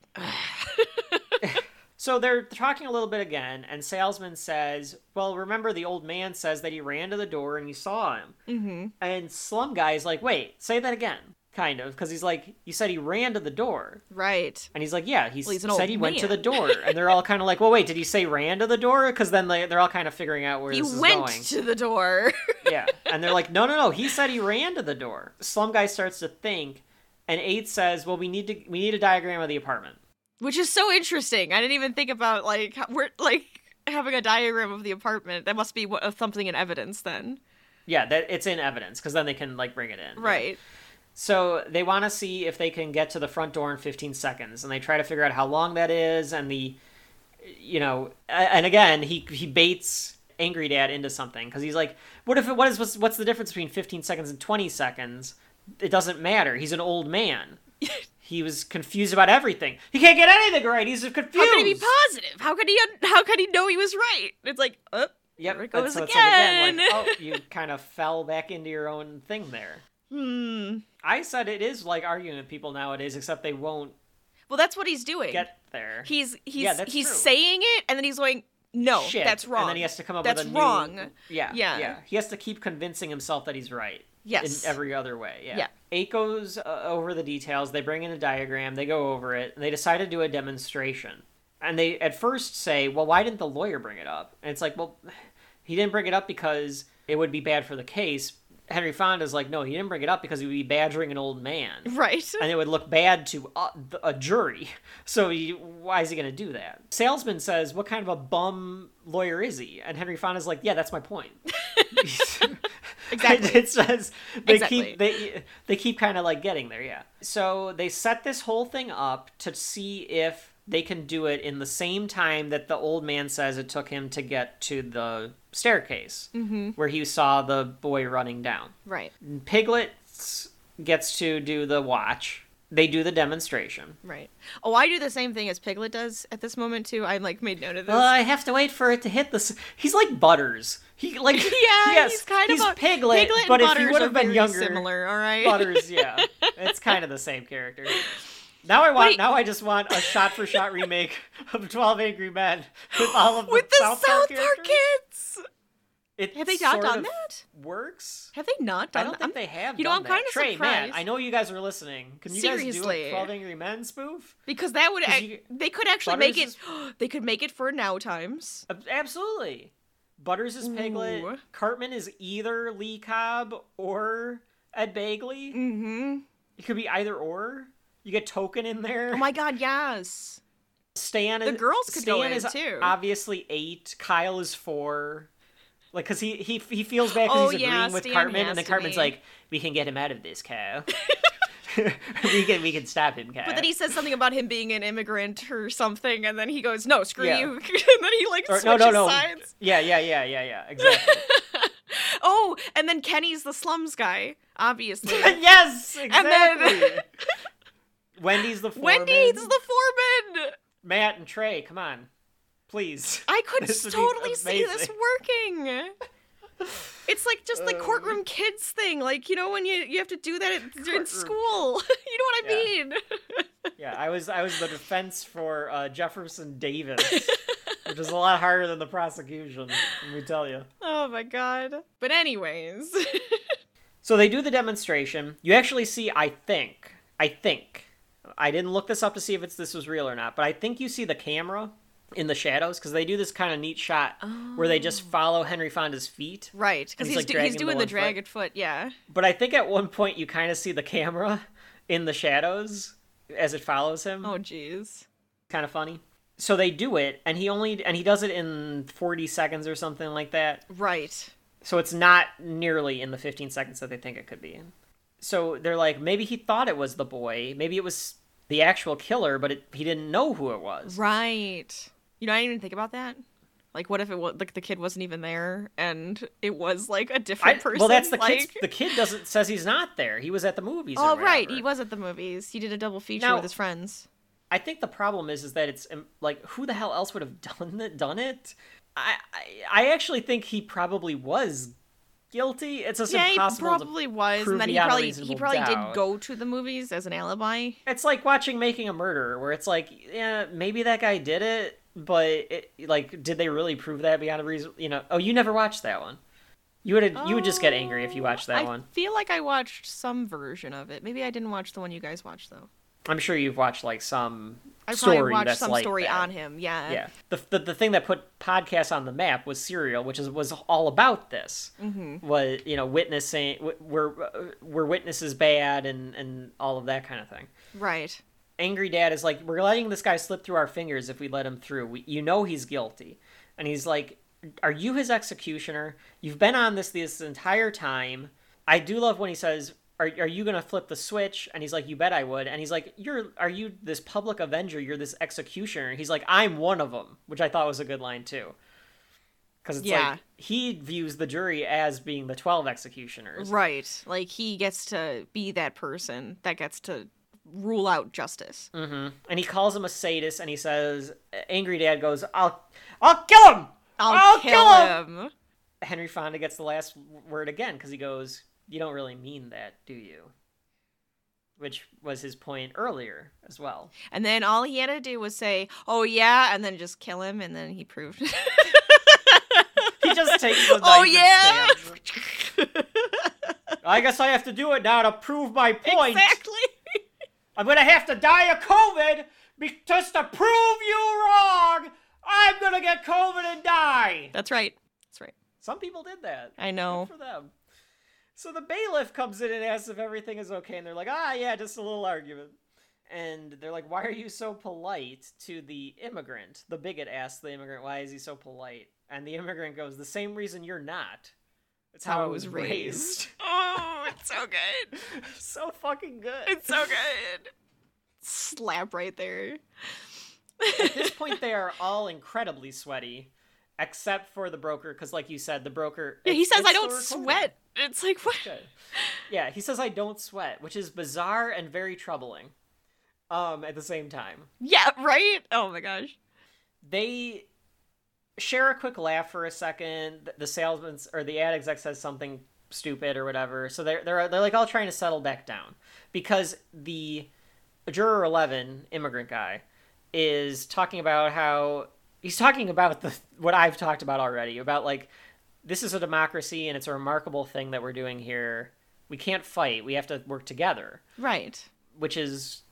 So they're talking a little bit again, and Salesman says, "Well, remember the old man says that he ran to the door and you saw him." mm-hmm. And Slum Guy's like, "Wait, say that again." Kind of, because he's like, "You said he ran to the door." right. And he's like, yeah, he Well, he's said he went to the door. And they're all kind of like, well, wait, did he say ran to the door? Because then they, they're all kind of figuring out where He this is went going. to the door. yeah. And they're like, no, no, no, he said he ran to the door. Slum Guy starts to think, and Eight says, well, we need to we need a diagram of the apartment. Which is so interesting. I didn't even think about like we're like having a diagram of the apartment. That must be what, something in evidence then. Yeah, that it's in evidence because then they can like bring it in. Right. So they want to see if they can get to the front door in 15 seconds, and they try to figure out how long that is, and the, you know, and again he he baits Angry Dad into something because he's like, what if it, what is what's, what's the difference between 15 seconds and 20 seconds? It doesn't matter. He's an old man. he was confused about everything. He can't get anything right. He's confused. How could he be positive? How could he? Un- how could he know he was right? It's like, oh, Yep. it goes so it's like, again, again. like, oh, you kind of fell back into your own thing there. hmm. I said it is like arguing with people nowadays, except they won't Well, that's what he's doing. get there. He's he's Yeah, he's true. saying it, and then he's going, no, Shit. that's wrong. And then he has to come up that's with a new. wrong. Yeah, Yeah. yeah. He has to keep convincing himself that he's right. Yes. In every other way. Yeah. Yeah. Eight goes uh, over the details. They bring in a diagram. They go over it. And they decide to do a demonstration. And they at first say, "Well, why didn't the lawyer bring it up?" And it's like, "Well, he didn't bring it up because it would be bad for the case." Henry Fonda's like, "No, he didn't bring it up because he would be badgering an old man." Right. and it would look bad to uh, a, a jury. So he, why is he going to do that? Salesman says, "What kind of a bum lawyer is he?" And Henry Fonda's like, "Yeah, that's my point." Exactly. it says they Exactly. keep they they keep kind of like getting there, yeah. So they set this whole thing up to see if they can do it in the same time that the old man says it took him to get to the staircase Mm-hmm. where he saw the boy running down. Right. Piglet gets to do the watch. They do the demonstration. Right. Oh, I do the same thing as Piglet does at this moment too. I like made note of this. Well, I have to wait for it to hit the. s- He's like Butters. He like yeah, yes, he's kind he's of Piglet, Piglet but if he would have been younger, similar. All right. Butters, yeah, it's kind of the same character. Now I want. now I just want a shot-for-shot remake of Twelve Angry Men with all of the With the South, South Park, Park kids. It Have they not done that? Works. Have they not done? I don't that? think they have. You know, I'm kind of Trey, surprised. man, I know you guys are listening. Can you guys do Seriously. a Twelve Angry Men spoof? because that would you- they could actually make it. They could make it for now times. Absolutely. Butters is Piglet. Ooh. Cartman is either Lee Cobb or Ed Begley. Mm-hmm. It could be either or. You get Token in there. Oh my god, yes. Stan and The is, girls could Stan go in, is too. obviously eight. Kyle is four. Like, cause he he he feels bad Oh, because he's agreeing yeah, with Stan Cartman, and then Cartman's be. like, "We can get him out of this, Kyle. we can we can stop him, Kyle." But then he says something about him being an immigrant or something, and then he goes, "No, screw Yeah. you," and then he like Or- switches no, no, no. sides. Yeah, yeah, yeah, yeah, yeah. Exactly. Oh, and then Kenny's the slums guy, obviously. yes, And exactly. then Wendy's the foreman. Wendy's the foreman. Matt and Trey, come on, please. I could This would be totally see this working. It's like just the courtroom kids thing, like you know when you you have to do that at, in school. you know what I Yeah. mean? Yeah, I was I was the defense for uh, Jefferson Davis, which is a lot harder than the prosecution. Let me tell you. oh my god. But anyways, So they do the demonstration. You actually see, I think, I think, I didn't look this up to see if it's this was real or not, but I think you see the camera in the shadows because they do this kind of neat shot where they just follow Henry Fonda's feet. right? Because He's, he's like, do- he's doing the foot. dragon foot. Yeah. But I think at one point you kind of see the camera in the shadows as it follows him. Oh jeez. Kind of funny. So they do it, and he only and he does it in forty seconds or something like that. Right. So it's not nearly in the 15 seconds that they think it could be. So they're like, maybe he thought it was the boy. Maybe it was the actual killer, but it, he didn't know who it was. Right. You know, I didn't even think about that. Like, what if it was like the kid wasn't even there and it was like a different person? well, that's the like... kid. The kid doesn't says he's not there. He was at the movies. Oh right, he was at the movies. He did a double feature Now- with his friends. I think the problem is is that it's um, like who the hell else would have done it? Done it? I I, I actually think he probably was guilty. It's just Yeah, he impossible probably to was, prove and then he probably he probably doubt. did go to the movies as an alibi. It's like watching Making a Murderer, where it's like, yeah, maybe that guy did it, but it, like, did they really prove that beyond a reason? You know? Oh, you never watched that one. You would you would just get angry if you oh, watched that I one. I feel like I watched some version of it. Maybe I didn't watch the one you guys watched though. I'm sure you've watched like some I story probably watched some like story that. on him. Yeah. Yeah, the, the the thing that put podcasts on the map was Serial, which is was all about this. Mhm. Was you know witnessing were uh, were witnesses bad and and all of that kind of thing. Right. angry dad is like we're letting this guy slip through our fingers if we let him through we, you know he's guilty and he's like are you his executioner you've been on this this entire time i do love when he says are, are you gonna flip the switch and he's like you bet i would and he's like you're are you this public avenger you're this executioner he's like i'm one of them which i thought was a good line too because it's Yeah. like he views the jury as being the 12 executioners Right. Like he gets to be that person that gets to rule out justice. hmm And he calls him a sadist, and he says, "Angry Dad goes, I'll, I'll kill him. I'll, kill, him. Henry Fonda gets the last word again because he goes, "You don't really mean that, do you?" Which was his point earlier as well. And then all he had to do was say, "Oh yeah," and then just kill him, and then he proved. He just takes the knife oh yeah. I guess I have to do it now to prove my point. Exactly. I'm gonna have to die of COVID be- just to prove you wrong. I'm gonna get COVID and die. That's right. That's right. Some people did that. I know. Good for them. So the bailiff comes in and asks if everything is okay, and they're like, ah, yeah, just a little argument. And they're like, why are you so polite to the immigrant? The bigot asks the immigrant, why is he so polite? And the immigrant goes, the same reason you're not. It's how, I was raised. Oh, it's so good. so fucking good. It's so good. Slap right there. At this point, they are all incredibly sweaty, except for the broker, because, like you said, the broker. Yeah, he says, "I don't the recording." sweat." It's like what? Yeah, he says I don't sweat, which is bizarre and very troubling. Um, at the same time, Yeah, right. Oh my gosh. they share a quick laugh for a second. The salesman or the ad exec says something stupid or whatever, so they're they're they're like all trying to settle back down because the juror eleven immigrant guy is talking about how he's talking about the what I've talked about already about like this is a democracy and it's a remarkable thing that we're doing here. We can't fight. We have to work together, Right. which is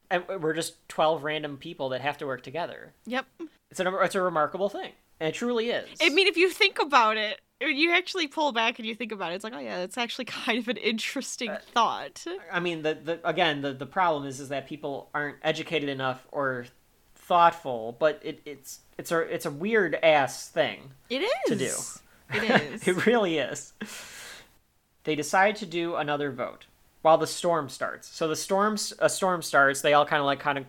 we're just 12 random people that have to work together. Yep. It's a it's a remarkable thing. And it truly is. I mean, if you think about it, you actually pull back and you think about it, it's like, oh yeah, it's actually kind of an interesting Uh, thought. I mean, the, the again, the, the problem is is that people aren't educated enough or thoughtful, but it, it's it's a it's a weird ass thing It is to do. It is. it really is. They decide to do another vote while the storm starts. So the storms a storm starts. They all kind of like kind of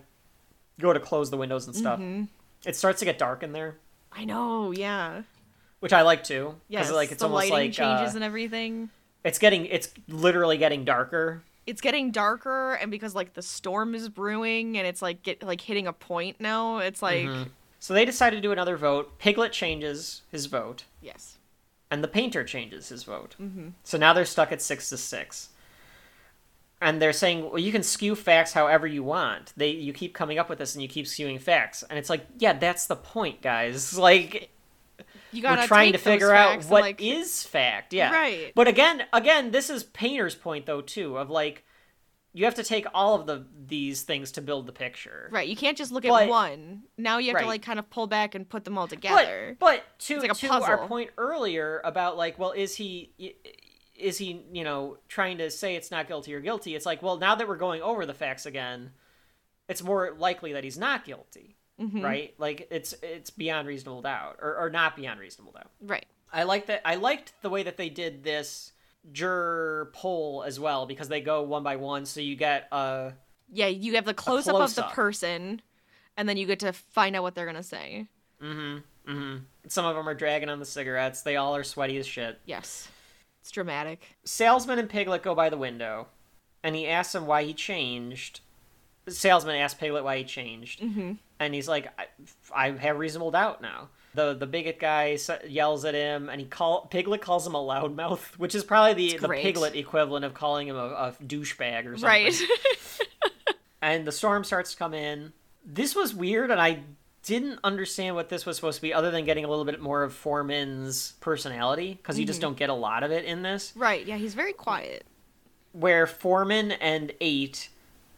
go to close the windows and stuff. Mhm. It starts to get dark in there, I know. Yeah. which I like too. Yes. like it's the almost lighting like changes uh, and everything. it's getting it's literally getting darker. It's getting darker, and because like the storm is brewing, and it's like get like hitting a point now. It's like Mhm. So they decide to do another vote. Piglet changes his vote. yes. And the painter changes his vote. Mm-hmm. So now they're stuck at six to six. And they're saying, well, you can skew facts however you want. They, you keep coming up with this, and you keep skewing facts, and it's like, yeah, that's the point, guys. Like, You we're trying to figure out what is fact, yeah. Right. But again, again, this is Painter's point though too, of like, you have to take all of the these things to build the picture. Right, you can't just look But- at one. Now you have Right. to like kind of pull back and put them all together. But but to like a to our point earlier about like, well, is he is he you know trying to say it's not guilty or guilty? It's like, well, now that we're going over the facts again, it's more likely that he's not guilty, Mhm. right? Like it's it's beyond reasonable doubt or or not beyond reasonable doubt. Right. I like that. I liked the way that they did this juror poll as well because they go one by one, so you get a Yeah, you have the close up of the person, and then you get to find out what they're gonna say. mm-hmm mm-hmm. Some of them are dragging on the cigarettes. They all are sweaty as shit. Yes, it's dramatic. Salesman and Piglet go by the window, and he asks him why he changed. The salesman asks Piglet why he changed, Mm-hmm. and he's like, I, "I have reasonable doubt now." The the bigot guy yells at him, and he call Piglet calls him a loudmouth, which is probably the, the. Piglet equivalent of calling him a, a douchebag or something. Right. and the storm starts to come in. This was weird, and I didn't understand what this was supposed to be, other than getting a little bit more of Foreman's personality, because you just Mhm. don't get a lot of it in this. right. Yeah, he's very quiet. Where Foreman and Eight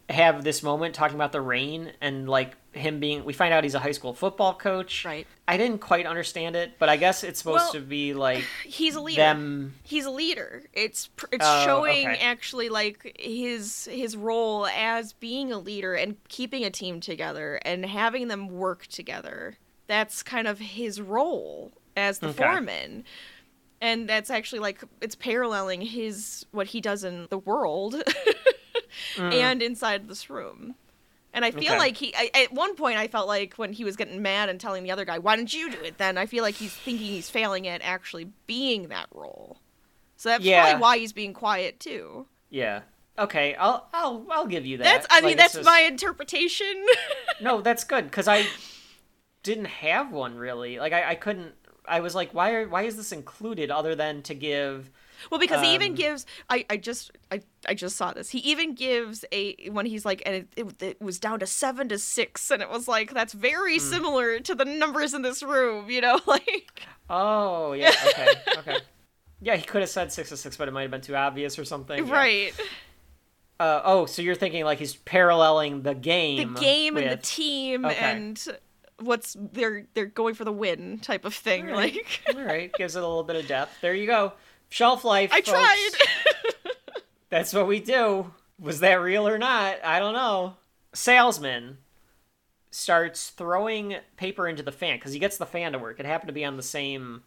have this moment talking about the rain and like him being. We find out he's a high school football coach. Right. I didn't quite understand it, but I guess it's supposed Well, to be like He's a leader. them. He's a leader. It's it's Oh, showing okay. actually like his his role as being a leader and keeping a team together and having them work together. That's kind of his role as the Okay. foreman. And that's actually like it's paralleling his what he does in the world Mm. and inside this room. And I feel Okay. like he I, at one point I felt like when he was getting mad and telling the other guy, "Why didn't you do it?" Then I feel like he's thinking he's failing at actually being that role. So that's Yeah. probably why he's being quiet too. Yeah. Okay, I'll I'll I'll give you that. That's I mean Like, that's just- my interpretation. No, that's good because I didn't have one really. Like I, I couldn't. I was like, why are why is this included other than to give? well, because he even Um, gives I I just I I just saw this. He even gives a when he's like and it, it, it was down to 7 to 6 and it was like that's very Hmm. similar to the numbers in this room, you know, like Oh yeah, okay, okay. Yeah, he could have said six to six, but it might have been too obvious or something. Yeah. right. Uh, oh, so you're thinking like he's paralleling the game, The game, game and the team Okay. and what's they're they're going for the win type of thing. All right. Like All right, gives it a little bit of depth. There you go. Shelf life. I folks. tried. That's what we do. Was that real or not? I don't know. Salesman starts throwing paper into the fan because he gets the fan to work. It happened to be on the same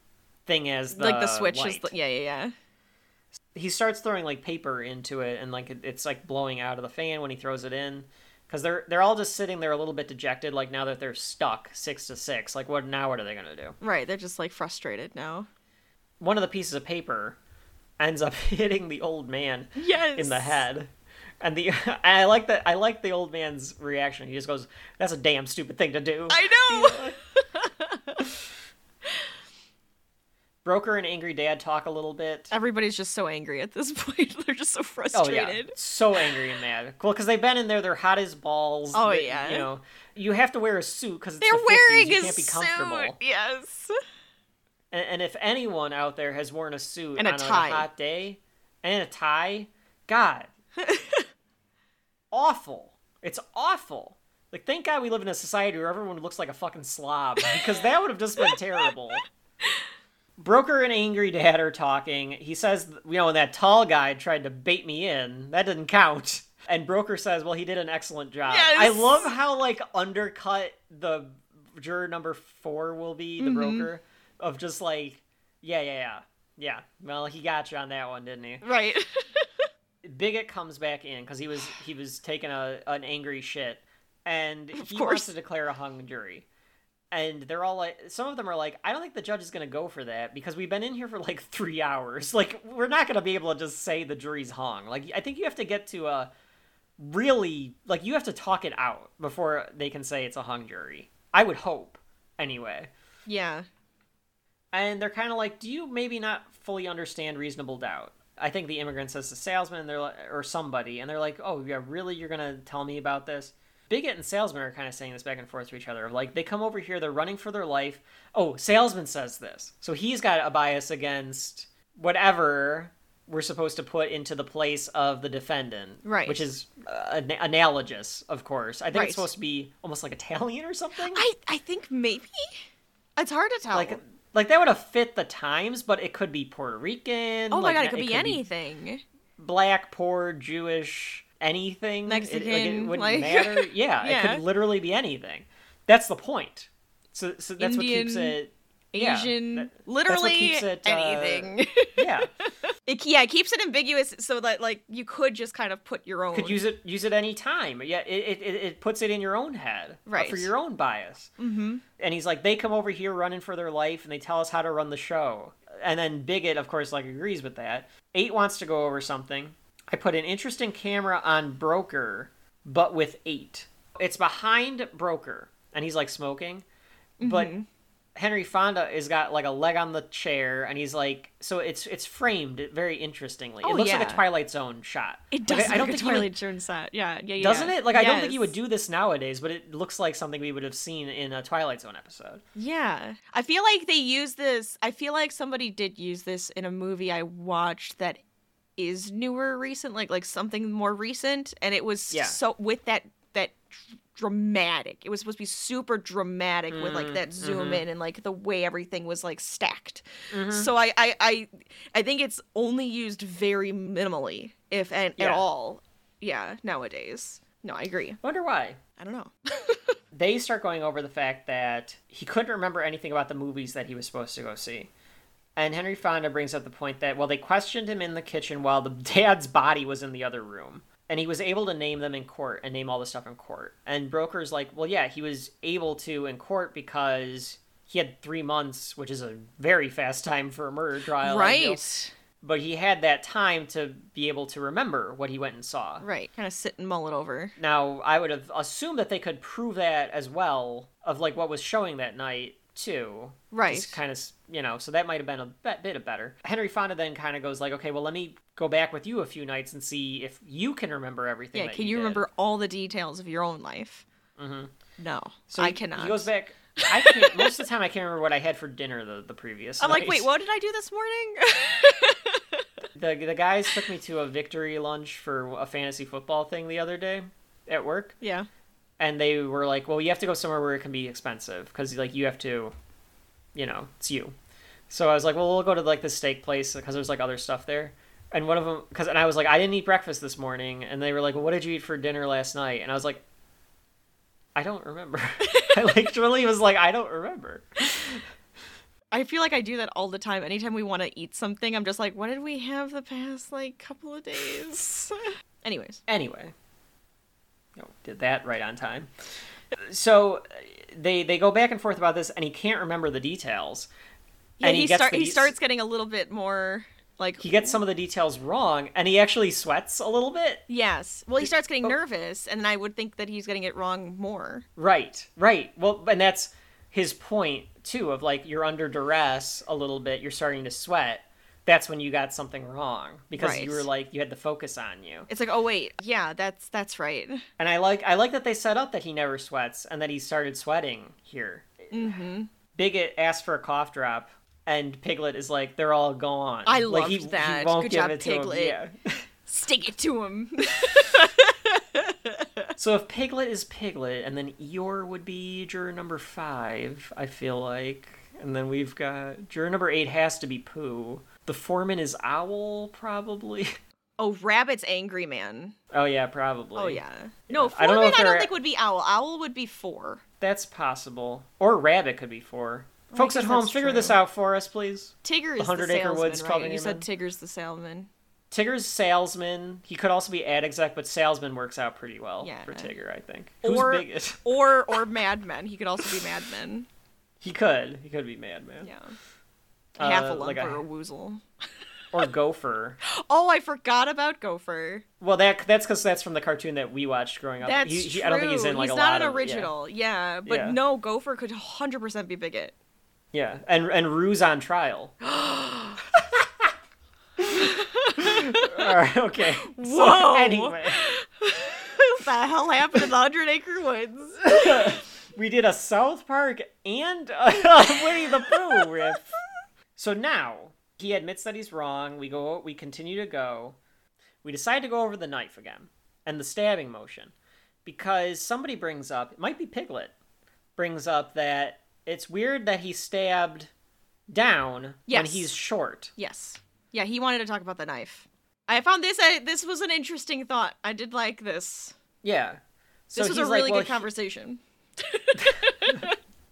thing as the like the switch is the, yeah yeah yeah. He starts throwing like paper into it, and like it, it's like blowing out of the fan when he throws it in. Because they're they're all just sitting there a little bit dejected, like now that they're stuck six to six. Like what now? What are they gonna do? Right, they're just like frustrated now. One of the pieces of paper ends up hitting the old man Yes. in the head. And the I like that I like the old man's reaction. He just goes, "That's a damn stupid thing to do." I know. Broker and angry dad talk a little bit. Everybody's just so angry at this point. They're just so frustrated. Oh yeah, so angry and mad. Well, because they've been in there, they're hot as balls. Oh, They- yeah. you know, you have to wear a suit because it's They're the 50s, wearing you can't be suit. comfortable. Yes. And, and if anyone out there has worn a suit And a on tie. a hot day and a tie, God, awful. It's awful. Like, thank God we live in a society where everyone looks like a fucking slob because that would have just been terrible. Broker and Angry Dad are talking. He says, you know, when that tall guy tried to bait me in, that didn't count. And Broker says, well, he did an excellent job. I love how, like, undercut the juror number four will be, the Mhm. broker, of just like, yeah, yeah, yeah. Yeah. Well, he got you on that one, didn't he? Right. Bigot comes back in because he was he was taking a an angry shit, and he wants to declare a hung jury. And they're all like, some of them are like, I don't think the judge is gonna go for that because we've been in here for like three hours. Like, we're not gonna be able to just say the jury's hung. Like, I think you have to get to a really like you have to talk it out before they can say it's a hung jury. I would hope, anyway. yeah. and they're kind of like, "Do you maybe not fully understand reasonable doubt?" I think the immigrant says to the salesman, they're like, or somebody, and they're like, "Oh, yeah, really? You're gonna tell me about this?" Bigot and salesman are kind of saying this back and forth to each other. Like they come over here, they're running for their life. Oh, salesman says this, so he's got a bias against whatever we're supposed to put into the place of the defendant, Right. Which is uh, an- analogous, of course. I think Right. it's supposed to be almost like Italian or something. I I think maybe it's hard to tell. like like that would have fit the times, but it could be Puerto Rican. oh my like, god, it it could be anything. black, poor, Jewish, anything. It- like, It, wouldn't like- matter. Yeah, it could literally be anything. That's the point. So, so that's what keeps Indian, it. yeah, Asian, that- that's what literally keeps it, uh, anything. yeah, it, yeah, it keeps it ambiguous so that like you could just kind of put your own. could use it use it any time. Yeah, it, it, it- it puts it in your own head, uh, Right. for your own bias. Mm-hmm. And he's like, they come over here running for their life, and they tell us how to run the show. And then Bigot, of course, like agrees with that. Eight wants to go over something. I put an interesting camera on Broker, but with eight. It's behind Broker, and he's like smoking, but Mhm. Henry Fonda is got like a leg on the chair, and he's like, so it's it's framed very interestingly. Oh, it looks like a Twilight Zone shot. It Like, does. I, I don't think a he would- Twilight Zone set. Yeah, yeah, yeah. doesn't it? Like I don't think you would do this nowadays, but it looks like something we would have seen in a Twilight Zone episode. Yeah. I feel like they use this. I feel like somebody did use this in a movie I watched that is newer recent, like like something more recent and it was Yeah. so with that that dramatic. It was supposed to be super dramatic with like Mm, that zoom mhm. in and like the way everything was like stacked. Mhm. So I I I I think it's only used very minimally if at, Yeah. at all. Yeah, nowadays. No, I agree. Wonder why. I don't know. they start going over the fact that he couldn't remember anything about the movies that he was supposed to go see. And Henry Fonda brings up the point that, well, they questioned him in the kitchen while the dad's body was in the other room. And he was able to name them in court and name all the stuff in court. And Broker's like, well, yeah, he was able to in court because he had three months, which is a very fast time for a murder trial. Right. But he had that time to be able to remember what he went and saw. Right. Kind of sit and mull it over. Now, I would have assumed that they could prove that as well of like what was showing that night too. Right. Kind of, you know, so that might have been a bit, bit of better. Henry Fonda then kind of goes like, okay, well, let me go back with you a few nights and see if you can remember everything. Yeah, can you did. remember all the details of your own life? Mhm. No, So I he- cannot. He goes back. I can't. most of the time, I can't remember what I had for dinner the the previous. I'm like, wait, what did I do this morning? The the guys took me to a victory lunch for a fantasy football thing the other day at work. yeah. And they were like, "Well, you have to go somewhere where it can be expensive because like you have to, you know, it's you." So I was like, "Well, we'll go to like the steak place because there's like other stuff there." And one of them, because and I was like, "I didn't eat breakfast this morning," and they were like, "Well, what did you eat for dinner last night?" And I was like, "I don't remember." I like really was like, "I don't remember." I feel like I do that all the time. Anytime we want to eat something, I'm just like, what did we have the past like couple of days? Anyways, Anyway, oh, did that right on time. So they they go back and forth about this, and he can't remember the details. yeah, and he, gets start the he starts getting a little bit more like he gets some of the details wrong and he actually sweats a little bit Yes. Well, he starts getting Oh. nervous, and I would think that he's getting it wrong more. right right well and that's his point too of like you're under duress a little bit you're starting to sweat that's when you got something wrong because Right. you were like you had the focus on you It's like, oh wait, yeah, that's that's right. and i like i like that they set up that he never sweats and that he started sweating here Mm-hmm. bigot asked for a cough drop and piglet is like they're all gone I like, loved he, he that. won't Good give job, it to him. Piglet. Yeah. Stick it to him. So if Piglet is Piglet, and then Eeyore would be juror number five, I feel like. And then we've got juror number eight has to be Pooh. The foreman is Owl, probably. oh, Rabbit's angry man. Oh yeah, probably. Oh yeah. No, I don't Foreman I don't think would be Owl. Owl would be four. That's possible. Or Rabbit could be four. I Folks at home, figure true. this out for us, please. Tigger The is the, Hundred Acre salesman, Woods right? You said Tigger's the salesman. Tigger's salesman. He could also be ad exec, but salesman works out pretty well Yeah. for Tigger, I think. Or- Who's Bigot? Or or Mad Men. He could also be Mad Men. He could. He could be Madman. Yeah. Uh, Heffalump like a- or a woozle. Or Gopher. Oh, I forgot about Gopher. Well, that that's because that's from the cartoon that we watched growing up. That's He- he- true. I don't think he's in like he's a not lot an of- yeah. original. Yeah, but Yeah. no, Gopher could 100% be Bigot. Yeah, and and Roo's on trial. All right, okay. So, Whoa. anyway, what the hell happened in the Hundred Acre Woods? we did a South Park and a Winnie the Pooh riff. So now he admits that he's wrong. We go. We continue to go. We decide to go over the knife again and the stabbing motion because somebody brings up. It might be Piglet. Brings up that it's weird that he stabbed down when he's short. Yes. Yeah, he wanted to talk about the knife. I found this. I, this was an interesting thought. I did like this. Yeah. So This was a he's like, really well, good he- conversation.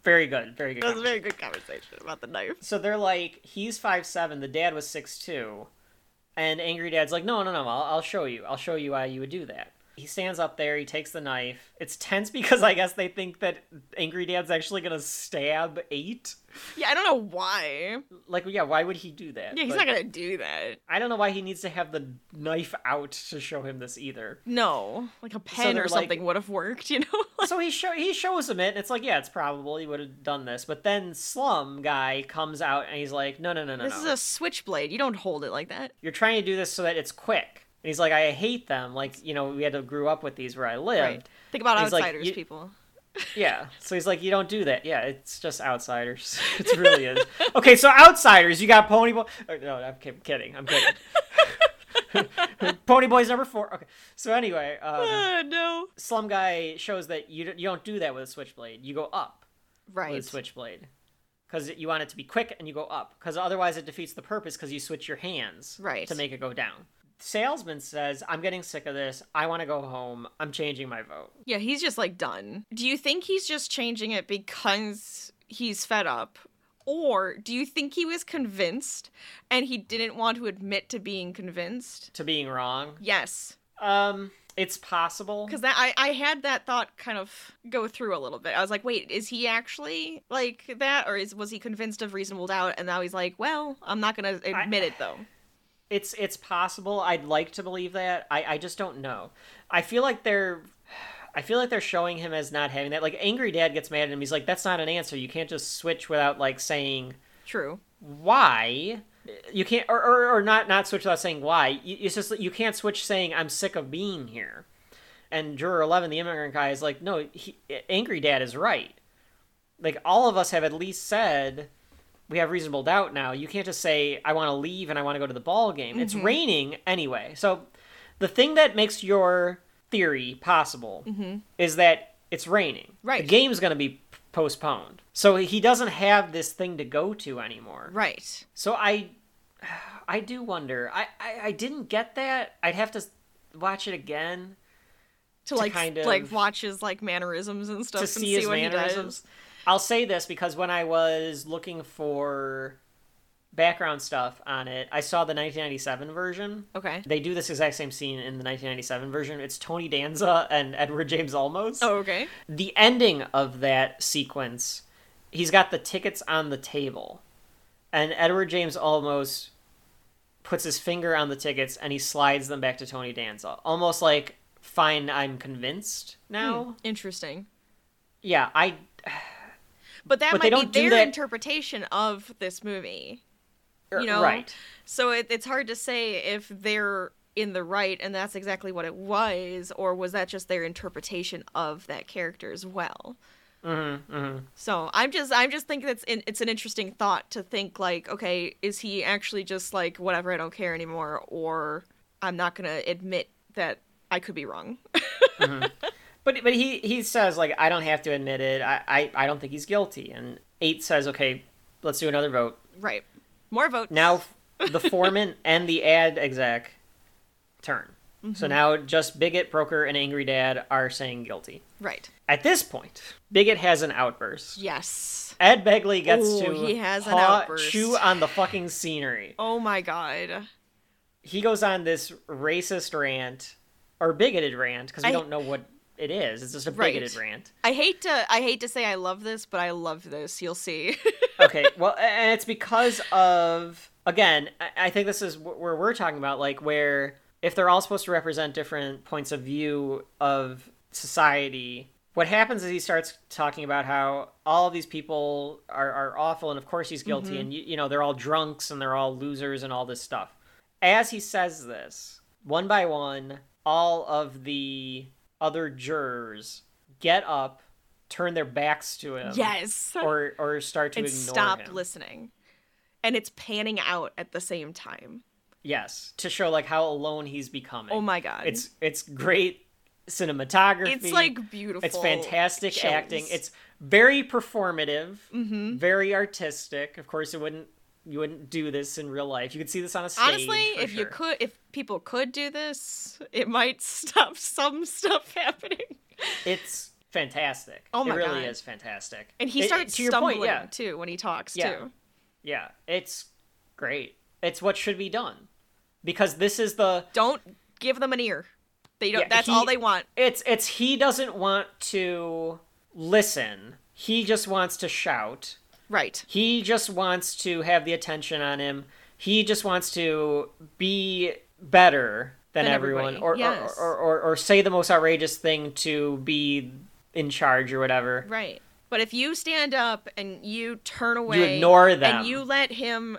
Very good. Very good. That was a very good conversation about the knife. So they're like, he's five seven. The dad was six two, and angry dad's like, no, no, no. I'll, I'll show you. I'll show you why you would do that. He stands up there. He takes the knife. It's tense because I guess they think that angry dad's actually gonna stab eight. Yeah, I don't know why. Like, yeah, why would he do that? Yeah, he's But not gonna do that. I don't know why he needs to have the knife out to show him this either. No, like a pen they're or like- something would have worked. You know. so he show he shows him it, and it's like, yeah, it's probable he would have done this. But then Slum guy comes out and he's like, no, no, no, no, this no. is a switchblade. You don't hold it like that. you're trying to do this so that it's quick. And he's like, I hate them. Like, you know, we had to grew up with these where I lived. Right. Think about like, outsiders, you- people. Yeah. So he's like, you don't do that. Yeah, it's just outsiders. It really is. Okay, so outsiders, you got Ponyboy. or, No, I'm kidding. I'm kidding. Ponyboy's number four. Okay. So anyway, um, Uh, no. Slum Guy shows that you don't- you don't do that with a switchblade. You go up Right. with a switchblade. Because you want it to be quick and you go up. Because otherwise it defeats the purpose because you switch your hands Right. to make it go down. Salesman says, I'm getting sick of this. I want to go home. I'm changing my vote. Yeah, he's just like done. Do you think he's just changing it because he's fed up? Or do you think he was convinced and he didn't want to admit to being convinced? To being wrong. Yes. Um, it's possible. Because I, I had that thought kind of go through a little bit. I was like, wait, is he actually like that? Or is was he convinced of reasonable doubt and now he's like, well, I'm not gonna admit it though. It's it's possible. I'd like to believe that. I I just don't know. I feel like they're I feel like they're showing him as not having that. Like angry dad gets mad at him. He's like, "That's not an answer. You can't just switch without like saying True. why." You can't, or, or, or not, not switch without saying why. You- It's just you can't switch saying I'm sick of being here. And juror eleven, the immigrant guy, is like, no, he, angry dad is right. Like all of us have at least said we have reasonable doubt now. You can't just say I want to leave and I want to go to the ball game. It's Mhm. raining anyway. So the thing that makes your theory possible Mhm. is that it's raining. Right. The game's going to be postponed. So he doesn't have this thing to go to anymore. Right. So I I do wonder. I I, I didn't get that. I'd have to watch it again To, like kind of like watch his like mannerisms and stuff to and see his what he mannerisms. I'll say this because when I was looking for background stuff on it, I saw the 1997 version. Okay. They do this exact same scene in the 1997 version. It's Tony Danza and Edward James Olmos. Oh, okay. The ending of that sequence, he's got the tickets on the table, and Edward James Olmos puts his finger on the tickets and he slides them back to Tony Danza, almost like, "Fine, I'm convinced now." Hmm, Interesting. Yeah, I. But that But might be their interpretation of this movie. Er, You know, right. So it, it's hard to say if they're in the right and that's exactly what it was, or was that just their interpretation of that character as well? Mm-hmm, mm-hmm. So I'm just I'm just thinking it's in, it's an interesting thought to think like, okay, is he actually just like whatever, I don't care anymore, or I'm not gonna admit that I could be wrong. But but he he says like I don't have to admit it. I, I I don't think he's guilty. And eight says okay, let's do another vote. right. More votes. Now the foreman and the ad exec turn. So Mhm. now just Bigot, Broker, and Angry Dad are saying guilty. Right. At this point, Bigot has an outburst. Yes. Ed Begley gets Ooh, to he has an outburst. chew on the fucking scenery. Oh my god. He goes on this racist rant or bigoted rant because we I- don't know what it is. It's just a Right. bigoted rant. I hate to I hate to say I love this, but I love this. You'll see. okay well and it's because of again I- think this is where we're talking about like where if they're all supposed to represent different points of view of society what happens is he starts talking about how all of these people are, are awful and of course he's guilty Mhm. and you, you know they're all drunks and they're all losers and all this stuff as he says this one by one all of the other jurors get up turn their backs to him Yes. or or start to and stop him listening. And it's panning out at the same time. yes to show like how alone he's becoming Oh my god. it's it's great cinematography It's, like, beautiful it's fantastic shows. acting it's very performative Mhm. very artistic of course it wouldn't you wouldn't do this in real life you could see this on a stage Honestly, if you could if people could do this, it might stop some stuff happening. it's fantastic Oh my it really God. is fantastic And he It- starts to your stumbling point, yeah too when he talks Yeah. too. yeah it's great it's what should be done because this is the Don't give them an ear. They don't Yeah, that's he- all they want. It's it's he doesn't want to listen. He just wants to shout. Right. He just wants to have the attention on him. He just wants to be better than, Than everyone or, yes. or, or, or or say the most outrageous thing to be in charge or whatever. Right. But if you stand up and you turn away you ignore them. and you let him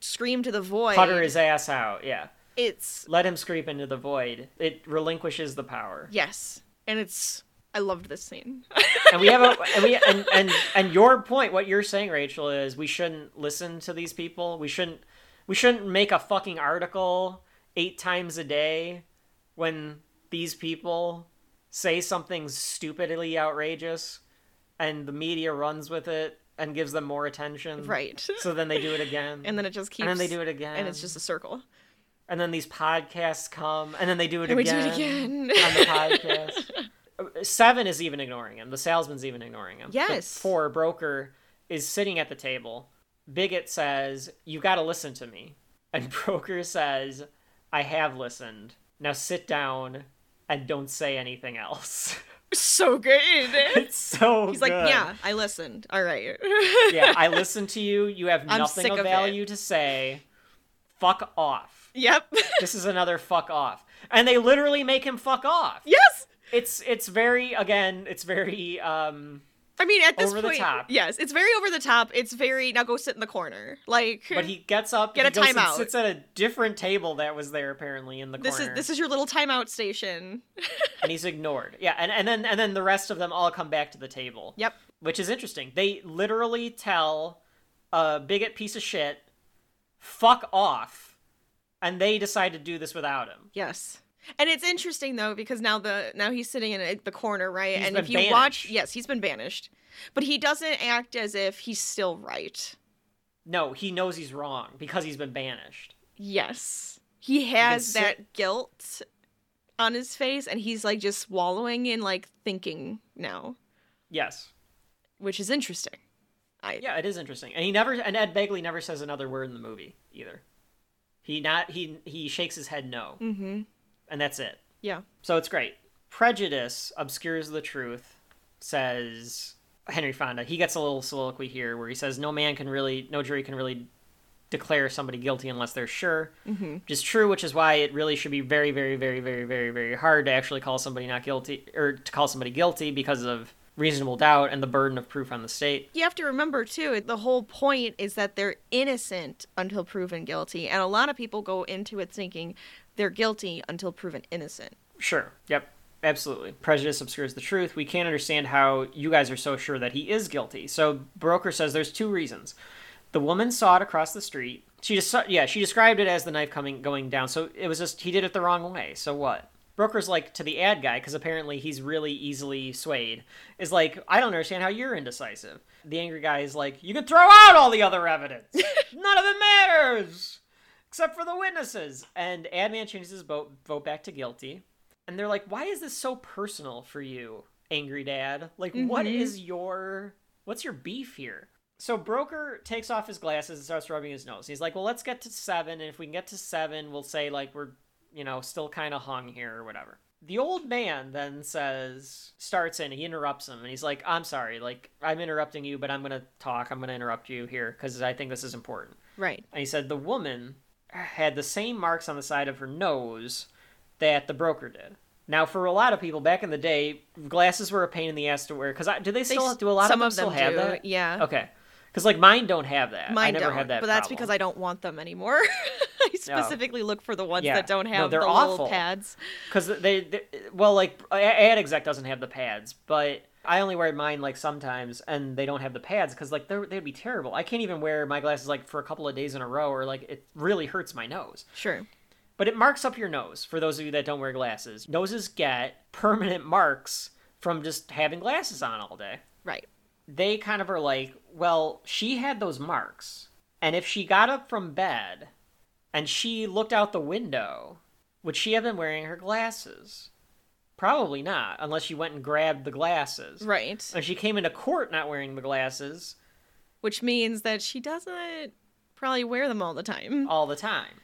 scream to the void, Putter his ass out. Yeah. it's Let him scream into the void. It relinquishes the power. yes. And it's I loved this scene. and we have a and we and, and and your point what you're saying rachel is we shouldn't listen to these people we shouldn't we shouldn't make a fucking article eight times a day when these people say something stupidly outrageous and the media runs with it and gives them more attention Right. so then they do it again and then it just keeps and then they do it again and it's just a circle. and then these podcasts come and then they do it again. We do it again. on the podcast seven is even ignoring him the salesman's even ignoring him The Yes. four broker is sitting at the table bigot says you got to listen to me and broker says i have listened now sit down and don't say anything else so good. it's so He's like, yeah, I listened. All right. yeah i listened to you you have I'm nothing of of it. value to say fuck off Yep. this is another fuck off and they literally make him fuck off yes. It's it's very again it's very um I mean, at this Over point, yes, it's very over the top. It's very now go sit in the corner. Like, but he gets up Get a timeout. sits at a different table that was there apparently in the this corner is this is your little timeout station. and he's ignored yeah and, and then and then the rest of them all come back to the table Yep. which is interesting they literally tell a bigot piece of shit fuck off and they decide to do this without him Yes. And it's interesting though because now the now he's sitting in a- the corner, right? He's and if you watch, yes, he's been banished. But he doesn't act as if he's still right. no he knows he's wrong because he's been banished Yes. He has sit- that guilt on his face and he's like just swallowing in like thinking now, yes which is interesting. I Yeah, it is interesting. And he never and Ed Begley never says another word in the movie either. He not he he shakes his head no. Mhm. And that's it. Yeah. So it's great. Prejudice obscures the truth, says Henry Fonda. He gets a little soliloquy here where he says no man can really no jury can really declare somebody guilty unless they're sure. Mhm. Which is true, which is why it really should be very, very, very, very, very, very hard to actually call somebody not guilty or to call somebody guilty because of reasonable doubt and the burden of proof on the state. You have to remember too, the whole point is that they're innocent until proven guilty, and a lot of people go into it thinking they're guilty until proven innocent. Sure. Yep. Absolutely. Prejudice obscures the truth. We can't understand how you guys are so sure that he is guilty. So Broker says there's two reasons. The woman saw it across the street. She just saw, yeah, she described it as the knife coming going down. So it was just he did it the wrong way. So what? Broker's like to the ad guy because apparently he's really easily swayed. Is like I don't understand how you're indecisive. The angry guy is like you can throw out all the other evidence. None of it matters except for the witnesses. And Adman changes his vote vote back to guilty. And they're like, "Why is this so personal for you, angry dad? Like, what Mhm. is your what's your beef here?" So Broker takes off his glasses and starts rubbing his nose. He's like, "Well, let's get to seven, and if we can get to seven, we'll say like we're, you know, still kind of hung here or whatever." The old man then says, starts in, he interrupts him, and he's like, "I'm sorry, like I'm interrupting you, but I'm gonna talk. I'm gonna interrupt you here because I think this is important." Right. And he said the woman had the same marks on the side of her nose that the broker did. Now, for a lot of people back in the day, glasses were a pain in the ass to wear. Because do they still s- do a lot some of of them them still have do, that? yeah. Okay. Because like mine don't have that. I Mine never don't, had that. but that's problem. because I don't want them anymore. I specifically look for the ones Yeah. that don't No, have they're the awful. little pads. Because they, they, well, like Ad Exec doesn't have the pads, but I only wear mine like sometimes, and they don't have the pads because like they're, they'd be terrible. I can't even wear my glasses like for a couple of days in a row, or like it really hurts my nose. Sure. But it marks up your nose for those of you that don't wear glasses. Noses get permanent marks from just having glasses on all day. Right. They kind of are like, well, she had those marks, and if she got up from bed and she looked out the window, would she have been wearing her glasses? Probably not, unless she went and grabbed the glasses. Right. And she came into court not wearing the glasses Which means that she doesn't probably wear them all the time. all the time.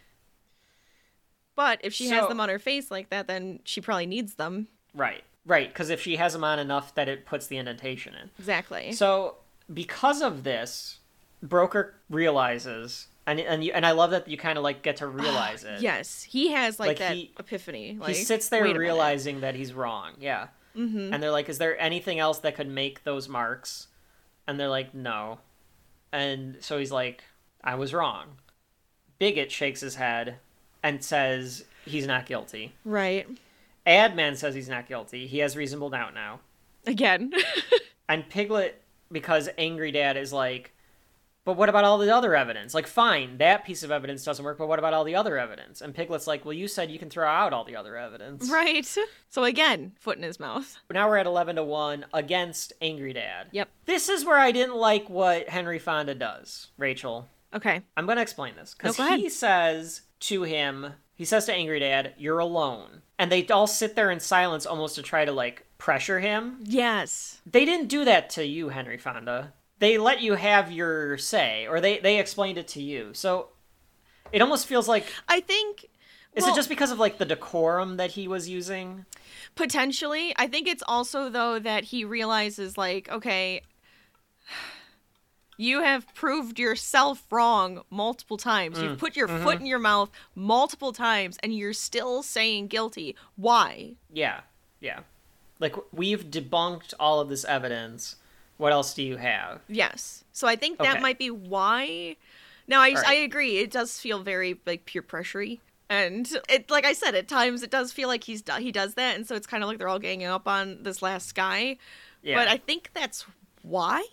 But if she has them on her face like that, then she probably needs them. Right, right, because if she has them on enough that it puts the indentation in. Exactly. So because of this, Broker realizes, and and you, and I love that you kind of like get to realize it. yes, he has like, Like, that he- epiphany. Like, he sits there wait a minute. realizing that he's wrong. Yeah. Mhm. And they're like, "Is there anything else that could make those marks?" And they're like, "No." And so he's like, "I was wrong." Bigot shakes his head and says he's not guilty. Right. Adman says he's not guilty. He has reasonable doubt now. Again. And Piglet, because Angry Dad is like, but what about all the other evidence? Like, fine, that piece of evidence doesn't work, but what about all the other evidence? And Piglet's like, well, you said you can throw out all the other evidence. right. So again, foot in his mouth. Now we're at 11 to 1 against Angry Dad. Yep. This is where I didn't like what Henry Fonda does, Rachel. Okay. I'm going to explain this. Because No, he says to him, he says to Angry Dad, you're alone. And they all sit there in silence almost to try to, like, pressure him. Yes. They didn't do that to you, Henry Fonda. They let you have your say, or they, they explained it to you. So it almost feels like. I think. Is well, it just because of, like, the decorum that he was using? Potentially. I think it's also though that he realizes like, okay, you have proved yourself wrong multiple times. Mm, You've put your mhm. foot in your mouth multiple times and you're still saying guilty. Why? Yeah, yeah. Like, we've debunked all of this evidence. What else do you have? Yes. So I think that Okay. might be why. Now I right. I agree. It does feel very like peer pressury. And it, like I said, at times it does feel like he's he does that, and so it's kind of like they're all ganging up on this last guy. Yeah. But I think that's why.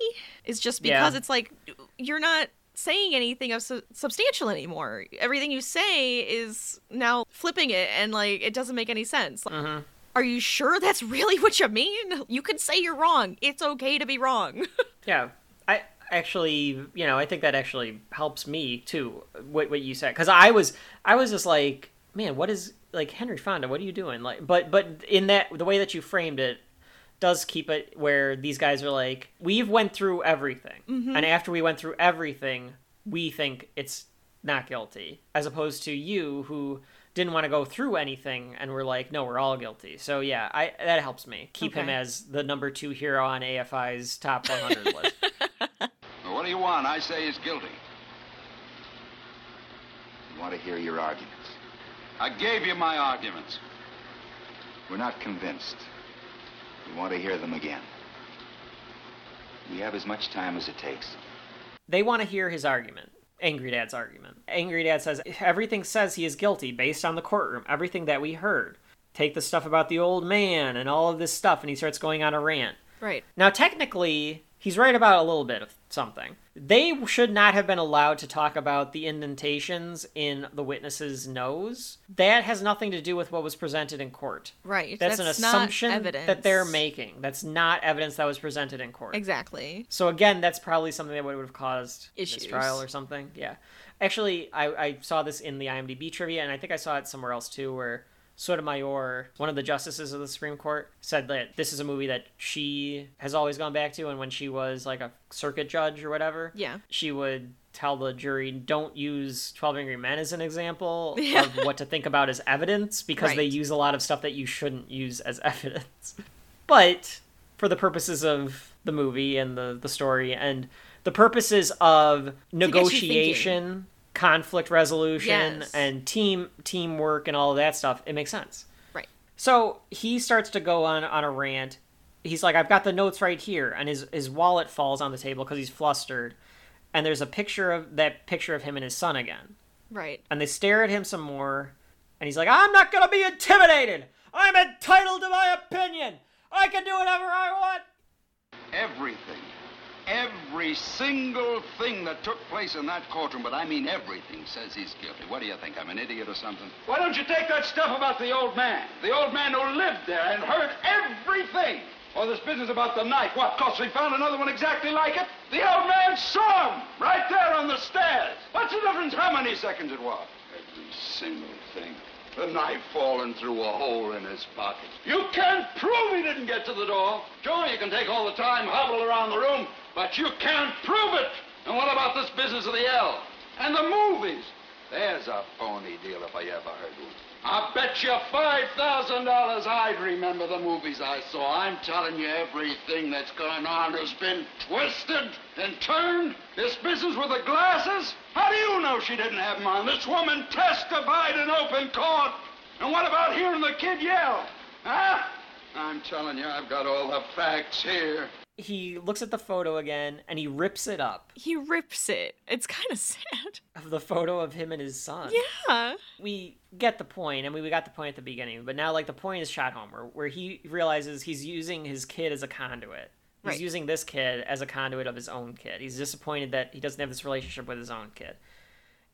It's just Yeah. because it's like you're not saying anything of su- substantial anymore. Everything you say is now flipping it, and like it doesn't make any sense. Mhm. Are you sure that's really what you mean? You can say you're wrong. It's okay to be wrong. Yeah, I actually, you know, I think that actually helps me too. What what you said, because I was, I was just like, man, what is like Henry Fonda? What are you doing? Like, but but in that the way that you framed it does keep it where these guys are like, we've went through everything, Mhm. and after we went through everything, we think it's not guilty, as opposed to you who didn't want to go through anything and we're like no we're all guilty so yeah i that helps me keep him as the number two hero on afi's top 100 list Well, what do you want? I say he's guilty. We want to hear your arguments. I gave you my arguments. We're not convinced. We want to hear them again. We have as much time as it takes. they want to hear his argument angry dad's argument. Angry dad says everything says he is guilty based on the courtroom everything that we heard. Take the stuff about the old man and all of this stuff and he starts going on a rant. Right. Now, technically, he's right about a little bit of something. They should not have been allowed to talk about the indentations in the witness's nose. That has nothing to do with what was presented in court. Right. That's, That's an assumption that they're making. That's not evidence that was presented in court. Exactly. So again, that's probably something that would have caused Issues. trial or something. Yeah. Actually, I, I saw this in the IMDb trivia, and I think I saw it somewhere else too, where Sotomayor, one of the justices of the Supreme Court, said that this is a movie that she has always gone back to, and when she was like a circuit judge or whatever, Yeah. she would tell the jury, "Don't use Twelve Angry Men as an example Yeah. of what to think about as evidence, because they use a lot of stuff that you shouldn't use as evidence." But for the purposes of the movie and the the story and the purposes of negotiation, conflict resolution, Yes. and team teamwork and all of that stuff, it makes sense. Right. So he starts to go on on a rant. He's like, "I've got the notes right here," and his his wallet falls on the table because he's flustered. And there's a picture of that picture of him and his son again. Right. And they stare at him some more, and he's like, "I'm not gonna be intimidated. I'm entitled to my opinion. I can do whatever I want." Everything. Every single thing that took place in that courtroom, but I mean everything, says he's guilty. What do you think? I'm an idiot or something? Why don't you take that stuff about the old man? The old man who lived there and heard everything. Or this business about the knife. What, cause we found another one exactly like it? The old man saw him right there on the stairs. What's the difference how many seconds it was? Every single thing. The knife falling through a hole in his pocket. You can't prove he didn't get to the door. Sure, you can take all the time, hobble around the room, but you can't prove it. And what about this business of the L? And the movies? There's a phony deal if I ever heard one. I bet you $5,000 I'd remember the movies I saw. I'm telling you, everything that's going on has been twisted and turned. This business with the glasses? How do you know she didn't have them on? This woman testified in open court. And what about hearing the kid yell? Huh? I'm telling you, I've got all the facts here. He looks at the photo again and he rips it up He rips it. It's kind of sad. of the photo of him and his son. Yeah. we get the point. I mean, we got the point at the beginning, but now like the point is shot home, where, where he realizes he's using his kid as a conduit. He's Right. using this kid as a conduit of his own kid. He's disappointed that he doesn't have this relationship with his own kid,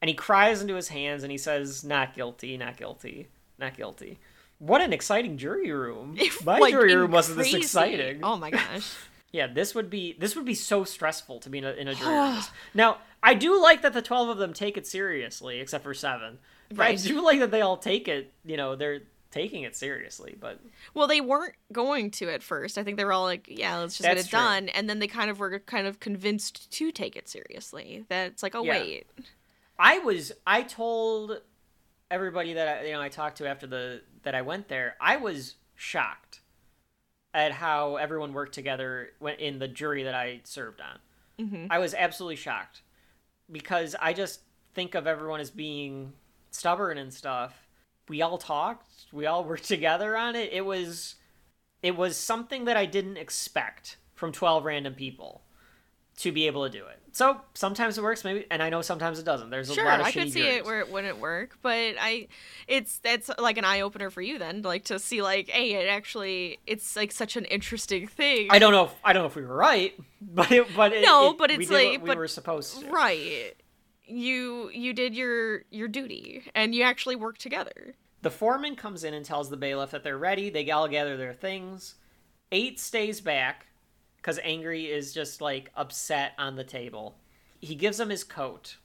and he cries into his hands and he says, "Not guilty, not guilty, not guilty." What an exciting jury room! My Like, jury room wasn't this exciting. Oh my gosh. Yeah, this would be this would be so stressful to be in a, in a jury room. Now, I do like that the twelve of them take it seriously, except for seven. But I Right. do like that they all take it. You know, they're taking it seriously. But Well, they weren't going to at first. I think they were all like, "Yeah, let's just That's get it true. done," and then they kind of were kind of convinced to take it seriously. That it's like, "Oh Yeah. wait, I was I told everybody that I, you know I talked to after the that I went there. I was shocked at how everyone worked together in the jury that I served on. Mhm. I was absolutely shocked because I just think of everyone as being stubborn and stuff. We all talked, we all worked together on it. It was it was something that I didn't expect from 12 random people to be able to do it. So, sometimes it works maybe and I know sometimes it doesn't. There's a lot of I could see juries. it where it wouldn't work." But I, it's that's like an eye opener for you then, like to see like, hey, it actually it's like such an interesting thing. I don't know if, I don't know if we were right, but it, but it, No, it- but it's like- we but- were supposed to. right. You you did your your duty, and you actually worked together. The foreman comes in and tells the bailiff that they're ready. They all gather their things. Eight stays back because Angry is just like upset on the table. He gives him his coat.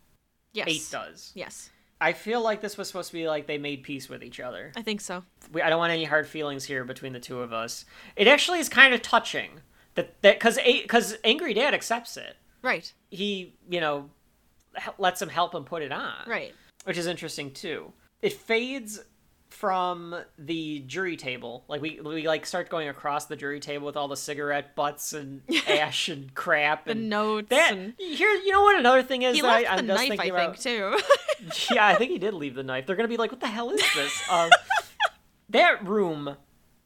Yes. Eight does. Yes, I feel like this was supposed to be like they made peace with each other. I think so. We, I don't want any hard feelings here between the two of us. It actually is kind of touching that that because because Angry Dad accepts it. Right. He you know lets him help him put it on. Right. which is interesting too. It fades from the jury table. Like we we like start going across the jury table with all the cigarette butts and ash and crap The and notes that. and- Here, you know what? Another thing is He that left I, the I'm just knife, I thinking think, about. too. yeah, I think he did leave the knife. They're gonna be like, "What the hell is this?" um, that room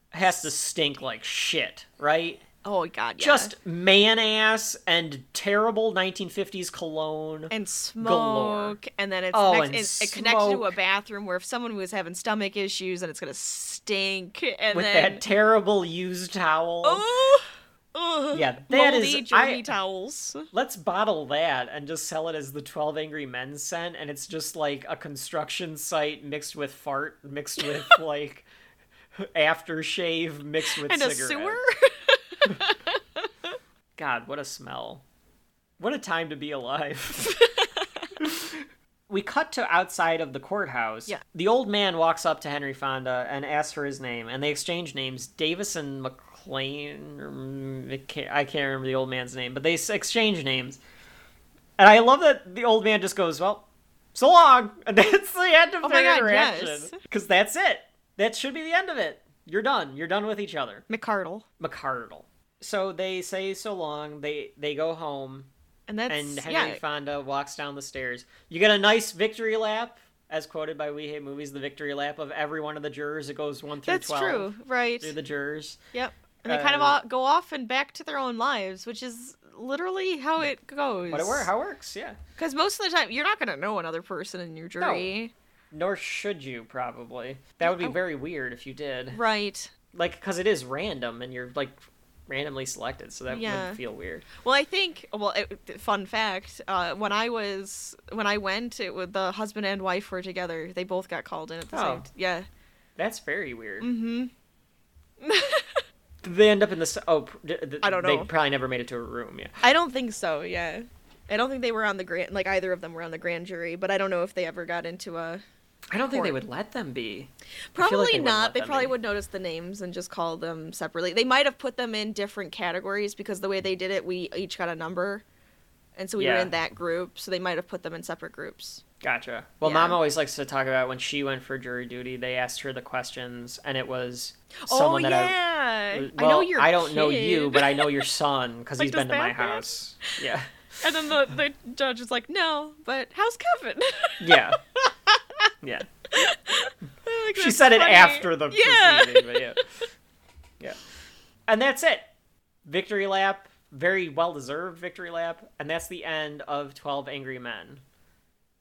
has to stink like shit, right? Oh god, yeah. Just man ass and terrible 1950s cologne and galore. smoke, and then it's Oh, next, and it's it connected to a bathroom where if someone was having stomach issues, and it's gonna stink, and with then that terrible used towel. oh, Yeah, that is- moldy germy I- towels. Let's bottle that and just sell it as the 12 Angry Men scent, and it's just like a construction site mixed with fart, mixed with like aftershave, mixed with and a sewer. God, what a smell. What a time to be alive. we cut to outside of the courthouse. Yeah. The old man walks up to Henry Fonda and asks for his name, and they exchange names. Davison McLean, or I can't remember the old man's name, but they exchange names. And I love that the old man just goes, "Well, so long," and that's the end of Oh their God, interaction. yes. Because that's it. That should be the end of it. You're done. You're done with each other. McCardle, McCardle. So they say so long. They they go home, and that's and Henry yeah. Fonda walks down the stairs. You get a nice victory lap as quoted by We Hate Movies, the victory lap of every one of the jurors. It goes one through That's twelve. true, right? Through the jurors. Yep. And they kind of Uh, all go off and back to their own lives, which is literally how it goes. But it works. How it works? Yeah. Because most of the time, you're not going to know another person in your jury. No. Nor should you probably. That would be very weird if you did. Right. Like, because it is random and you're like randomly selected, so that Yeah. would feel weird. Well, I think. Well, it, fun fact: uh, when I was when I went, it the husband and wife were together. They both got called in at the Oh. same. T- yeah. That's very weird. Mm-hmm. Did they end up in the? Oh, pr- d- d- I don't know. They probably never made it to a room. Yeah. I don't think so. Yeah. I don't think they were on the grand. Like either of them were on the grand jury, but I don't know if they ever got into a. I don't think they would let them be. I feel like Probably they probably be. would notice the names and just call them separately. They might have put them in different categories because the way they did it, we each got a number, and so we were in that group. So they might have put them in separate groups. Gotcha. Well, Yeah. mom always likes to talk about when she went for jury duty. They asked her the questions, and it was Oh, someone that yeah. I. I Well, know your I don't know you, but I know your son because Like, he's been to my house. Yeah. And then the, the judge is like, no, but how's Kevin? Yeah. Yeah. Like, oh, she that's said it after the yeah. proceeding, but yeah. Yeah. And that's it. Victory lap, very well deserved victory lap, and that's the end of 12 Angry Men.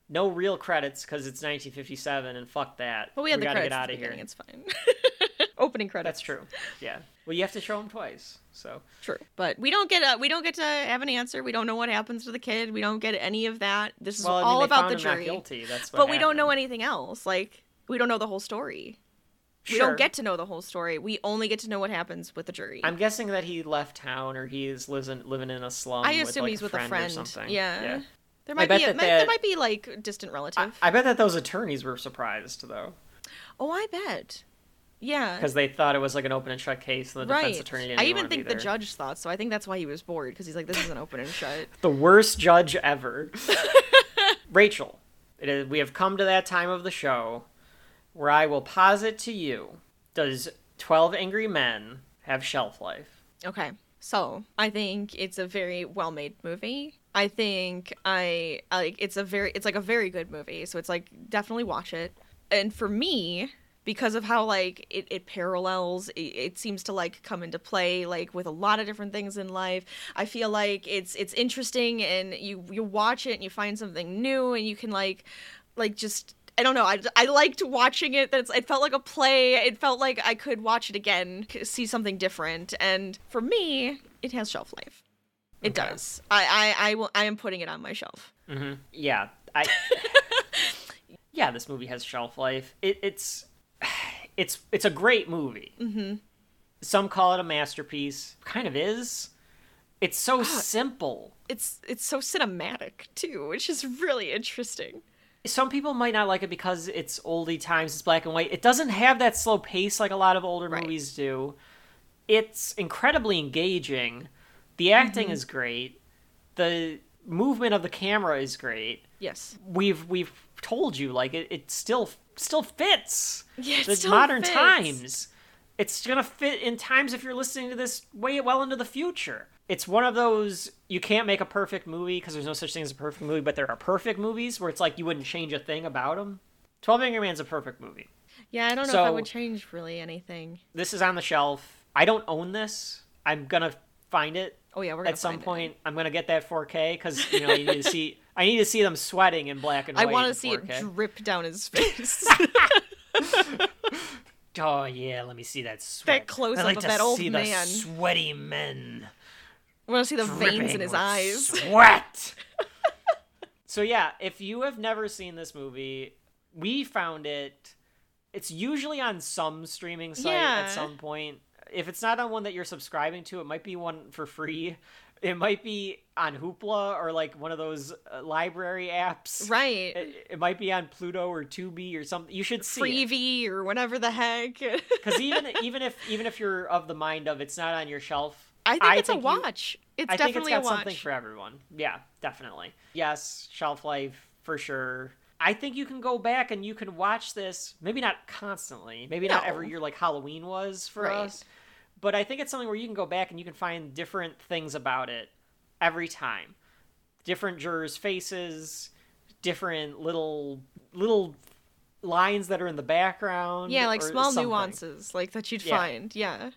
No real credits because it's 1957 and fuck that. But we had the gotta credits get out of here. It's fine. Opening credits. That's true. Yeah. Well, you have to show them twice. So True, but we don't get a we don't get to have an answer. We don't know what happens to the kid. We don't get any of that. This is Well, I mean, all about the jury. guilty. That's what but we don't know anything else. Like we don't know the whole story. Sure. We don't get to know the whole story. We only get to know what happens with the jury. I'm guessing that he left town or he's living living in a slum. I with, assume like, he's a with a friend, or something. Yeah. There I might be a, that might- there might be like distant relative. I bet that those attorneys were surprised though, oh, I bet. Yeah. because they thought it was like an open and shut case, and the defense right. attorney didn't I even think the judge thought so. I think that's why he was bored because he's like, this isn't open and shut. the worst judge ever. Rachel, it is, we have come to that time of the show where I will posit to you: Does Twelve Angry Men have shelf life? Okay. So I think it's a very well made movie. I think I like it's a very it's like a very good movie. So it's like definitely watch it. And for me, because of how like it, it parallels it, it seems to like come into play like with a lot of different things in life i feel like it's it's interesting and you you watch it and you find something new and you can like like just I don't know. I, I liked watching it. That's it felt like a play. It felt like I could watch it again, see something different. And for me, it has shelf life. It Okay. does. I I I will. I am putting it on my shelf. Mm-hmm. Yeah, I. yeah, this movie has shelf life. It, it's, it's, it's a great movie. Mm-hmm. Some call it a masterpiece. Kind of is. It's so simple. It's it's so cinematic too, which is really interesting. Some people might not like it because it's oldie times, it's black and white. It doesn't have that slow pace like a lot of older movies do. It's incredibly engaging. The acting Mhm. is great. The movement of the camera is great. Yes. We've we've told you like it, it still still fits. Yeah, it still modern fits. times. It's gonna fit in times if you're listening to this way well into the future. It's one of those you can't make a perfect movie because there's no such thing as a perfect movie, but there are perfect movies where it's like you wouldn't change a thing about them. Twelve Angry Men's a perfect movie. Yeah, I don't know if I would change really anything. This is on the shelf. I don't own this. I'm gonna find it. Oh yeah, we're gonna at some find it. point. I'm gonna get that 4K because you know you need to see. I need to see them sweating in black and white. I want to see it 4K. drip down his face. Oh yeah, let me see that sweat. that close up like of to that old see man. the sweaty men. I want to see the veins in his eyes. Sweat. so yeah, if you have never seen this movie, we found it. It's usually on some streaming site Yeah. at some point. If it's not on one that you're subscribing to, it might be one for free. It might be on Hoopla or like one of those uh, library apps. Right. It, it might be on Pluto or Tubi or something. You should see it Freevee or whatever the heck. because even even if even if you're of the mind of it's not on your shelf, I think it's a you- watch. It's I think it's definitely got a watch. something for everyone. Yeah, definitely. Yes, shelf life for sure. I think you can go back and you can watch this. Maybe not constantly. Maybe not every year like Halloween was for Right. us. But I think it's something where you can go back and you can find different things about it every time. Different jurors' faces, different little little lines that are in the background. Yeah, like small something. nuances like that you'd Yeah. find. Yeah.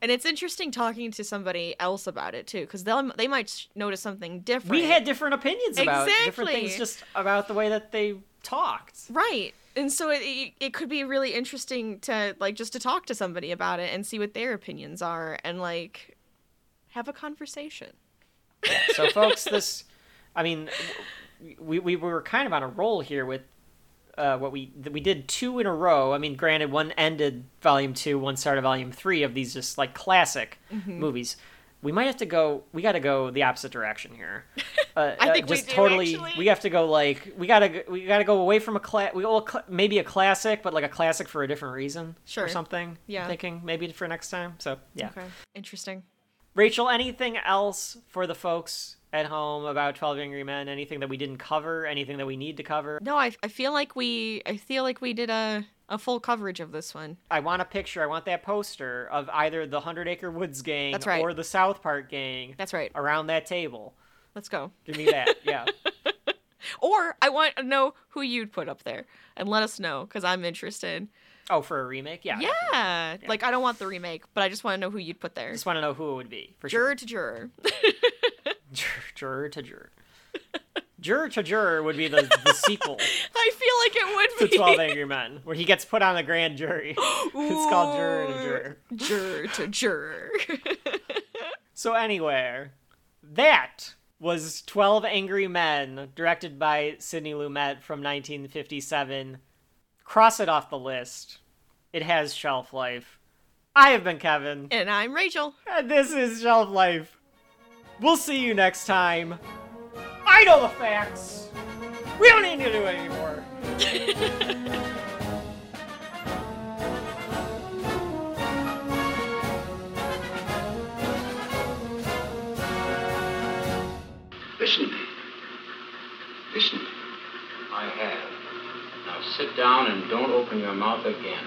And it's interesting talking to somebody else about it too, because they'll they might notice something different. We had different opinions about different things, just about the way that they talked. right, and so it, it could be really interesting to like just to talk to somebody about it and see what their opinions are and like have a conversation. So, folks, this, I mean, we, we were kind of on a roll here with uh, what we we did two in a row. I mean, granted, one ended volume two, one started volume three of these just like classic Mhm. movies. We might have to go. We got to go the opposite direction here. Uh, I uh, think we just do, totally. actually. We have to go like we gotta we gotta go away from a class. We well, cl- maybe a classic, but like a classic for a different reason Sure. or something. Yeah. I'm thinking maybe for next time. So yeah. Okay. Interesting. Rachel, anything else for the folks at home about 12 Angry Men? Anything that we didn't cover? Anything that we need to cover? No, I, I feel like we I feel like we did a a full coverage of this one. I want a picture. I want that poster of either the Hundred Acre Woods gang That's right. or the South Park gang. That's right. Around that table. Let's go. Give me that. Yeah. Or I want to know who you'd put up there and let us know because I'm interested. oh, for a remake? Yeah. Yeah. Like I don't want the remake, but I just want to know who you'd put there. Just want to know who it would be. For juror sure. to juror. Juror, juror to juror. juror to juror would be the, the sequel I feel like it would to be 12 Angry Men, where he gets put on the grand jury. it's called Juror to Juror. Juror to juror. So anywhere, that was 12 Angry Men, directed by Sidney Lumet from 1957. Cross it off the list. It has shelf life. I have been Kevin, and I'm Rachel. and this is Shelf Life. We'll see you next time. I know the facts. We don't need to do it anymore. Listen. Listen. I have. Now sit down and don't open your mouth again.